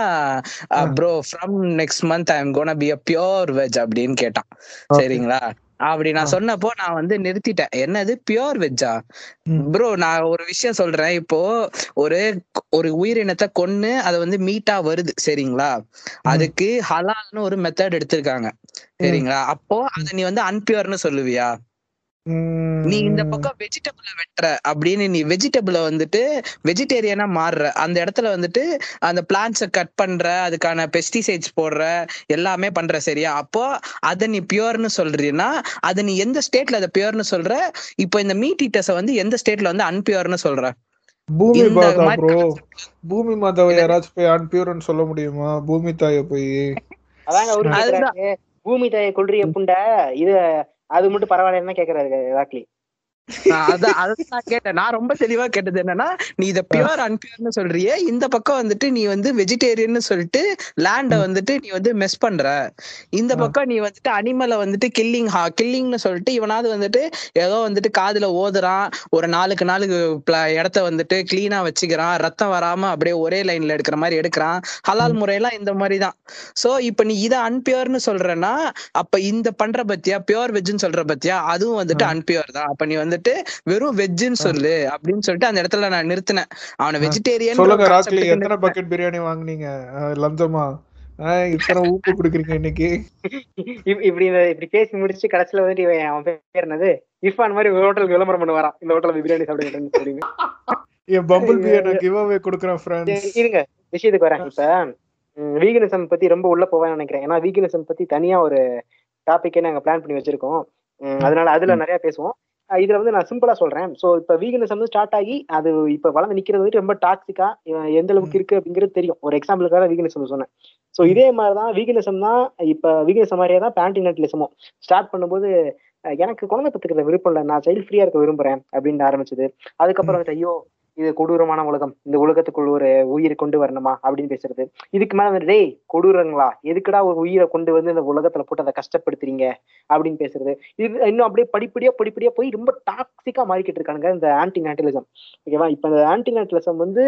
bro from next month I am gonna be a pure veg அப்படின்னு கேட்டான். சரிங்களா? அப்படி நான் சொன்னப்போ நான் வந்து நிறுத்திட்டேன். என்னது? பியோர் வெஜ்ஜா. ப்ரோ நான் ஒரு விஷயம் சொல்றேன். இப்போ ஒரு ஒரு உயிரினத்தை கொன்னு அது வந்து மீட்டா வருது. சரிங்களா? அதுக்கு ஹலால்னு ஒரு மெத்தட் எடுத்திருக்காங்க. சரிங்களா? அப்போ அத நீ வந்து அன்பியூர்னு சொல்லுவியா? நீ இந்த பக்கம் வெஜிடபிள வெட்டுற அப்படின்னு நீ வெஜிடபிள வந்துட்டு வெஜிடேரியனா மாறுற. அந்த இடத்துல வந்துட்டு அந்த பிளான்ட்ஸை கட் பண்ற அதுக்கான பெஸ்டிசைட்ஸ் போடுற எல்லாமே பண்ற சரியா? அப்போ அதை நீ பியூர்னு சொல்றீன்னா அதை நீ எந்த ஸ்டேட்ல அதை பியூர்னு சொல்ற? இப்போ இந்த மீட் ஈட்டர்ஸ வந்து எந்த ஸ்டேட்ல வந்து அன்பியூர்னு சொல்ற? பூமி மாதா ப்ரோ பூமி மாதாவை யாராச்சும் போய் அன்பியூர்னு சொல்ல முடியுமா? பூமி தாய போய். அதாங்க பூமி தாயை கொள்றிய புண்டை இது அது மட்டும் பரவாயில்லன்னு கேக்குறாரு ராக்லி கேட்டேன். நான் ரொம்ப தெளிவா கேட்டது என்னன்னா நீ இத பியூர் அன்பியூர்னு சொல்றியே இந்த பக்கம் வந்துட்டு நீ வந்து வெஜிடேரியன் சொல்லிட்டு லேண்ட வந்துட்டு நீ வந்து மெஸ் பண்ற. இந்த பக்கம் நீ வந்துட்டு அனிமலை வந்துட்டு கில்லிங் கில்லிங்னு சொல்லிட்டு இவனாவது வந்துட்டு ஏதோ வந்துட்டு காதுல ஓதுறான். ஒரு நாளுக்கு நாளுக்கு இடத்த வந்துட்டு கிளீனா வச்சுக்கிறான். ரத்தம் வராம அப்படியே ஒரே லைன்ல எடுக்கிற மாதிரி எடுக்கிறான். ஹலால் முறையெல்லாம் இந்த மாதிரி தான் சோ இப்ப நீ இத அன்பியூர்னு சொல்றேன்னா அப்ப இந்த பண்ற பத்தியா? பியூர் வெஜ்னு சொல்ற பத்தியா? அதுவும் வந்துட்டு அன்பியூர் தான். அப்ப நீ வந்துட்டு வெறும் வெஜ்ஜுன்னு சொல்லு அப்படின்னு சொல்லிட்டு அந்த இடத்துல நான் நிறுத்தினேன். அவனை வெஜிடேரியன் சொல்லுங்க ராக்லி எத்தனை பக்கெட் பிரியாணி வாங்குனீங்க? லஞ்சமா? இத்தனை ஊப்பு குடுக்குறீங்க இன்னைக்கு? இப்- இப்படி இந்த- இப்படி பேசி முடிச்சு கடைசியில வந்துட்டு இவன் அவன் பேர் என்னது? இர்ஃபான் மாதிரி ஹோட்டலுக்கு விளம்பரம் பண்ண வரான் இந்த ஹோட்டல்ல பிரியாணி சாப்பிடுங்க சொல்லி என் பம்பிள் பி நான் கிவ் அவே கொடுக்குறேன் ஃப்ரெண்ட்ஸ் இருங்க. விஷயத்துக்கு வரேன். இப்ப வீகனிசம் பத்தி ரொம்ப உள்ள போவேன்னு நினைக்கிறேன். ஏன்னா வீகனிசம் பத்தி தனியா ஒரு டாபிக்கே நாங்க பிளான் பண்ணி வச்சிருக்கோம். உம், அதனால அதுல நிறைய பேசுவோம். இதுல வந்து நான் சிம்பிளா சொல்றேன். சோ இப்ப வீகனிசம் வந்து ஸ்டார்ட் ஆகி அது இப்ப வளர்ந்து நிக்கிறது வந்துட்டு ரொம்ப டாக்ஸிக்கா எந்த அளவுக்கு இருக்கு அப்படிங்கிறது தெரியும். ஒரு எக்ஸாம்பிளுக்காக வீகனிசம் சொன்னேன். சோ இதே மாதிரிதான் வீகனிசம் தான் இப்ப வீகனிசம் மாதிரியே தான் பேண்டினட்லிசமும் ஸ்டார்ட் பண்ணும்போது எனக்கு குழந்தை பத்துக்கிற விருப்பம் இல்லை. நான் சைல்ட் ஃப்ரீயா இருக்க விரும்புறேன் அப்படின்னு ஆரம்பிச்சது. அதுக்கப்புறம் ஐயோ இது கொடூரமான உலகம். இந்த உலகத்துக்குள் ஒரு உயிரை கொண்டு வரணுமா அப்படின்னு பேசுறது. இதுக்கு மேல வந்து டேய் கொடூரங்களா எதுக்குடா ஒரு உயிரை கொண்டு வந்து இந்த உலகத்துல போட்டு அதை கஷ்டப்படுத்துறீங்க? அப்படின்னு பேசுறது. இது இன்னும் அப்படியே படிப்படியா படிப்படியா போய் ரொம்ப டாக்ஸிக்கா மாறிக்கிட்டு இருக்கானுங்க இந்த ஆன்டி நேட்டலிசம் ஓகேவா இப்ப இந்த ஆன்டி நேட்டலிசம் வந்து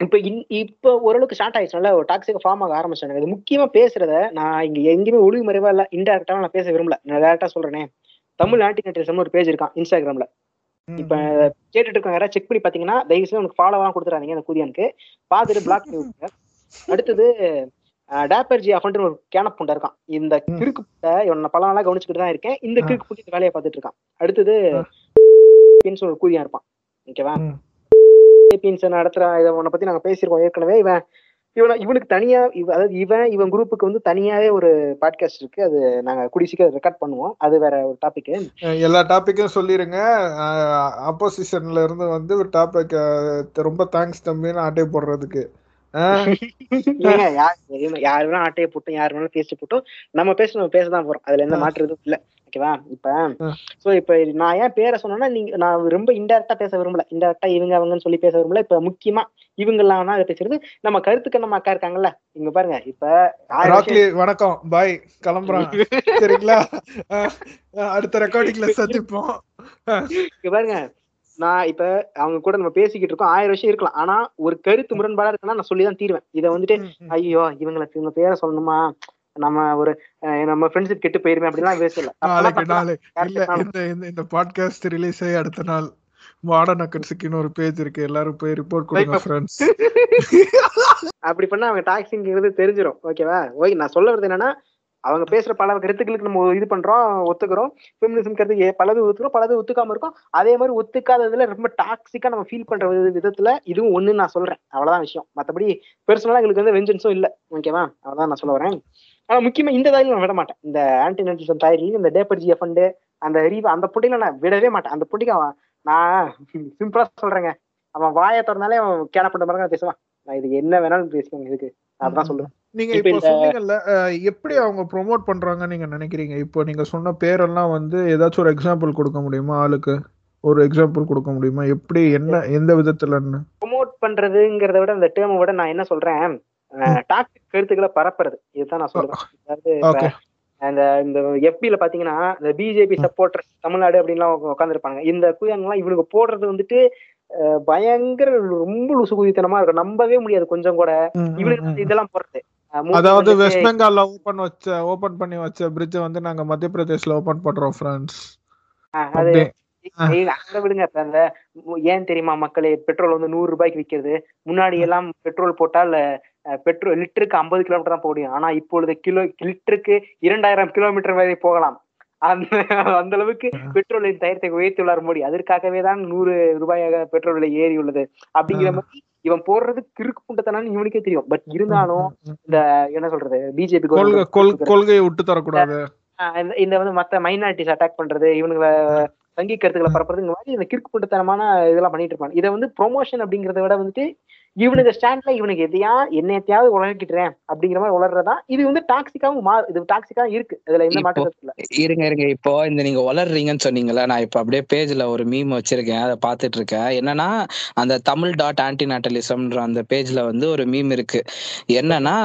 இப்ப இன் இப்ப ஓரளவுக்கு ஸ்டார்ட் ஆயிடுச்சுனால ஒரு டாக்ஸிக் ஃபார்ம் ஆக ஆரம்பிச்சாங்க இது முக்கியமா பேசுறத நான் இங்க எங்கேயுமே ஒழுங்கு மறைவா இல்ல இன்டெரக்டா நான் பேச விரும்பல. நான் டேரக்டா சொல்றேனே. தமிழ் ஆன்டி நேட்டலிசம் ஒரு பேஜ் இருக்கான் இன்ஸ்டாகிராம்ல இப்ப கேட்டுட்டு இருக்கவங்க யாராவது செக் பண்ணி பாத்தீங்கன்னா தயவு செய்து உனக்கு ஃபாலோவா கொடுத்துறாதீங்க அந்த கூதியானுக்கு பார்த்துட்டு பிளாக் பண்ணி அடுத்தது டேப்பர்ஜி அஃபண்ட் ஒரு கேனப் புண்டை இருக்கான். இந்த. கிறுக்கு புண்டை இவன் பல நாளா கவனிச்சுக்கிட்டு தான் இருக்கேன். இந்த. கிறுக்கு புண்டை இந்த வேலையை பார்த்துட்டு இருக்கான். அடுத்தது ஒரு கூதியா இருப்பான். ஓகேவா? நடத்துற இதை உன்னை பத்தி நாங்க பேசியிருக்கோம் ஏற்கனவே. இவன் இவன இவனுக்கு தனியா அதாவது இவன் இவன் குரூப்புக்கு வந்து தனியாவே ஒரு பாட்காஸ்ட் இருக்கு. அது நாங்க கூடிய சீக்கிரம் ரெக்கார்ட் பண்ணுவோம். அது வேற ஒரு டாபிக் எல்லா டாபிக்கும் சொல்லிருங்க. அப்போசிஷன்ல இருந்து வந்து ஒரு டாபிக் ரொம்ப தேங்க்ஸ் தம்பின்னு அட்டை போடுறதுக்கு. யார் வேணா- யார் வேணா ஆட்டையை போட்டும் யார் வேணாலும் பேசிட்டு போட்டும். நம்ம பேச நம்ம பேசதான் போறோம். அதுல எந்த. மாற்று எதுவும் இல்ல. ஓகேவா இப்ப. சோ இப்ப நான் ஏன் பேரை சொன்னேன்னா நீங்க நான் ரொம்ப இன்டெரக்டா பேச விரும்பல. இன்டெரக்டா இவங்க அவங்கன்னு சொல்லி பேச விரும்பல. இப்ப முக்கியமா இவங்க எல்லாம் தான் பேசுறது. நம்ம கருத்துக்கு நம்ம அக்கா இருக்காங்கல்ல இங்க பாருங்க. இப்ப வணக்கம். பாய். கிளம்புறேன். சரிங்களா? அடுத்த ரெக்கார்டிங்ல *laughs* சந்திப்போம். இங்க பாருங்க. நான் இப்ப அவங்க கூட நம்ம பேசிக்கிட்டு இருக்கோம். ஆயிரம் விஷயம் இருக்கலாம். ஆனா ஒரு கருத்து முரண்பாடா இருக்குன்னா நான் சொல்லிதான் தீருவேன். இதை வந்துட்டு ஐயோ இவங்களுக்கு இவங்க பேரை சொல்லணுமா? நம்ம ஒரு நம்ம ஃப்ரெண்ட்ஷிப் கெட்டு போயிருமே அப்படிலாம் பேசல நாளைக்கு நாளை. இந்த இந்த பாட்காஸ்ட் ரிலீஸ் ஆகி அடுத்த நாள் மாடர்ன் அக்கட்ஸுக்குன்னு ஒரு பேஜ் இருக்கு. எல்லாரும் போய் ரிப்போர்ட் கொடுங்க ஃப்ரெண்ட்ஸ் *laughs* அப்படி பண்ணா அவங்க டாக்ஸிங்கிறது தெரிஞ்சிடும் ஓகேவா ஓகே நான் சொல்ல வருது என்னன்னா அவங்க பேசுற பல கருத்துக்களுக்கு நம்ம இது பண்றோம் ஒத்துக்கிறோம். ஃபெமினிசம் கருத்து பலது ஒத்துக்கிறோம் பலது ஒத்துக்காம இருக்கோம். அதே மாதிரி ஒத்துக்காததுல ரொம்ப டாக்ஸிக்கா நம்ம ஃபீல் பண்ற வித- விதத்துல இதுவும் ஒண்ணுன்னு நான் சொல்றேன். அவ்வளவுதான் விஷயம். மத்தபடி பெர்சனலா எங்களுக்கு வந்து வெஞ்சன்ஸும் இல்ல. ஓகேவா அவ்வளவுதான் நான் சொல்ல வரேன். ஆனா முக்கியமா இந்த தாயில நான் விட மாட்டேன் இந்த ஆன்டி நெட்டிசம் தாயிலையும் இந்த டேப்பர்ஜி ஃபண்டு அந்த ரீவ் அந்த புட்டில நான் விடவே மாட்டேன். அந்த புட்டிக்கு அவன் நான் சிம்பிளா சொல்றேங்க. அவன் வாயை திறந்தாலே அவன் கேனப்பட்ட மாதிரி பேசுவான். நான் இது என்ன வேணாலும் பேசுவாங்க இதுக்கு. அதான் சொல்லுவேன். நீங்க இப்ப சொன்னீங்கல்ல எப்படி அவங்க ப்ரோமோட் பண்றாங்கன்னு நீங்க நினைக்கிறீங்க? இப்போ நீங்க சொன்ன பேரெல்லாம் வந்து ஏதாச்சும் ஒரு எக்ஸாம்பிள் கொடுக்க முடியுமா? ஆளுக்கு ஒரு எக்ஸாம்பிள் கொடுக்க முடியுமா? எப்படி என்ன எந்த விதத்துலன்னு? ப்ரொமோட் பண்றதுங்கிறத விட இந்த டேர்மை விட நான் என்ன சொல்றேன்? டாக்டிக் கருத்துக்களை பரப்புறது. இதுதான் நான் சொல்றேன். அதாவது அந்த இந்த எஃபில பாத்தீங்கன்னா இந்த பிஜேபி சப்போர்டர்ஸ் தமிழ்நாடு அப்படின்லாம் உட்காந்துருப்பாங்க இந்த குயாங்கெல்லாம் இவனுக்கு போடுறது வந்துட்டு பயங்கர ரொம்ப லுசு குதித்தனமா இருக்கும். நம்பவே முடியாது கொஞ்சம் கூட. இவனுக்கு இதெல்லாம் போடுறது. அதாவது வெஸ்ட் பெங்கால்ல ஓபன் வச்ச ஓபன் பண்ணி வச்ச பிரிட்ஜ் வந்து நாங்க மத்திய பிரதேஷ்ல ஓபன் பண்றோம் ஃப்ரெண்ட்ஸ் அது அங்க விடுங்க அந்த ஏன் தெரியுமா மக்களே பெட்ரோல் வந்து நூறு ரூபாய்க்கு விக்கிறது. முன்னாடி எல்லாம் பெட்ரோல் போட்டால் பெட்ரோல் லிட்டருக்கு ஐம்பது கிலோமீட்டர் தான் போக முடியும் ஆனா இப்பொழுது கிலோ லிட்டருக்கு இரண்டாயிரம் கிலோமீட்டர் வரை போகலாம். அந்த அந்த அளவுக்கு பெட்ரோலின் தயத்தை உயர்த்தியுள்ளார் மோடி. அதற்காகவே தான் நூறு ரூபாயாக பெட்ரோல் விலை ஏறி உள்ளது. அப்படிங்கிற மாதிரி இவன் போடுறது கிறுக்கு புண்டத்தனான்னு இவனுக்கே தெரியும். பட் இருந்தாலும் இந்த என்ன சொல்றது பிஜேபி கொள்கை கொள் கொள்கையை விட்டு தரக்கூடாது. இந்த- வந்து மத்த மைனாரிட்டிஸ் அட்டாக் பண்றது இவனுங்களை சங்கி கருத்துக்களை பரப்புறது இந்த மாதிரி இந்த கிறுக்கு புண்டத்தனமான இதெல்லாம் பண்ணிட்டு இருப்பாங்க. இதை வந்து ப்ரொமோஷன் அப்படிங்கறத விட வந்துட்டு இவனுக்கு ஸ்டாண்ட்ல இவனுக்கு எதையா என்னத்தையாவது உலகிட்டுறேன் அப்படிங்கிற மாதிரி உளறதா இது வந்து டாக்ஸிக்காவும் மா இது டாக்ஸிக்கா இருக்கு. இதுல எந்த இப்போ- மாற்று கருத்து இல்ல. இருங்க இருங்க. இப்போ இந்த நீங்க வளர்றீங்கன்னு சொன்னீங்கல்ல நான் இப்போ அப்படியே பேஜ்ல ஒரு மீம் வச்சிருக்கேன் அதை பார்த்துட்டு இருக்கேன். என்னன்னா அந்த தமிழ் டாட் ஆன்டிநாட்டலிசம்ன்ற அந்த பேஜ்ல வந்து ஒரு மீம் இருக்கு. என்னன்னா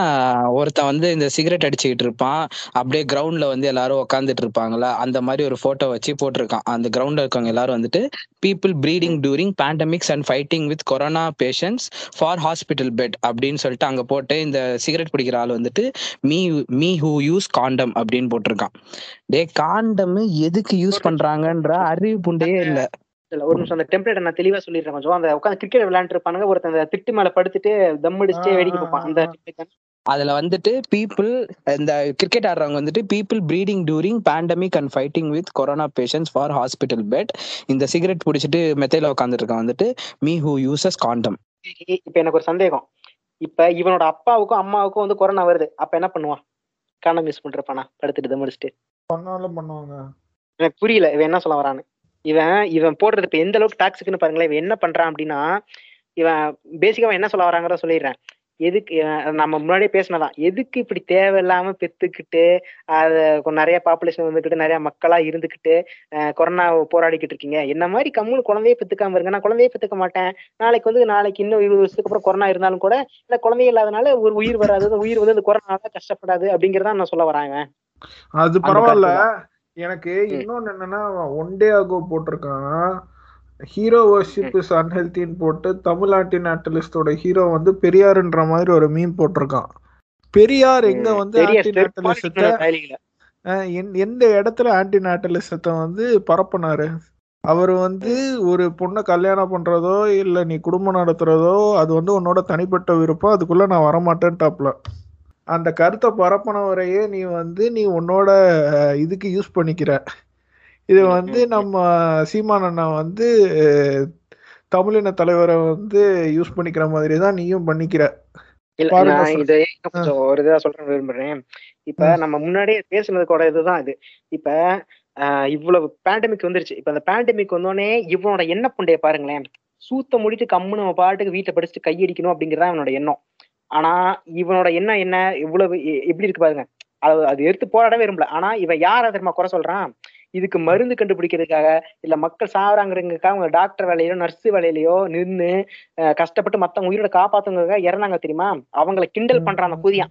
ஒருத்தன் வந்து இந்த சிகரெட் அடிச்சுக்கிட்டு இருப்பான் அப்படியே கிரவுண்ட்ல வந்து எல்லாரும் உட்காந்துட்டு இருப்பாங்கல்ல அந்த மாதிரி ஒரு போட்டோ வச்சு போட்டிருக்கான். அந்த கிரவுண்ட்ல இருக்கவங்க எல்லாரும் வந்துட்டு people breeding during pandemics and fighting with corona patients for hospital bed அப்படின்னு சொல்லிட்டு அங்க போட்டு இந்த சிகரெட் பிடிக்கிற ஆள் வந்துட்டு me me who use condom அப்படின்னு போட்டிருக்கான். டே காண்டம் எதுக்கு யூஸ் பண்றாங்கன்ற அறிவு புண்டையே இல்ல. இல்ல ஒரு நிமிஷம் அந்த டெம்ப்ளேட் நான் தெளிவா சொல்லிடுறேன் கொஞ்சம். அந்த உட்காந்து கிரிக்கெட் விளையாண்டு இருப்பானுங்க. ஒருத்தன் அந்த திட்டு மேல படுத்துட்டு தம் அடிச்சுட்டே வேடிக்கை பார்ப்பான். அந்த? அதுல வந்துட்டு பீப்புள் இந்த கிரிக்கெட் ஆடுறவங்க வந்துட்டு people breeding during pandemic and fighting with corona patients for hospital bed இந்த சிகரெட் பிடிச்சிட்டு மெத்தையில உட்காந்துருக்கான் வந்துட்டு மீ ஹூ யூசஸ் காண்டம் இப்ப எனக்கு ஒரு சந்தேகம். இப்ப இவனோட அப்பாவுக்கும் அம்மாவுக்கும் வந்து கொரோனா வருது. அப்ப என்ன பண்ணுவான்? காணம் யூஸ் பண்றப்பானா படுத்துட்டு தம் அடிச்சுட்டு பண்ணாலும் பண்ணுவாங்க. எனக்கு புரியல. இவன் என்ன சொல்ல வரான்னு. இவன் இவன் போடுறது இப்ப எந்த அளவுக்கு டாக்ஸிக்னு பாருங்களேன். இவன் என்ன பண்றான் அப்படின்னா இவன் பேசிக்கா என்ன சொல்ல வராங்கிறத சொல்லிடுறேன். எதுக்கு நம்ம முன்னாடியே பேசினதான். எதுக்கு இப்படி தேவையில்லாம பெத்துக்கிட்டு அத நிறைய பாப்புலேஷன் வந்துக்கிட்டு நிறைய மக்களா இருந்துக்கிட்டு அஹ், கொரோனா போராடிக்கிட்டு இருக்கீங்க. என்ன மாதிரி கம்முனு குழந்தையே பெத்துக்காம இருங்க. நான் குழந்தையே பெத்துக்க மாட்டேன். நாளைக்கு வந்து நாளைக்கு இன்னும் இருபது வருஷத்துக்கு அப்புறம் கொரோனா இருந்தாலும் கூட இல்ல குழந்தையே இல்லாதனால ஒரு உயிர் வராது. அந்த உயிர் வந்து இந்த கொரோனால கஷ்டப்படாது அப்படிங்கறத நான் சொல்ல வராங்க அது அந்த பரவாயில்ல. எனக்கு இன்னொன்னு என்னன்னா ஒன் டே ஆகோ போட்டிருக்கான். ஹீரோ வர்ஷிப் இஸ் அன்ஹெல்தின்னு போட்டு தமிழ் ஆன்டி நாட்டலிஸ்டோட ஹீரோ வந்து பெரியாருன்ற மாதிரி ஒரு மீம் போட்டிருக்கான். பெரியார் எங்க வந்து எந்த இடத்துல ஆன்டி நாட்டலிசத்தை வந்து பரப்புனாரு? அவர் வந்து ஒரு பொண்ணை கல்யாணம் பண்றதோ இல்ல நீ குடும்பம் நடத்துறதோ அது வந்து உன்னோட தனிப்பட்ட விருப்பம் அதுக்குள்ள நான் வரமாட்டேன்ட்டாப்ல. அந்த கருத்தை பரப்புனவரையே நீ வந்து நீ உன்னோட இதுக்கு யூஸ் பண்ணிக்கிற. இது வந்து. நம்ம சீமான் அண்ணா வந்து தமிழின தலைவரை வந்து யூஸ் பண்ணிக்கிற மாதிரி தான் நீயும் பண்ணிக்கிற. இதை கொஞ்சம் ஒரு இதா சொல்றேன் விரும்புறேன். இப்ப. நம்ம முன்னாடியே பேசுனதுக்கோட இதுதான் இது. இப்ப இவ்வளவு பேண்டமிக் வந்துருச்சு. இப்ப அந்த பேண்டமிக் வந்தோடனே இவனோட எண்ண புண்டைய பாருங்களேன். சூத்த முடிட்டு கம்முன்னு நம்ம பாட்டுக்கு வீட்டை படிச்சுட்டு கையடிக்கணும் அப்படிங்கறதா இவனோட எண்ணம். ஆனா இவனோட எண்ணம் என்ன? இவ்வளவு எப்படி இருக்கு பாருங்க. அது அது எடுத்து போராட விரும்பல. ஆனா இவன் யார தெரியுமா குறை சொல்றான்? இதுக்கு மருந்து கண்டுபிடிக்கிறதுக்காக இல்ல மக்கள் சாவறாங்கிறதுக்காக அவங்க டாக்டர் வேலையிலோ நர்ஸ் வேலையிலயோ நின்னு அஹ் கஷ்டப்பட்டு மத்தவங்க உயிரோட காப்பாத்துங்கிறதுக்காக இறந்தாங்க தெரியுமா? அவங்கள கிண்டல் பண்றான் அந்த புதியா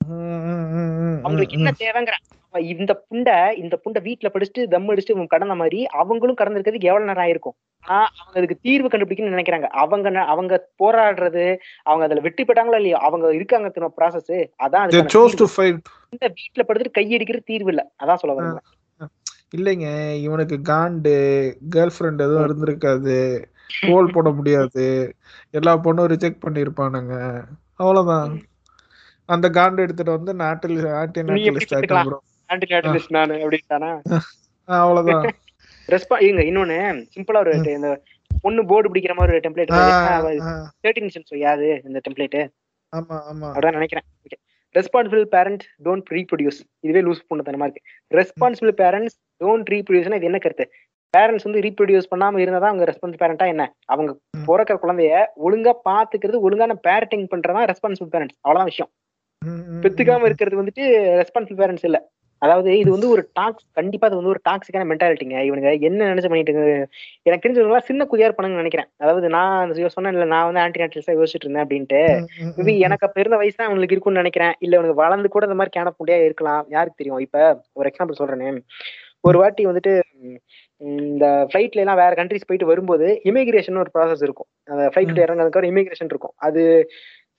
ம், ம், ம், ம், அவங்களுக்கு என்ன. தேவைங்கிறான். இந்த புண்டை இந்த புண்டை வீட்டுல படிச்சுட்டு தம் அடிச்சுட்டு கடந்த மாதிரி அவங்களும் கடந்திருக்கிறதுக்கு எவ்வளவு நேரம் ஆயிருக்கும்? ஆனா அவங்க அதுக்கு தீர்வு கண்டுபிடிக்கணும்னு நினைக்கிறாங்க. அவங்க அவங்க போராடுறது அவங்க அதுல வெற்றி பெற்றாங்களோ இல்லையோ அவங்க இருக்காங்க ப்ராசஸ் அதான். இந்த வீட்டுல படுத்துட்டு கையடிக்கிறது தீர்வு இல்ல. அதான் சொல்ல வரேன் இல்லைங்க இவனுக்கு காண்டு கேர்ள் ஃப்ரெண்ட் எதுவும் இருந்திருக்காது. கோல் போட முடியாது. எல்லா பொண்ணும் ரிஜெக்ட் பண்ணிருப்பானுங்க. அவ்வளவுதான். அந்த காண்டு எடுத்துட்டு வந்து நாட்டில் எப்படி நாட்டிலிஸ்ட் நானு அப்படின்ட்டானா? *laughs* அவ்வளவுதான். ரெஸ்பா இங்க இன்னொன்னு சிம்பிளா ஒரு இந்த பொண்ணு போர்டு பிடிக்கிற மாதிரி ஒரு டெம்ப்ளேட் தேர்ட்டின் மிஷன்ஸ் யாது இந்த டெம்ப்ளேட் ஆமா ஆமா. அப்படிதான் நினைக்கிறேன். Okay responsible parent don't reproduce இதுவே லூஸ் பண்ண இருக்கு. ரெஸ்பான்சிபிள் பேரண்ட்ஸ் டோன்ட் ரீப்ரொடியூஸ்னா இது என்ன கருத்து? பேரண்ட்ஸ் வந்து ரீப்ரொடியூஸ் பண்ணாம இருந்தா அவங்க ரெஸ்பான்சிபிள் பேரண்டா என்ன? அவங்க. பிறக்கிற குழந்தைய ஒழுங்கா பாத்துக்கிறது ஒழுங்கான பேரண்டிங் பண்றதா ரெஸ்பான்சிபிள் பேரண்ட்ஸ் அவ்வளவுதான் விஷயம். பெத்துக்காம இருக்கிறது வந்துட்டு ரெஸ்பான்சிபிள் பேரண்ட்ஸ் இல்ல. அதாவது இது வந்து ஒரு டாக்ஸ் கண்டிப்பா அது வந்து ஒரு டாக்ஸிக்கான மென்டாலிட்டிங்க. இவனுங்க என்ன நினைச்சு பண்ணிட்டு இருக்கு- எனக்கு தெரிஞ்சவங்களா சின்ன குதியார் பண்ணுங்கன்னு நினைக்கிறேன். அதாவது நான் சொன்னேன் இல்ல நான் வந்து ஆன்டி நாட்டில்ஸா யோசிச்சுட்டு இருந்தேன் அப்படின்ட்டு. மேபி எனக்கு அப்ப இருந்த வயசு தான் அவங்களுக்கு இருக்கும்னு நினைக்கிறேன். இல்ல அவனுக்கு வளர்ந்து கூட இந்த மாதிரி கேன புண்டியா இருக்கலாம். யாருக்கு தெரியும்? இப்ப ஒரு எக்ஸாம்பிள் சொல்றேனே. ஒரு வாட்டி வந்துட்டு இந்த ஃபிளைட்ல எல்லாம் வேற கண்ட்ரிஸ் போயிட்டு வரும்போது இமிகிரேஷன் ஒரு ப்ராசஸ் இருக்கும். அந்த ஃபிளைட் இறங்குறதுக்கு ஒரு இமிகிரேஷன் இருக்கும். அது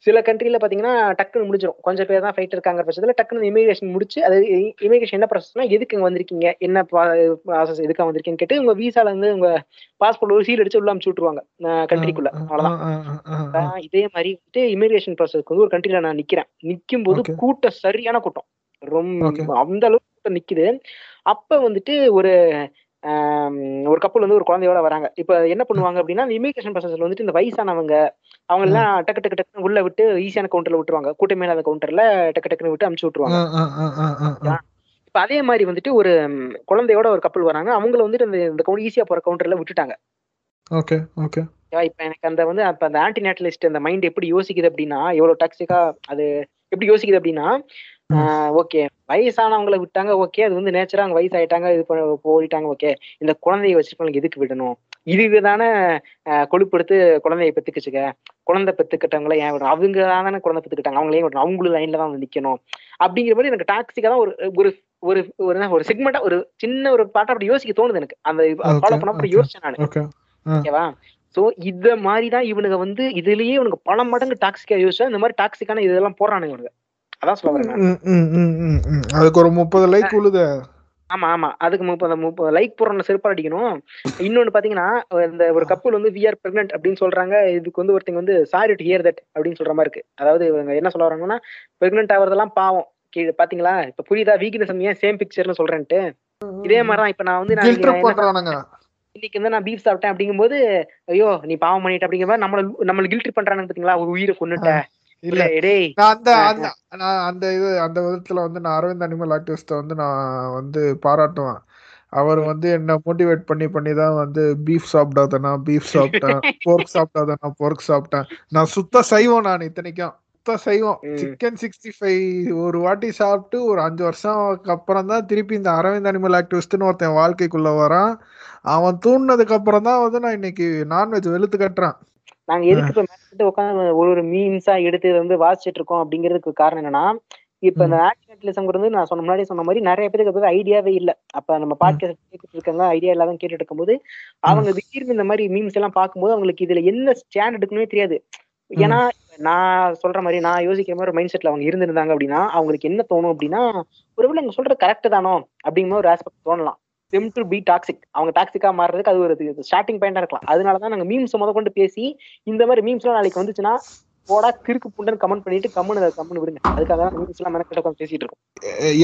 சில கண்ட்ரில பாத்தீங்கன்னா டக்குன்னு முடிஞ்சிடும் கொஞ்சம் பேர் தான் ஃபிளைட் இருக்காங்க பட்சத்துல டக்குன்னு இமிகிரேஷன் முடிச்சு அது இமிகிரேஷன் என்ன ப்ராசஸ்னா எதுக்கு இங்க வந்திருக்கீங்க? என்ன ப்ராசஸ் எதுக்காக வந்திருக்கீங்கன்னு கேட்டு உங்க வீசால இருந்து உங்க பாஸ்போர்ட் ஒரு சீல் அடிச்சு உள்ள அமுச்சு விட்டுருவாங்க கண்ட்ரிக்குள்ள. ஆஹ் இதே மாதிரி வந்துட்டு இமிகிரேஷன் ப்ராசஸ்க்கு வந்து ஒரு கண்ட்ரில நான் நிக்கிறேன். நிக்கும் போது. கூட்டம் சரியான கூட்டம். ரொம்ப அந்த அளவுக்கு கூட்டம் நிக்குது. அப்ப வந்துட்டு ஒரு ஒரு கப்பல் வந்து ஒரு குழந்தையோட வராங்க. இப்ப என்ன பண்ணுவாங்க அப்படின்னா இந்த இமிகிரேஷன் ப்ராசஸ்ல வந்துட்டு இந்த வயசானவங்க அவங்க எல்லாம் டக்கு டக்கு டக்குன்னு உள்ள விட்டு ஈஸியான கவுண்டர்ல விட்டுருவாங்க. கூட்டமே இல்லாத கவுண்டர்ல டக்கு டக்குன்னு விட்டு அமுச்சு விட்டுருவாங்க. இப்ப அதே மாதிரி வந்துட்டு ஒரு குழந்தையோட ஒரு கப்பல் வராங்க. அவங்கள வந்துட்டு இந்த இந்த கவுண்டர் ஈஸியா போற கவுண்டர்ல விட்டுட்டாங்க. Okay okay? இப்ப எனக்கு அந்த வந்து அப்ப அந்த ஆன்டி நேட்டலிஸ்ட் அந்த மைண்ட் எப்படி யோசிக்குது அப்படின்னா எவ்வளவு டாக்ஸிக்கா அது எப்படி யோசிக்குது அப்படின்னா ஓகே. வயசானவங்கள விட்டாங்க ஓகே அது வந்து நேச்சரா அவங்க வயசாயிட்டாங்க இது போயிட்டாங்க ஓகே இந்த குழந்தைய வச்சிருக்கவங்களுக்கு எதுக்கு விடணும்? இதுக்கு தானே கொழுப்படுத்து குழந்தைய பெத்துக்குச்சுக்க குழந்தை பெத்துக்கிட்டவங்கள ஏன் விடணும்? அவங்க தானே குழந்தை பெத்துக்கிட்டாங்க. அவங்களே விடணும். அவங்களும் லைன்ல தான் வந்து நிக்கணும். அப்படிங்கிற மாதிரி எனக்கு டாக்ஸிக்கா தான் ஒரு ஒரு ஒரு ஒரு ஒரு செக்மெண்டா ஒரு சின்ன ஒரு பாட்டை அப்படி யோசிக்க தோணுது எனக்கு. அந்த ஃபாலோ பண்ண அப்படி. யோசிச்சேன் நான். ஓகே ஓகேவா? சோ இத மாதிரி தான் இவனுங்க வந்து இதுலயே இவனுக்கு பல மடங்கு டாக்ஸிக்கா யோசிச்சா இந்த மாதிரி டாக்ஸிக்கான இதெல்லாம் போறானுங்க இவனுங்க. அதான் சொல்ல வரேன். அதுக்கு ஒரு முப்பது லைக் உழுத. ஆமா ஆமா. அதுக்கு முப்பது முப்பது லைக் போடுற செருப்பா அடிக்கணும். இன்னொன்னு பாத்தீங்கன்னா இந்த ஒரு கப்பல் வந்து வி ஆர் பிரெக்னென்ட் அப்படின்னு சொல்றாங்க. இதுக்கு வந்து ஒருத்தங்க வந்து சாரி டு ஹியர் தட் அப்படின்னு சொல்ற மாதிரி இருக்கு. அதாவது இவங்க என்ன சொல்ல வராங்கன்னா பிரெக்னென்ட் ஆகுறதெல்லாம் பாவம். கீழே பாத்தீங்களா? இப்ப புரியுதா? வீக்னஸ் ஏன் சேம் பிக்சர்னு சொல்றேன்ட்டு. இதே மாதிரிதான் இப்ப நான் வந்து நான் இன்னைக்கு வந்து நான் பீஃப் சாப்பிட்டேன் அப்படிங்கும்போது ஐயோ நீ பாவம் பண்ணிட்ட அப்படிங்கிற மாதிரி நம்மள நம்மள கில்ட்ரி பண்றானுங்க பாத்தீங்களா? ஒரு உயிரை கொன்னுட்ட. இல்ல நான் அந்த அந்த நான் அந்த இது அந்த விதத்துல வந்து நான் அரவிந்த் அனிமல் ஆக்டிவிஸ்ட வந்து நான் வந்து பாராட்டுவேன். அவர் வந்து என்ன மோட்டிவேட் பண்ணி பண்ணி தான் வந்து பீஃப் சாப்பிடாதனா பீஃப் சாப்பிட்டேன் போர்க் சாப்பிடாதனா போர்க் சாப்பிட்டேன். நான் சுத்த சைவம் நான் இத்தனைக்கும். சுத்த சைவம் ம். சிக்கன் சிக்ஸ்டி ஃபைவ் ஒரு வாட்டி சாப்பிட்டு ஒரு அஞ்சு வருஷம் அப்புறம் தான் திருப்பி இந்த அரவிந்த் அனிமல் ஆக்டிவிஸ்ட்னு ஒருத்தன் வாழ்க்கைக்குள்ள வரான். அவன் தூண்டினதுக்கு அப்புறம் தான் வந்து நான் இன்னைக்கு நான்வெஜ் வெளுத்து கட்டுறேன். நாங்க எதுக்கு இப்ப உட்காந்து ஒரு ஒரு மீன்ஸா எடுத்து வந்து வாசிச்சுட்டு இருக்கோம் அப்படிங்கிறதுக்கு காரணம் என்னன்னா இப்ப இந்த ஆக்டிவிட்டிசம்ங்கிறது நான் சொன்ன முன்னாடி சொன்ன மாதிரி நிறைய பேருக்கு அது ஐடியாவே இல்ல. அப்ப நம்ம பாட்காஸ்ட் கேட்டுட்டு இருக்காங்க ஐடியா இல்லாத கேட்டுட்டு இருக்கும்போது அவங்க திடீர்னு இந்த மாதிரி மீம்ஸ் எல்லாம் பார்க்கும்போது அவங்களுக்கு இதுல என்ன ஸ்டாண்ட் எடுக்கணுமே தெரியாது. ஏன்னா நான் சொல்ற மாதிரி நான் யோசிக்கிற மாதிரி மைண்ட் செட்ல அவங்க இருந்திருந்தாங்க அப்படின்னா அவங்களுக்கு என்ன தோணும் அப்படின்னா ஒருவேளை அவங்க சொல்றது கரெக்ட் தானோ அப்படிங்கிற ஒரு ஆஸ்பெக்ட் தோணலாம். செம் டு பி டாக்ஸிக் அவங்க டாக்ஸிக்கா மாறுறதுக்கு அது ஒரு ஸ்டார்டிங் பாயிண்டா இருக்கலாம். அதனாலதான் நாங்க மீம்ஸ் முத கொண்டு பேசி இந்த மாதிரி மீம்ஸ் எல்லாம் நாளைக்கு வந்துச்சுன்னா போடா கிறுக்கு புண்டன் கமெண்ட் பண்ணிட்டு கம்முன்னு கம்முன்னு விடுங்க. அதுக்காக தான் மீம்ஸ் எல்லாம் மெனக்கிட்ட உட்காந்து பேசிட்டு இருக்கோம்.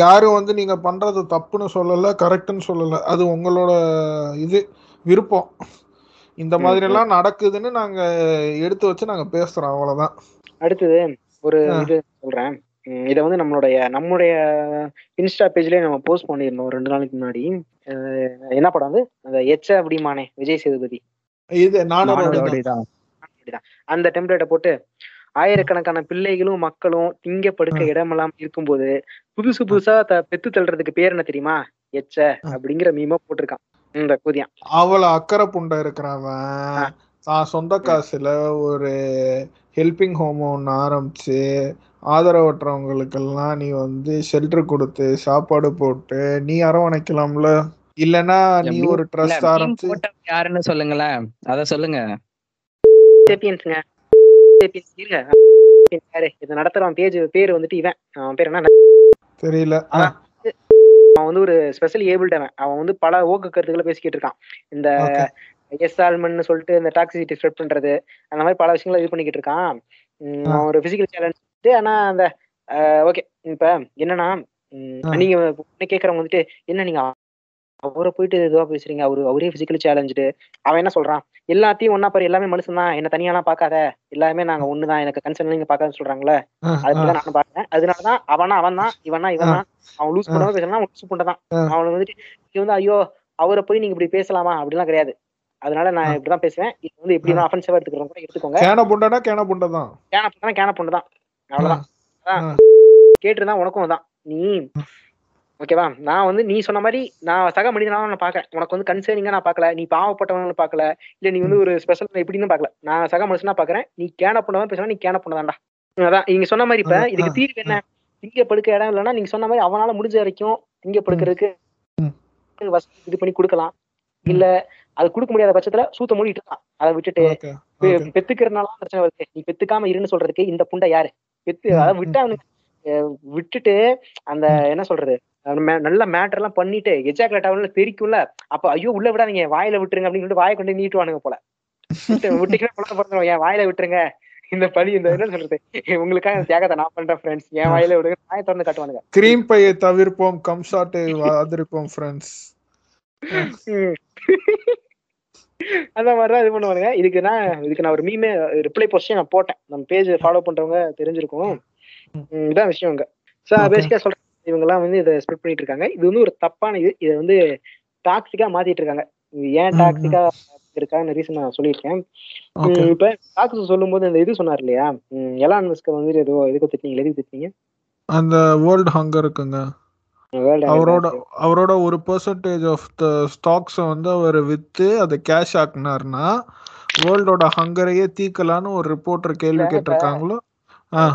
யாரும் வந்து நீங்க பண்றது தப்புன்னு சொல்லல கரெக்ட்னு சொல்லல. அது உங்களோட இது விருப்பம். இந்த மாதிரி எல்லாம் நடக்குதுன்னு நாங்க எடுத்து வச்சு நாங்க பேசுறோம் அவ்வளவுதான். அடுத்தது ஒரு. இது சொல்றேன். இதை வந்து நம்மளுடைய நம்முடைய இன்ஸ்டா பேஜ்லயே நம்ம போஸ்ட் பண்ணியிருந்தோம் ரெண்டு நாளைக்கு முன்னாடி. என்ன படம் வந்து அந்த எச்ச அப்படிமானே விஜய் சேதுபதி. இது. அந்த டெம்ப்ளேட்டை போட்டு ஆயிரக்கணக்கான பிள்ளைகளும் மக்களும் திங்க படுக்க இடமெல்லாம் இருக்கும்போது புதுசு புதுசா த- பெத்து தள்ளுறதுக்கு பேர் என்ன தெரியுமா? எச்ச அப்படிங்கிற மீமா போட்டிருக்கான் இந்த கூதியான். அவ்வளவு அக்கறை புண்டை இருக்கிறவன். தான் சொந்த காசுல ஒரு ஹெல்பிங் ஹோம் ஒன்று ஆரம்பிச்சு ஆதரவற்றவங்களுக்கெல்லாம் நீ வந்து ஷெல்டர் கொடுத்து சாப்பாடு போட்டு நீ அரவணைக்கலாம்ல? இல்லனா நீ? ஒரு ட்ரஸ்ட் ஆரம்பிச்சு யாருன்னு சொல்லுங்களேன் அத சொல்லுங்க சேப்பியன்ஸுங்க சேப்பியன்ஸ் இருங்க யாரு இதை நடத்துறவன் பேஜ் பேர் வந்துட்டு இவன் அவன் பேர் என்ன தெரியல. அவன் வந்து ஒரு ஸ்பெஷல் ஏபிள்ட் அவன் அவன் வந்து பல ஓக்கு கருத்துக்களை பேசிக்கிட்டு இருக்கான் இந்த. எஸ் ஆல்மன் சொல்லிட்டு இந்த டாக்ஸிசிட்டி ஸ்ப்ரெட் பண்றது அந்த மாதிரி பல விஷயங்களை இது பண்ணிக்கிட்டு இருக்கான். அவன் ஒரு பிசிக்கல் சேலஞ்ச் ஆனா அந்த ஓகே இப்ப என்னன்னா. நீங்க கேக்குறவங்க வந்துட்டு என்ன நீங்க அவரை போயிட்டு இதுவா பேசுறீங்க. அவரு அவரே பிசிக்கலி சேலஞ்சு அவன் என்ன சொல்றான்? எல்லாத்தையும் ஒன்னா பாரு எல்லாமே மனுஷன் தான் என்ன தனியாலாம் பார்க்காத. எல்லாமே நாங்க ஒண்ணுதான். எனக்கு கன்சர்ன் நீங்க பார்க்காதுன்னு சொல்றாங்களே அதுதான் நானும் பாக்குறேன் அதனாலதான் அவனா அவன் தான் இவனா இவன் தான் அவன் லூஸ் பண்ணாம பேசலாம் லூஸ் பண்ணதான் ஆ. அவனுக்கு வந்துட்டு நீங்க வந்து ஐயோ அவரை போய் நீங்க இப்படி பேசலாமா? அப்படிலாம் கிடையாது. அதனால நான் இப்படிதான் பேசுவேன். இது வந்து எப்படி தான் அஃபென்சிவா எடுத்துக்கிறோம் கூட எடுத்துக்கோங்க. கேன புண்டனா கேன புண்டை தான் கேன பொண்ணு கேன தான் அவ்வளவுதான். கேட்டுருந்தா உனக்கும் தான் நீ ஓகேவா? நான் வந்து நீ சொன்ன மாதிரி நான் சக மனிதனாக நான் பாக்கேன் உனக்கு வந்து கன்சர்னிங்கா நான் பார்க்கல. நீ பாவப்பட்டவன்னு பார்க்கல. இல்ல நீ வந்து ஒரு ஸ்பெஷல் எப்படின்னு பார்க்கல. நான் சக மனுஷனா பாக்குறேன் நீ கேன பொண்ணதான் பேசுனா நீ கேன பொண்ணதான்டா. அதான் நீங்க சொன்ன மாதிரி இப்ப இதுக்கு தீர்வு என்ன? திங்க படுக்க இடம் இல்லைன்னா நீங்க சொன்ன மாதிரி அவனால முடிஞ்ச வரைக்கும் திங்க படுக்கிறதுக்கு இது பண்ணி கொடுக்கலாம். இல்ல அது கொடுக்க முடியாத பட்சத்துல சூத்த மூடிட்டு இருக்கான் அதை விட்டுட்டு ஓகே பெ- பெத்துக்கிறதுனால பிரச்சனை வருது. நீ பெத்துக்காம இருன்னு சொல்றதுக்கு இந்த புண்டை யாரு? பெத்து அதை. விட்டு அவனுக்கு விட்டுட்டு அந்த என்ன சொல்றது? நல்ல மேட்டர் எல்லாம் பண்ணிட்டு எஜாக்குலேட் ஆகல தெரிக்கும்ல அப்ப ஐயோ உள்ள விடாதீங்க வாயில விட்டுருங்க அப்படின்னு சொல்லிட்டு வாயை கொண்டு நீட்டுவானுங்க போல. விட்டு விட்டுக்கிற குழந்தை என் வாயில விட்டுருங்க. இந்த பழி இந்த என்ன சொல்றது? உங்களுக்காக தியாகத்தை நான் பண்றேன் ஃப்ரெண்ட்ஸ் என் வாயில விடுங்க வாயை திறந்து காட்டுவானுங்க. கிரீம் பையை தவிர்ப்போம் கம் ஷாட்டை ஆதரிப்போம் ஃப்ரெண்ட்ஸ். அந்த மாதிரிதான் இது பண்ணுவானுங்க. இதுக்கு நான் இதுக்கு நான் ஒரு மீமே ரிப்ளை போஸ்டே நான் போட்டேன். நம்ம பேஜ் ஃபாலோ பண்றவங்க தெரிஞ்சிருக்கும். இதான் விஷயம் இங்க ஸோ. பேசிக்கா சொல்றேன். இவங்க எல்லாம் வந்து இதை ஸ்ப்ரெட் பண்ணிட்டு இருக்காங்க இது வந்து ஒரு தப்பான இது. இதை வந்து டாக்ஸிக்கா மாத்திட்டு இருக்காங்க இது ஏன் டாக்ஸிக்கா இருக்கான்னு ரீசன் நான் சொல்லியிருக்கேன். இப்ப டாக்ஸ் சொல்லும் போது இந்த இது சொன்னார் இல்லையா? எலான் மஸ்க வந்து ஏதோ எதுக்கு திட்டீங்க எதுக்கு திட்டீங்க அந்த வேர்ல்ட் ஹங்கர் இருக்குங்க. அவரோட அவரோட ஒரு பெர்சன்டேஜ் ஆஃப் த ஸ்டாக்ஸை வந்து அவர் வித்து அதை கேஷ் ஆக்குனாருன்னா வேர்ல்டோட ஹங்கரையே தீக்கலான்னு ஒரு ரிப்போர்ட்டர் கேள்வி கேட்டிருக்காங்களோ?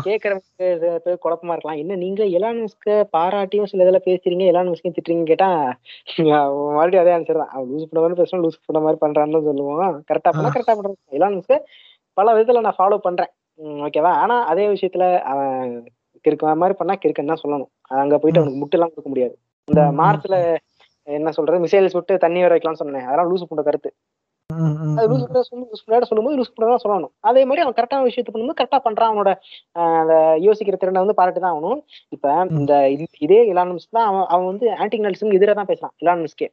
கேக்குறவங்க குழப்பமா இருக்கலாம். என்ன நீங்க எலான் மஸ்க பாராட்டியும் சில இதெல்லாம் பேசுறீங்க எலான் மஸ்கையும் திட்டுறீங்க கேட்டா மறுபடியும் அதே ஆன்சர் தான். லூஸ் பண்ண மாதிரி பேசணும் லூஸ் பண்ண மாதிரி பண்றான்னு சொல்லுவான். கரெக்டா பண்ணா கரெக்டா பண்றான். எலான் மஸ்க பல விதத்துல நான் ஃபாலோ பண்றேன். ஓகேவா ஆனா அதே விஷயத்துல அவன் கிறுக்க மாதிரி பண்ணா கிறுக்கன்னு தான் சொல்லணும். அங்க போயிட்டு அவனுக்கு முட்டெல்லாம் கொடுக்க முடியாது. இந்த மார்ச்ல என்ன சொல்றது? மிசைல் சுட்டு தண்ணி வர வைக்கலாம்னு சொன்னேன். அதெல்லாம் லூஸ் பண்ண கருத்து. சொல்லும்போது லூஸ் பண்ண சொல்லணும். அதே மாதிரி அவன் கரெக்டான விஷயத்த பண்ணும்போது கரெக்டா பண்றான் அவனோட யோசிக்கிற திறனை வந்து பாராட்டு தான் ஆகணும். இப்ப இந்த இதே இலானம்ஸ் தான் அவன் அவன் வந்து ஆன்டிக்னல்ஸும் எதிராக தான் பேசுறான் இலானம்ஸ்கே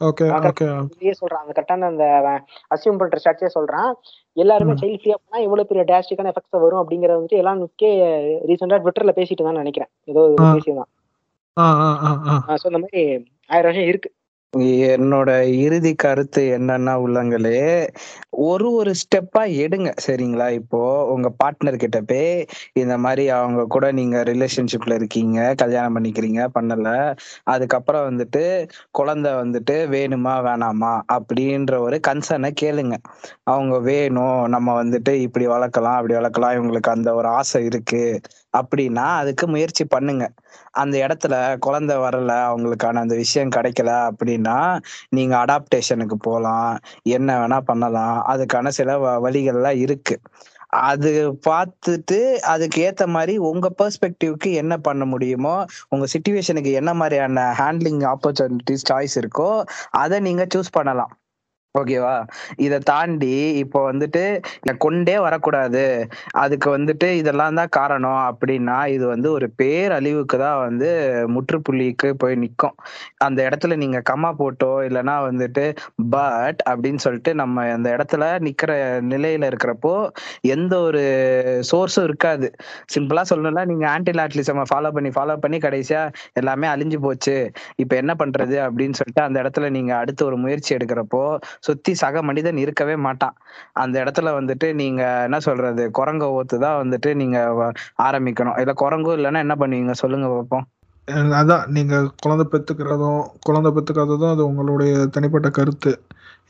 ஓகே ஓகே. இதே சொல்றான். அந்த கரெக்டான அந்த அசியூம் பண்ற ஸ்ட்ரக்சரே சொல்றான். எல்லாருமே. சைல்ட் ஃப்ரீயா பண்ணா பெரிய டேஸ்டிக்கான எஃபெக்ட்ஸ் வரும் அப்படிங்கறத வந்துட்டு இலானம்ஸ்கே ரீசெண்டா ட்விட்டர்ல பேசிட்டு தான் நினைக்கிறேன். ஏதோ. பேசியதான் ஸோ இந்த மாதிரி ஆயிரம் வருஷம் இருக்கு. என்னோட இறுதி கருத்து என்னன்னா உள்ளங்களே ஒரு ஒரு ஸ்டெப்பா எடுங்க சரிங்களா? இப்போ உங்க பார்ட்னர் கிட்ட போய் இந்த மாதிரி அவங்க கூட நீங்க ரிலேஷன்ஷிப்ல இருக்கீங்க கல்யாணம் பண்ணிக்கிறீங்க பண்ணல அதுக்கப்புறம் வந்துட்டு குழந்தை வந்துட்டு வேணுமா வேணாமா? அப்படின்ற ஒரு கன்சர்னை கேளுங்க. அவங்க வேணும் நம்ம வந்துட்டு இப்படி வளர்க்கலாம் அப்படி வளர்க்கலாம் இவங்களுக்கு அந்த ஒரு ஆசை இருக்கு. அப்படின்னா அதுக்கு முயற்சி பண்ணுங்க. அந்த இடத்துல குழந்தை வரல அவங்களுக்கான அந்த விஷயம் கிடைக்கல அப்படின்னா நீங்க அடாப்டேஷனுக்கு போகலாம் என்ன வேணா பண்ணலாம் அதுக்கான சில வ- வழிகள்லாம் இருக்கு. அது பார்த்துட்டு அதுக்கு ஏத்த மாதிரி உங்க பெர்ஸ்பெக்டிவ்க்கு என்ன பண்ண முடியுமோ உங்க சுச்சுவேஷனுக்கு என்ன மாதிரியான ஹேண்ட்லிங் ஆப்பர்ச்சுனிட்டிஸ் சாய்ஸ் இருக்கோ அதை நீங்க சூஸ் பண்ணலாம். ஓகேவா? இதை தாண்டி இப்போ வந்துட்டு கொண்டே வரக்கூடாது. அதுக்கு வந்துட்டு இதெல்லாம் தான் காரணம் அப்படின்னா இது வந்து ஒரு பேரழிவுக்கு தான் வந்து முற்றுப்புள்ளிக்கு போய் நிற்கும் அந்த இடத்துல நீங்க கம்மா போட்டோ இல்லைன்னா வந்துட்டு பட் அப்படின்னு சொல்லிட்டு நம்ம அந்த இடத்துல நிக்கிற நிலையில இருக்கிறப்போ எந்த ஒரு சோர்ஸும் இருக்காது. சிம்பிளா சொல்லணும்னா நீங்க ஆன்டி லாட்லிசம் ஃபாலோ பண்ணி ஃபாலோ பண்ணி கடைசியா எல்லாமே அழிஞ்சு போச்சு. இப்ப என்ன பண்றது அப்படின்னு சொல்லிட்டு அந்த இடத்துல நீங்க அடுத்து ஒரு முயற்சி எடுக்கிறப்போ சுத்தி சக மனிதன் இருக்கவே மாட்டான். அந்த இடத்துல வந்துட்டு நீங்க என்ன சொல்றது? குரங்க ஓத்து தான் வந்துட்டு நீங்க வ- ஆரம்பிக்கணும். இல்ல குரங்கும் இல்லைன்னா என்ன பண்ணுவீங்க? சொல்லுங்க பார்ப்போம் அதான் நீங்க குழந்தை பெத்துக்கிறதும் குழந்தை பெத்துக்காததும் அது உங்களுடைய தனிப்பட்ட கருத்து.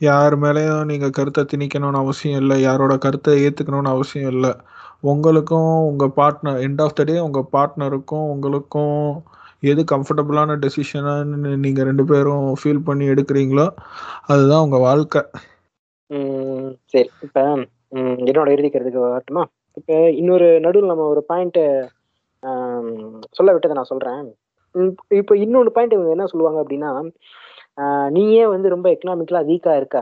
யார் மேலேயும் நீங்க கருத்தை திணிக்கணும்னு அவசியம் இல்லை. யாரோட கருத்தை ஏத்துக்கணும்னு அவசியம் இல்லை. உங்களுக்கும் உங்க partner end of the day உங்க பார்ட்னருக்கும் உங்களுக்கும் எது கம்ஃபர்டபுளான டெசிஷனான்னு நீங்க ரெண்டு பேரும் ஃபீல் பண்ணி எடுக்கிறீங்களோ அதுதான் உங்க வாழ்க்கை. சரி. இப்ப என்னோட இறுதி கருத்துக்கு வரட்டுமா? இப்ப இன்னொரு நடுவில் நம்ம ஒரு பாயிண்ட் சொல்ல விட்டதை நான் சொல்றேன். உம் இப்ப இன்னொரு பாயிண்ட் இவங்க என்ன சொல்லுவாங்க அப்படின்னா நீயே வந்து ரொம்ப எக்கனாமிக்கலா வீக்கா இருக்க.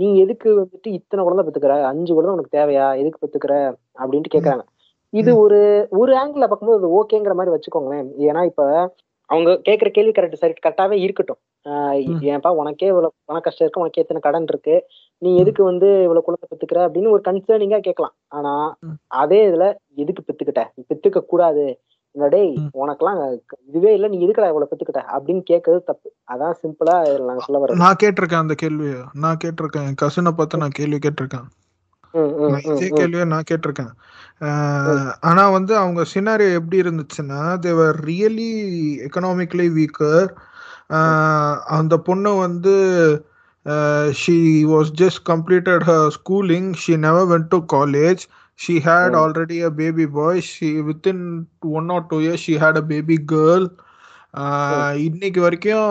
நீ எதுக்கு வந்துட்டு இத்தனை குழந்தை பெத்துக்கிற? அஞ்சு குழந்தை உனக்கு தேவையா? எதுக்கு பெத்துக்கிற? அப்படின்ட்டு கேக்குறாங்க. இது ஒரு ஒரு ஆங்கிள் பார்க்கும்போது அது ஓகேங்கிற மாதிரி வச்சுக்கோங்களேன். ஏன்னா இப்ப அவங்க கேக்குற கேள்வி கரெக்ட் சரி கரெக்டாவே இருக்கட்டும். ஆஹ் ம். ஏன்பா உனக்கே இவ்வளவு பண கஷ்டம் இருக்கு உனக்கு எத்தனை கடன் இருக்கு நீ எதுக்கு வந்து இவ்வளவு குழந்தை பெத்துக்கிற அப்படின்னு ஒரு கன்சர்னிங்கா கேட்கலாம். ஆனா. அதே இதுல எதுக்கு பெத்துக்கிட்ட? நீ பெத்துக்க கூடாது. இந்த டேய். உனக்கெல்லாம் இதுவே இல்ல நீ எதுக்குடா இவ்வளவு பெத்துக்கிட்ட? அப்படின்னு கேட்கறது தப்பு. அதான் சிம்பிளா இதுல நாங்க சொல்ல வர்றது. நான் கேட்டிருக்கேன் அந்த கேள்வியை. நான் கேட்டிருக்கேன். என் கசினை பார்த்து நான் கேள்வி கேட்டிருக்கேன். இதே. கேள்வியை நான் கேட்டிருக்கேன். ஆனா வந்து அவங்க சினாரியோ எப்படி இருந்துச்சுன்னா தேவர் ரியலி எக்கனாமிக்கலி வீக்கர் அந்த பொண்ணு வந்து she was just completed her schooling she never went to college she had. Already a baby boy she within one or two years she had a baby girl இன்னைக்கு வரைக்கும்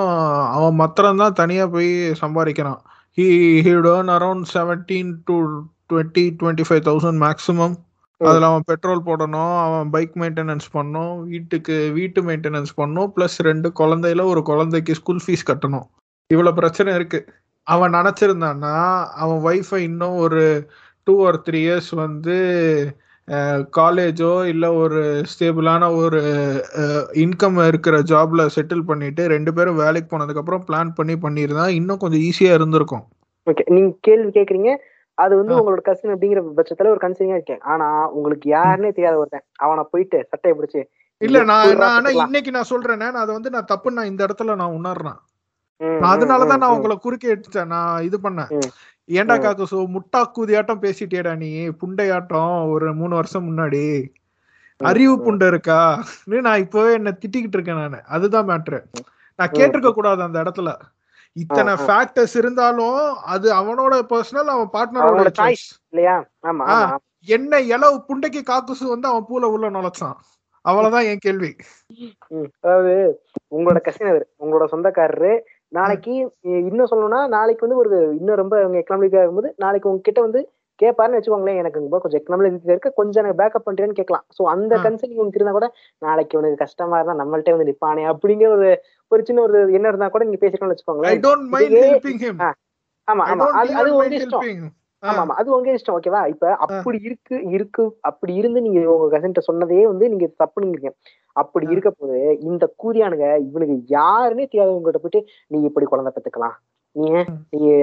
அவன் மாத்திரம் தான் தனியா போய் சம்பாதிக்கிறான். He he'd earn around seventeen to twenty twenty five thousand maximum அதில் அவன் petrol போடணும் அவன் பைக் மெயின்டெனன்ஸ் பண்ணணும் வீட்டுக்கு வீட்டு மெயின்டெனன்ஸ் பண்ணணும் ப்ளஸ் ரெண்டு குழந்தையில ஒரு குழந்தைக்கு ஸ்கூல் ஃபீஸ் கட்டணும். இவ்வளோ பிரச்சனை இருக்கு. அவன் நினச்சிருந்தான்னா அவன் ஒய்ஃபை இன்னும் ஒரு டூ ஆர் த்ரீ இயர்ஸ் வந்து காலேஜோ இல்லை ஒரு ஸ்டேபிளான ஒரு இன்கம் இருக்கிற ஜாப்ல செட்டில் பண்ணிட்டு ரெண்டு பேரும் வேலைக்கு போனதுக்கப்புறம் பிளான் பண்ணி பண்ணியிருந்தா இன்னும் கொஞ்சம் ஈஸியாக இருந்திருக்கும். ஓகே நீங்க கேள்வி கேக்குறீங்க. அது வந்து. உங்களோட கசின் அப்படிங்கிற பட்சத்துல ஒரு கன்சர்னிங்கா இருக்கேன். ஆனா உங்களுக்கு யாருன்னே தெரியாத ஒருத்தன். அவனை போயிட்டு சட்டையை பிடிச்சு இல்ல நான் நான்? இன்னைக்கு நான் சொல்றேனே நான் அதை வந்து நான் தப்பு நான் இந்த இடத்துல நான் உணர்றேன். அதனாலதான் நான். உங்களை குறுக்கே எடுத்தேன் நான் இது பண்ணேன். ம். காக்கு சோ முட்டா கூதியாட்டம் பேசிட்டேடா நீ? புண்டையாட்டம் ஒரு மூணு வருஷம் முன்னாடி. அறிவு. புண்டை இருக்கா? நான் இப்பவே என்ன திட்டிக்கிட்டு இருக்கேன் நானு. அதுதான் மேட்ரு நான் கேட்டிருக்க கூடாது அந்த இடத்துல. இத்தனை. ஃபேக்டர்ஸ் இருந்தாலும் அது அவனோட பர்சனல் அவன் பார்ட்னரோட சாய்ஸ் இல்லையா? ஆமா என்ன இளவு புண்டைக்கு காக்குசு வந்து அவன் பூல உள்ள நுழைச்சான். அவ்வளவுதான் என் கேள்வி. அதாவது உங்களோட கசின் அவர் உங்களோட சொந்தக்காரரு. நாளைக்கு இன்னும் சொல்லணும்னா நாளைக்கு வந்து ஒரு இன்னும் ரொம்ப எக்கனாமிக்கா இருக்கும்போது நாளைக்கு உங்ககிட்ட வந்து கேட்பாருன்னு வச்சுக்கோங்களேன் எனக்கு கொஞ்சம் எக்கனாமிக் இருக்கு கொஞ்சம் எனக்கு பேக்கப் பண்றேன்னு கேட்கலாம். சோ அந்த ஆ. கன்சல்டிங் உனக்கு இருந்தா கூட நாளைக்கு உனக்கு கஷ்டமா இருந்தா நம்மள்ட்ட வந்து நிப்பானே அப்படிங்கிற ஒரு ஒரு சின்ன ஒரு என்ன இருந்தா கூட நீங்க பேசிக்கணும்னு வச்சுக்கோங்களேன். ஆமா ஆமா. அது அது உங்க இஷ்டம். ஆமா ஆமா. அது உங்க இஷ்டம் ஓகேவா இப்ப அப்படி இருக்கு இருக்கு அப்படி இருந்து நீங்க உங்க கசன்ட்ட சொன்னதே வந்து நீங்க தப்பு நீங்க அப்படி. இருக்க போது இந்த கூதியானுங்க இவனுக்கு யாருன்னே தெரியாதவங்ககிட்ட போயிட்டு நீ இப்படி குழந்தை பெத்துக்கலாம். நீ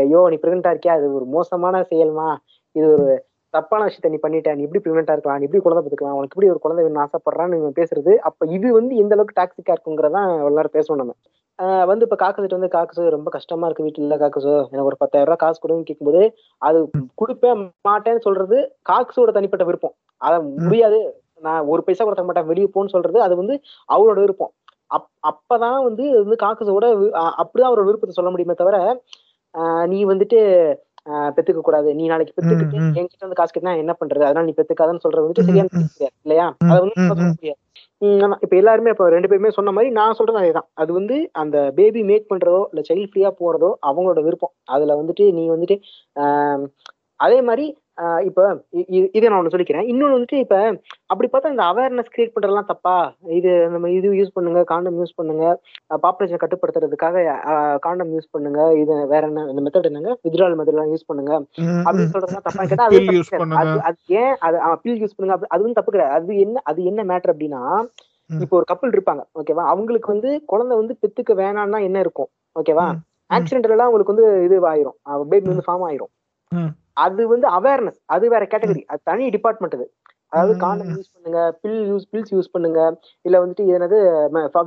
ஐயோ நீ பிரெக்னண்டா இருக்கியா? அது ஒரு மோசமான செயல்மா? இது ஒரு தப்பான விஷயத்த நீ பண்ணிட்ட நீ இப்படி பிரெக்னண்டா இருக்கலாம் நீ இப்படி குழந்தை பார்த்துக்கலாம் உனக்கு இப்படி ஒரு குழந்தை வேணும் ஆசைப்படுறான்னு நீங்க பேசுறது. அப்ப இது வந்து எந்த அளவுக்கு டாக்ஸிக்கா இருக்குங்கிறதான் எல்லாரும் பேசணும் நம்ம. வந்து இப்ப காக்கசிட்டு வந்து காக்கசு ரொம்ப கஷ்டமா இருக்கு வீட்டுல இல்ல காக்கசு எனக்கு ஒரு பத்தாயிரம் ரூபாய் காசு கொடுன்னு கேட்கும்போது அது கொடுப்பேன் மாட்டேன்னு சொல்றது காக்கசோட தனிப்பட்ட விருப்பம். அத முடியாது. நான் ஒரு பைசா கொடுத்த மாட்டேன் வெளியே போன்னு சொல்றது அது வந்து அவரோட விருப்பம். அப் அப்பதான் வந்து இது வந்து காக்கசோட அப்படிதான் அவரோட விருப்பத்தை சொல்ல முடியுமே தவிர நீ வந்துட்டு பெத்துக்க கூடாது. நீ நாளைக்கு பெத்துக்கிட்டு. என்கிட்ட வந்து காசு கேட்டா என்ன பண்றது? அதனால நீ பெத்துக்காதன்னு சொல்றது வந்துட்டு சரியான ம், ம். கிடையாது இல்லையா அதை வந்து சொல்ல. முடியாது. இப்ப எல்லாருமே இப்ப ரெண்டு பேருமே சொன்ன மாதிரி நான் சொல்றது அதேதான். அது வந்து அந்த பேபி மேக் பண்றதோ இல்ல சைல்ட் ஃப்ரீயா போறதோ அவங்களோட விருப்பம். அதுல வந்துட்டு நீ வந்துட்டு ஆஹ் அதே மாதிரி இப்ப இதை நான் ஒண்ணு சொல்லிக்கிறேன். இன்னொன்னு வந்துட்டு இப்ப அப்படி பார்த்தா இந்த அவேர்னஸ் கிரியேட் பண்றதெல்லாம் தப்பா? இது நம்ம இது யூஸ் பண்ணுங்க காண்டம் யூஸ் பண்ணுங்க. பாப்புலேஷன் கட்டுப்படுத்துறதுக்காக காண்டம் யூஸ் பண்ணுங்க. இது வேற என்ன இந்த மெத்தட் என்னங்க? வித்ரால் மெத்தட் எல்லாம் யூஸ் பண்ணுங்க. அப்படின்னு சொல்றதுலாம் தப்பா கேட்டா அது. அது ஏன் அது பில் யூஸ் பண்ணுங்க. அது வந்து தப்பு கிடையாது. அது என்ன அது என்ன மேட்டர் அப்படின்னா. இப்போ ஒரு கப்பல் இருப்பாங்க ஓகேவா அவங்களுக்கு வந்து குழந்தை வந்து பெத்துக்க வேணாம்னா என்ன இருக்கும்? ஓகேவா ம். ஆக்சிடென்ட் எல்லாம் உங்களுக்கு வந்து இது ஆயிரும். பேபி வந்து ஃபார்ம் ஆயிரும். அது வந்து அவேர்னஸ் அது வேற கேட்டகரி அது தனி டிபார்ட்மெண்ட் அது. அதாவது ம், காண்டம் ம். யூஸ் பண்ணுங்க பில் யூஸ் பில்ஸ் யூஸ் பண்ணுங்க இல்ல வந்துட்டு என்னது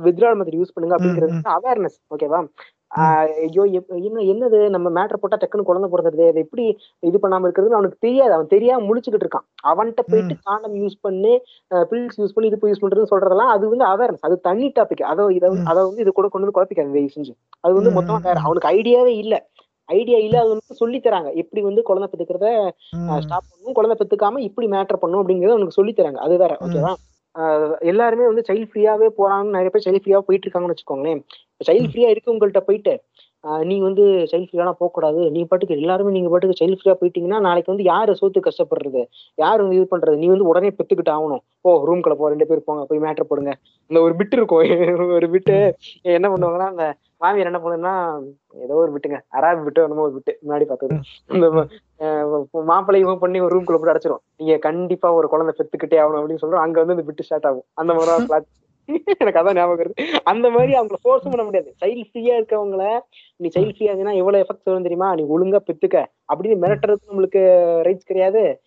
வித்ரால் மெத்தட் யூஸ் பண்ணுங்க அப்படிங்கிறது அவேர்னஸ் ஓகேவா ஐயோ என்ன என்னது? நம்ம மேட்டர் போட்டா டக்குன்னு குழந்தை பிறந்தது அதை எப்படி இது பண்ணாம இருக்கிறதுன்னு அவனுக்கு தெரியாது. அவன் தெரியாம முழிச்சுக்கிட்டு இருக்கான். அவன்கிட்ட போயிட்டு காண்டம் யூஸ் பண்ணி பில்ஸ் யூஸ் பண்ணி இது யூஸ் பண்றதுன்னு சொல்றதெல்லாம் அது வந்து அவேர்னஸ் அது தனி டாபிக் அதை இதை. அதை வந்து இது கூட கொண்டு வந்து குழப்பிக்காது செஞ்சு. அது வந்து மொத்தமா வேற. அவனுக்கு ஐடியாவே இல்ல. ஐடியா இல்ல அது வந்து சொல்லி தராங்க எப்படி வந்து குழந்தை பெத்துக்கிறத ஸ்டாப் பண்ணணும் குழந்தை பெத்துக்காம இப்படி மேட்டர் பண்ணும் அப்படிங்கறத அவனுக்கு சொல்லி தராங்க. அது வேற. ஓகேவா எல்லாருமே வந்து சைல்ட் ஃப்ரீயாவே போறாங்கன்னு நிறைய பேர் சைல்ட் ஃப்ரீயா போயிட்டு இருக்காங்கன்னு வச்சுக்கோங்களேன். சைல்ட் ஃப்ரீயா இருக்கவங்கள்ட்ட போயிட்டு ஆஹ் நீ வந்து சைல்ட் ஃப்ரீயா போக கூடாது நீ பாட்டுக்கு எல்லாருமே நீங்க பாட்டுக்கு சைல்ட் ஃப்ரீயா போயிட்டீங்கன்னா நாளைக்கு வந்து யாரு சோத்து கஷ்டப்படுறது? யாரு வந்து இது பண்றது? நீ வந்து உடனே பெத்துக்கிட்டு ஆகணும். ஓ ரூம்குள்ள போ ரெண்டு பேர் போங்க போய் மேட்டர் போடுங்க. இந்த ஒரு பிட் இருக்கும். ஒரு பிட்டு என்ன பண்ணுவாங்கன்னா அந்த மாமியார் என்ன பண்ணுன்னா ஏதோ ஒரு விட்டுங்க அராபி விட்டு என்னமோ ஒரு விட்டு முன்னாடி பார்த்தது. இந்த மாப்பிள்ளையும் பண்ணி ஒரு ரூம்குள்ள போட்டு அடைச்சிரும். நீங்க கண்டிப்பா ஒரு குழந்தை பெத்துக்கிட்டே ஆகணும் அப்படின்னு சொல்றோம் அங்க வந்து அந்த விட்டு ஸ்டார்ட் ஆகும். அந்த மாதிரி *laughs* எனக்கு அதான் ஞாபகம் வருது. அந்த மாதிரி அவங்கள ஃபோர்ஸ் பண்ண முடியாது. சைல்ட் ஃப்ரீயா இருக்கவங்கள நீ சைல்ட் ஃப்ரீயா இருந்தீங்கன்னா எவ்வளவு எஃபெக்ட் வரும் தெரியுமா? நீ ஒழுங்கா பெத்துக்க. அப்படின்னு மிரட்டுறதுக்கு நம்மளுக்கு ரைட்ஸ் கிடையாது.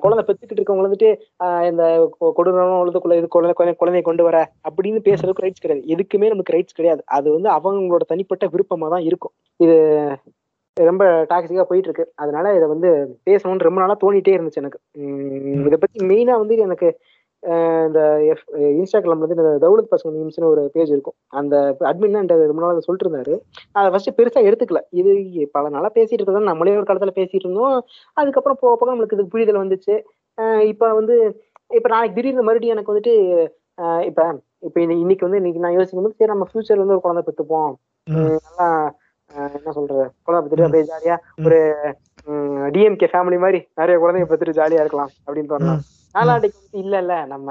குழந்தை பெத்துக்கிட்டு இருக்கவங்க வந்துட்டு இந்த கொ- கொடூரமான இது குழந்தை குழந்தை- கொண்டு வர அப்படின்னு பேசுறதுக்கு ரைட்ஸ் கிடையாது. எதுக்குமே நமக்கு ரைட்ஸ் கிடையாது. அது வந்து அவங்களோட தனிப்பட்ட விருப்பமா தான் இருக்கும். இது ரொம்ப டாக்ஸிக்கா போயிட்டு இருக்கு. அதனால இதை வந்து பேசணும்னு ரொம்ப நாளா தோணிட்டே இருந்துச்சு எனக்கு. இதை பத்தி மெயினா வந்து எனக்கு இந்த எஃப் இன்ஸ்டாகிராம்ல வந்து இந்த தௌலத் பசங்க மீம்ஸ்னு ஒரு பேஜ் இருக்கும். அந்த அட்மின் தான் ரொம்ப நாளா சொல்லிட்டு இருந்தாரு அதை ஃபர்ஸ்ட் பெருசா எடுத்துக்கல. இது பல நாளா பேசிட்டு இருக்கோம் நம்மளே ஒரு காலத்துல பேசிட்டு இருந்தோம். அதுக்கப்புறம் போக போக நம்மளுக்கு இது புரிதல் வந்துச்சு. இப்ப வந்து இப்ப நாளைக்கு திடீர்னு மறுபடியும் எனக்கு வந்துட்டு இப்ப இப்ப இன்னை- இன்னைக்கு வந்து இன்னைக்கு நான் யோசிக்கும் போது சரி நம்ம ஃபியூச்சர்ல வந்து ஒரு குழந்தை பெத்துப்போம் உம் நல்லா என்ன சொல்றது குழந்தை அப்படியே ஜாலியா ஒரு டிஎம்கே ஃபேமிலி மாதிரி நிறைய குழந்தைங்க பெத்துட்டு ஜாலியா இருக்கலாம் அப்படின்னு தோணலாம் நாளாண்டிக்கு வந்து இல்ல இல்ல நம்ம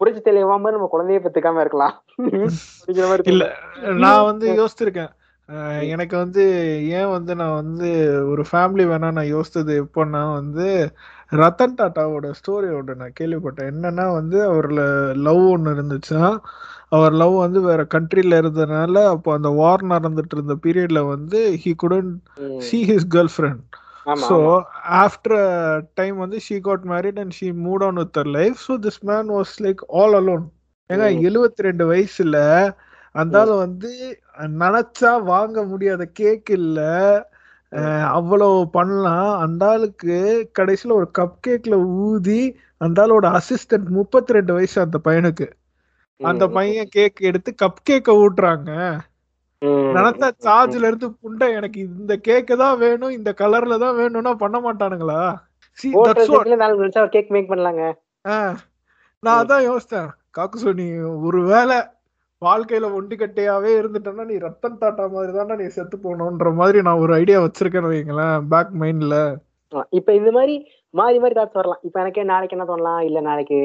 புரட்சி தலைவாம நம்ம குழந்தைய பெத்துக்காம இருக்கலாம் இல்ல. நான் வந்து யோசிச்சிருக்கேன் எனக்கு வந்து ஏன் வந்து நான் வந்து ஒரு ஃபேமிலி வேணா நான் யோசிச்சது எப்போன்னா வந்து ரத்தன் டாட்டாவோட ஸ்டோரியோட நான் கேள்விப்பட்டேன் என்னன்னா வந்து அவர்ல லவ் ஒன்று இருந்துச்சா அவர் லவ் வந்து வேற கண்ட்ரில இருந்ததுனால அப்போ அந்த வார் நடந்துட்டு இருந்த பீரியட்ல வந்து he couldn't hmm. see his girlfriend after a time வந்து she got married and she moved on with her life. So this man was like all alone. ஏங்க ம். எழுபத்தி ரெண்டு வயசுல அந்த ஆளு வந்து நினைச்சா வாங்க முடியாத கேக் இல்ல. அஹ், அவ்வளவு பண்ணலாம். அந்த ஆளுக்கு கடைசியில ஒரு கப் கேக்ல ஊதி அந்த ஆளோட அசிஸ்டன்ட் முப்பத்தி ரெண்டு வயசு அந்த பையனுக்கு. அந்த ம். பையன் கேக் எடுத்து கப் கேக்க ஊட்டுறாங்க. நினைச்சா சார்ஜ்ல இருந்து புண்டை எனக்கு இந்த கேக்கு தான் வேணும் இந்த கலர்ல தான் வேணும்னா பண்ண மாட்டானுங்களா? கேக் மேக் பண்ணலாங்க. நான் அதான் யோசிச்சேன் காக்கு நீ ஒருவேளை வாழ்க்கையில ஒண்டிக்கட்டையாவே இருந்துட்டேன்னா நீ ரத்தன் டாட்டா மாதிரி தானே நீ செத்து போகணுன்ற மாதிரி நான் ஒரு ஐடியா வச்சிருக்கேன்னு வைங்களேன் பேக் மைண்ட்ல இப்ப இந்த மாதிரி மாறி மாறி தாட்ஸ் வரலாம். இப்ப எனக்கே நாளைக்கு என்ன தோணலாம்? இல்ல நாளைக்கு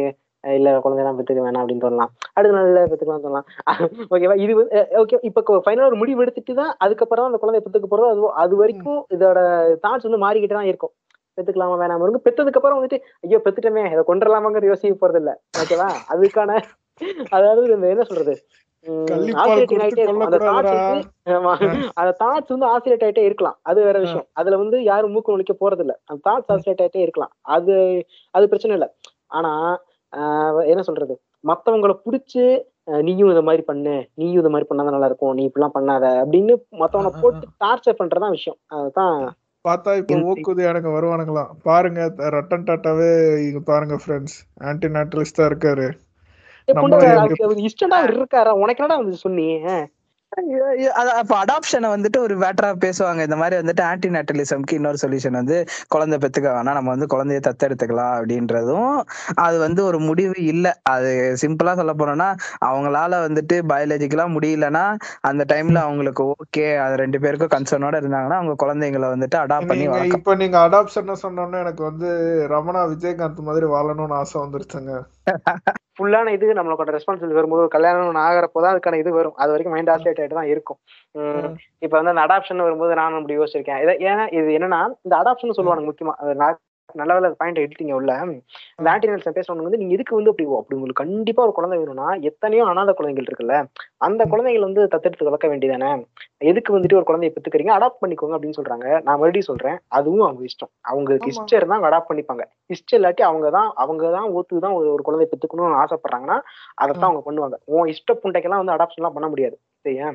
இல்ல குழந்தைலாம் பெத்துக்க வேணாம் அப்படின்னு தோணலாம். அடுத்த நாள்ல பெத்துக்கலாம் தோணலாம். *laughs* ஓகேவா இது ஓகே இப்ப ஃபைனலா ஒரு முடிவு எடுத்துட்டு தான் அதுக்கப்புறம் அந்த குழந்தை பெத்துக்க போறதோ அது அது வரைக்கும் இதோட தாட்ஸ் வந்து மாறிக்கிட்டு தான் இருக்கும். பெத்துக்கலாமா வேணாமா? இருக்கும் பெத்ததுக்கு அப்புறம் வந்துட்டு ஐயோ பெத்துட்டமே இதை கொண்டுலாமாங்கிற யோசிக்க போறது இல்ல. ஓகேவா அதுக்கான *laughs* அதாவது இந்த என்ன சொல்றது? கொடுத்து ஆயிட்டே இருக்கலாம். அது வேற விஷயம். அதுல வந்து யாரும் மூக்கு நுழைக்க போறது இல்ல அந்த தாட்ஸ் ஆசிலேட் ஆயிட்டே இருக்கலாம். அது அது பிரச்சனை இல்ல. ஆனா என்ன சொல்றது? மத்தவங்கள புடிச்சு நீயும் இந்த மாதிரி பண்ணு நீயும் இந்த மாதிரி பண்ணாதான் நல்லா இருக்கும் நீ இப்படிலாம் பண்ணாத அப்படின்னு மத்தவனை போட்டு டார்ச்சர் பண்றதுதான் விஷயம். அதுதான் பார்த்தா இப்ப இந்த- ஓக்குதியானுங்க வருவானுங்களாம். பாருங்க ரட்டன் டாட்டாவே பாருங்க ஃப்ரெண்ட்ஸ் ஆன்டி நேட்டலிஸ்டா இருக்காரு. இருக்காரா? உனக்கு என்னடா வந்து சொன்னீங்க அப்ப அடாப்ஷனை வந்துட்டு ஒரு வேட்டரா பேசுவாங்க. இந்த மாதிரி வந்துட்டு ஆன்டி நேட்டலிசம்க்கு இன்னொரு சொல்யூஷன் வந்து குழந்தை பெத்துக்க வேணாம். நம்ம வந்து குழந்தைய தத்தெடுத்துக்கலாம் அப்படின்றதும் அது வந்து ஒரு முடிவு இல்ல. அது சிம்பிளா சொல்ல போனோம்னா அவங்களால வந்துட்டு பயாலஜிக்கலா முடியலன்னா அந்த டைம்ல அவங்களுக்கு ஓகே அது ரெண்டு பேருக்கும் கன்சர்னோட இருந்தாங்கன்னா அவங்க குழந்தைங்களை வந்துட்டு அடாப்ட் பண்ணி இப்ப நீங்க அடாப்ஷன் சொன்னோன்னே எனக்கு வந்து ரமணா விஜயகாந்த் மாதிரி வாழணும்னு ஆசை வந்துருச்சுங்க. ஃபுல்லான இது நம்மளோட ரெஸ்பான்சிபிலிட்டி வரும்போது ஒரு கல்யாணம் ஆகிறப்போதான் அதுக்கான இது வரும். அது வரைக்கும் மைண்ட் ஆசிலேட் ஆகிட்டு தான் இருக்கும். இப்ப வந்து அந்த அடாப்ஷன் வரும்போது நானும் அப்படி யோசிச்சிருக்கேன். இதை ஏன்னா இது என்னன்னா இந்த அடாப்ஷன் சொல்லுவாங்க முக்கியமா. நல்ல வேலை பாயிண்ட் எடுத்தீங்க உள்ள. இந்த ஆன்டினல்ஸ் பேசுறவங்க வந்து நீங்க எதுக்கு வந்து அப்படி அப்படி உங்களுக்கு கண்டிப்பா ஒரு குழந்தை வேணும்னா எத்தனையோ அனாதை குழந்தைகள் இருக்குல்ல அந்த குழந்தைகள் வந்து தத்தெடுத்து வளர்க்க வேண்டியதானே? எதுக்கு வந்துட்டு ஒரு குழந்தைய பெத்துக்கிறீங்க அடாப்ட் பண்ணிக்கோங்க அப்படின்னு சொல்றாங்க. நான் மறுபடியும் சொல்றேன் அதுவும் அவங்க இஷ்டம். அவங்களுக்கு. இஷ்டம் இருந்தா அவங்க அடாப்ட் பண்ணிப்பாங்க. இஷ்டம் இல்லாட்டி அவங்க தான் அவங்க தான் ஓத்து தான் ஒரு குழந்தைய பெத்துக்கணும்னு ஆசைப்படுறாங்கன்னா அதைத்தான் அவங்க பண்ணுவாங்க. உன் இஷ்ட புண்டைக்கெல்லாம் வந்து அடாப்ஷன் எல்லாம் பண்ண முடியாது. சரியா?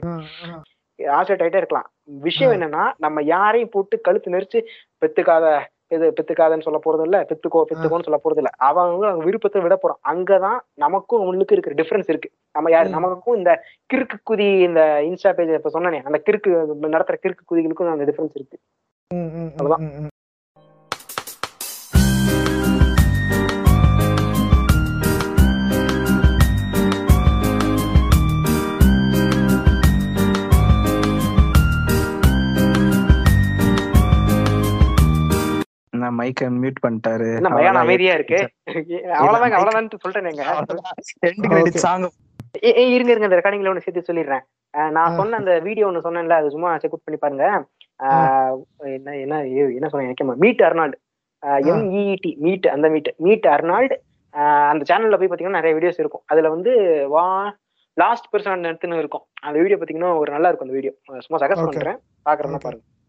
ஆசைட் ஆயிட்டே இருக்கலாம். விஷயம் என்னன்னா நம்ம யாரையும் போட்டு கழுத்து நெரிச்சு பெத்துக்காத இது பெத்துக்காதன்னு சொல்ல போறது இல்ல பெத்துக்கோ பெத்துக்கோன்னு சொல்ல போறது இல்ல அவங்க அவங்க விருப்பத்தை விட போறோம். அங்கதான் நமக்கும் அவங்களுக்கு இருக்கிற டிஃபரன்ஸ் இருக்கு. நம்ம யாரு. நமக்கும் இந்த கிறுக்கு குதி இந்த இன்ஸ்டா பேஜ் இப்ப சொன்னனே அந்த கிறுக்கு நடத்துற கிறுக்கு குதிகளுக்கும் அந்த டிஃபரன்ஸ் இருக்கு. அவ்வளவுதான். நான் மைக்க மியூட் பண்ணிட்டாரு. என்ன மயான அமைதியா இருக்கு? அவ்வளவுதாங்க *laughs* அவ்வளவுதான் கிரெடிட் Okay. சாங் ஏ- ஏய், இருங்க இருங்க அந்த ரெக்கார்டிங்ல ஒண்ணு சேர்த்து சொல்லிடுறேன். நான். சொன்ன அந்த வீடியோ ஒண்ணு சொன்னேன்ல அது சும்மா செக் பண்ணி பாருங்க. என்ன என்ன என்ன சொன்னேன் எனக்கு meet Arnold. M E E T meet அந்த மீட் மீட் அர்னால்டு. அந்த சேனல்ல போய் பாத்தீங்கன்னா நிறைய வீடியோஸ் இருக்கும். அதுல வந்து வா லாஸ்ட் பெர்சன் எடுத்துன்னு இருக்கும். அந்த வீடியோ பாத்தீங்கன்னா ஒரு நல்லா இருக்கும் அந்த வீடியோ சும்மா சஜஸ்ட். பண்றேன். பாக்குறதுனா Okay. பாருங்க.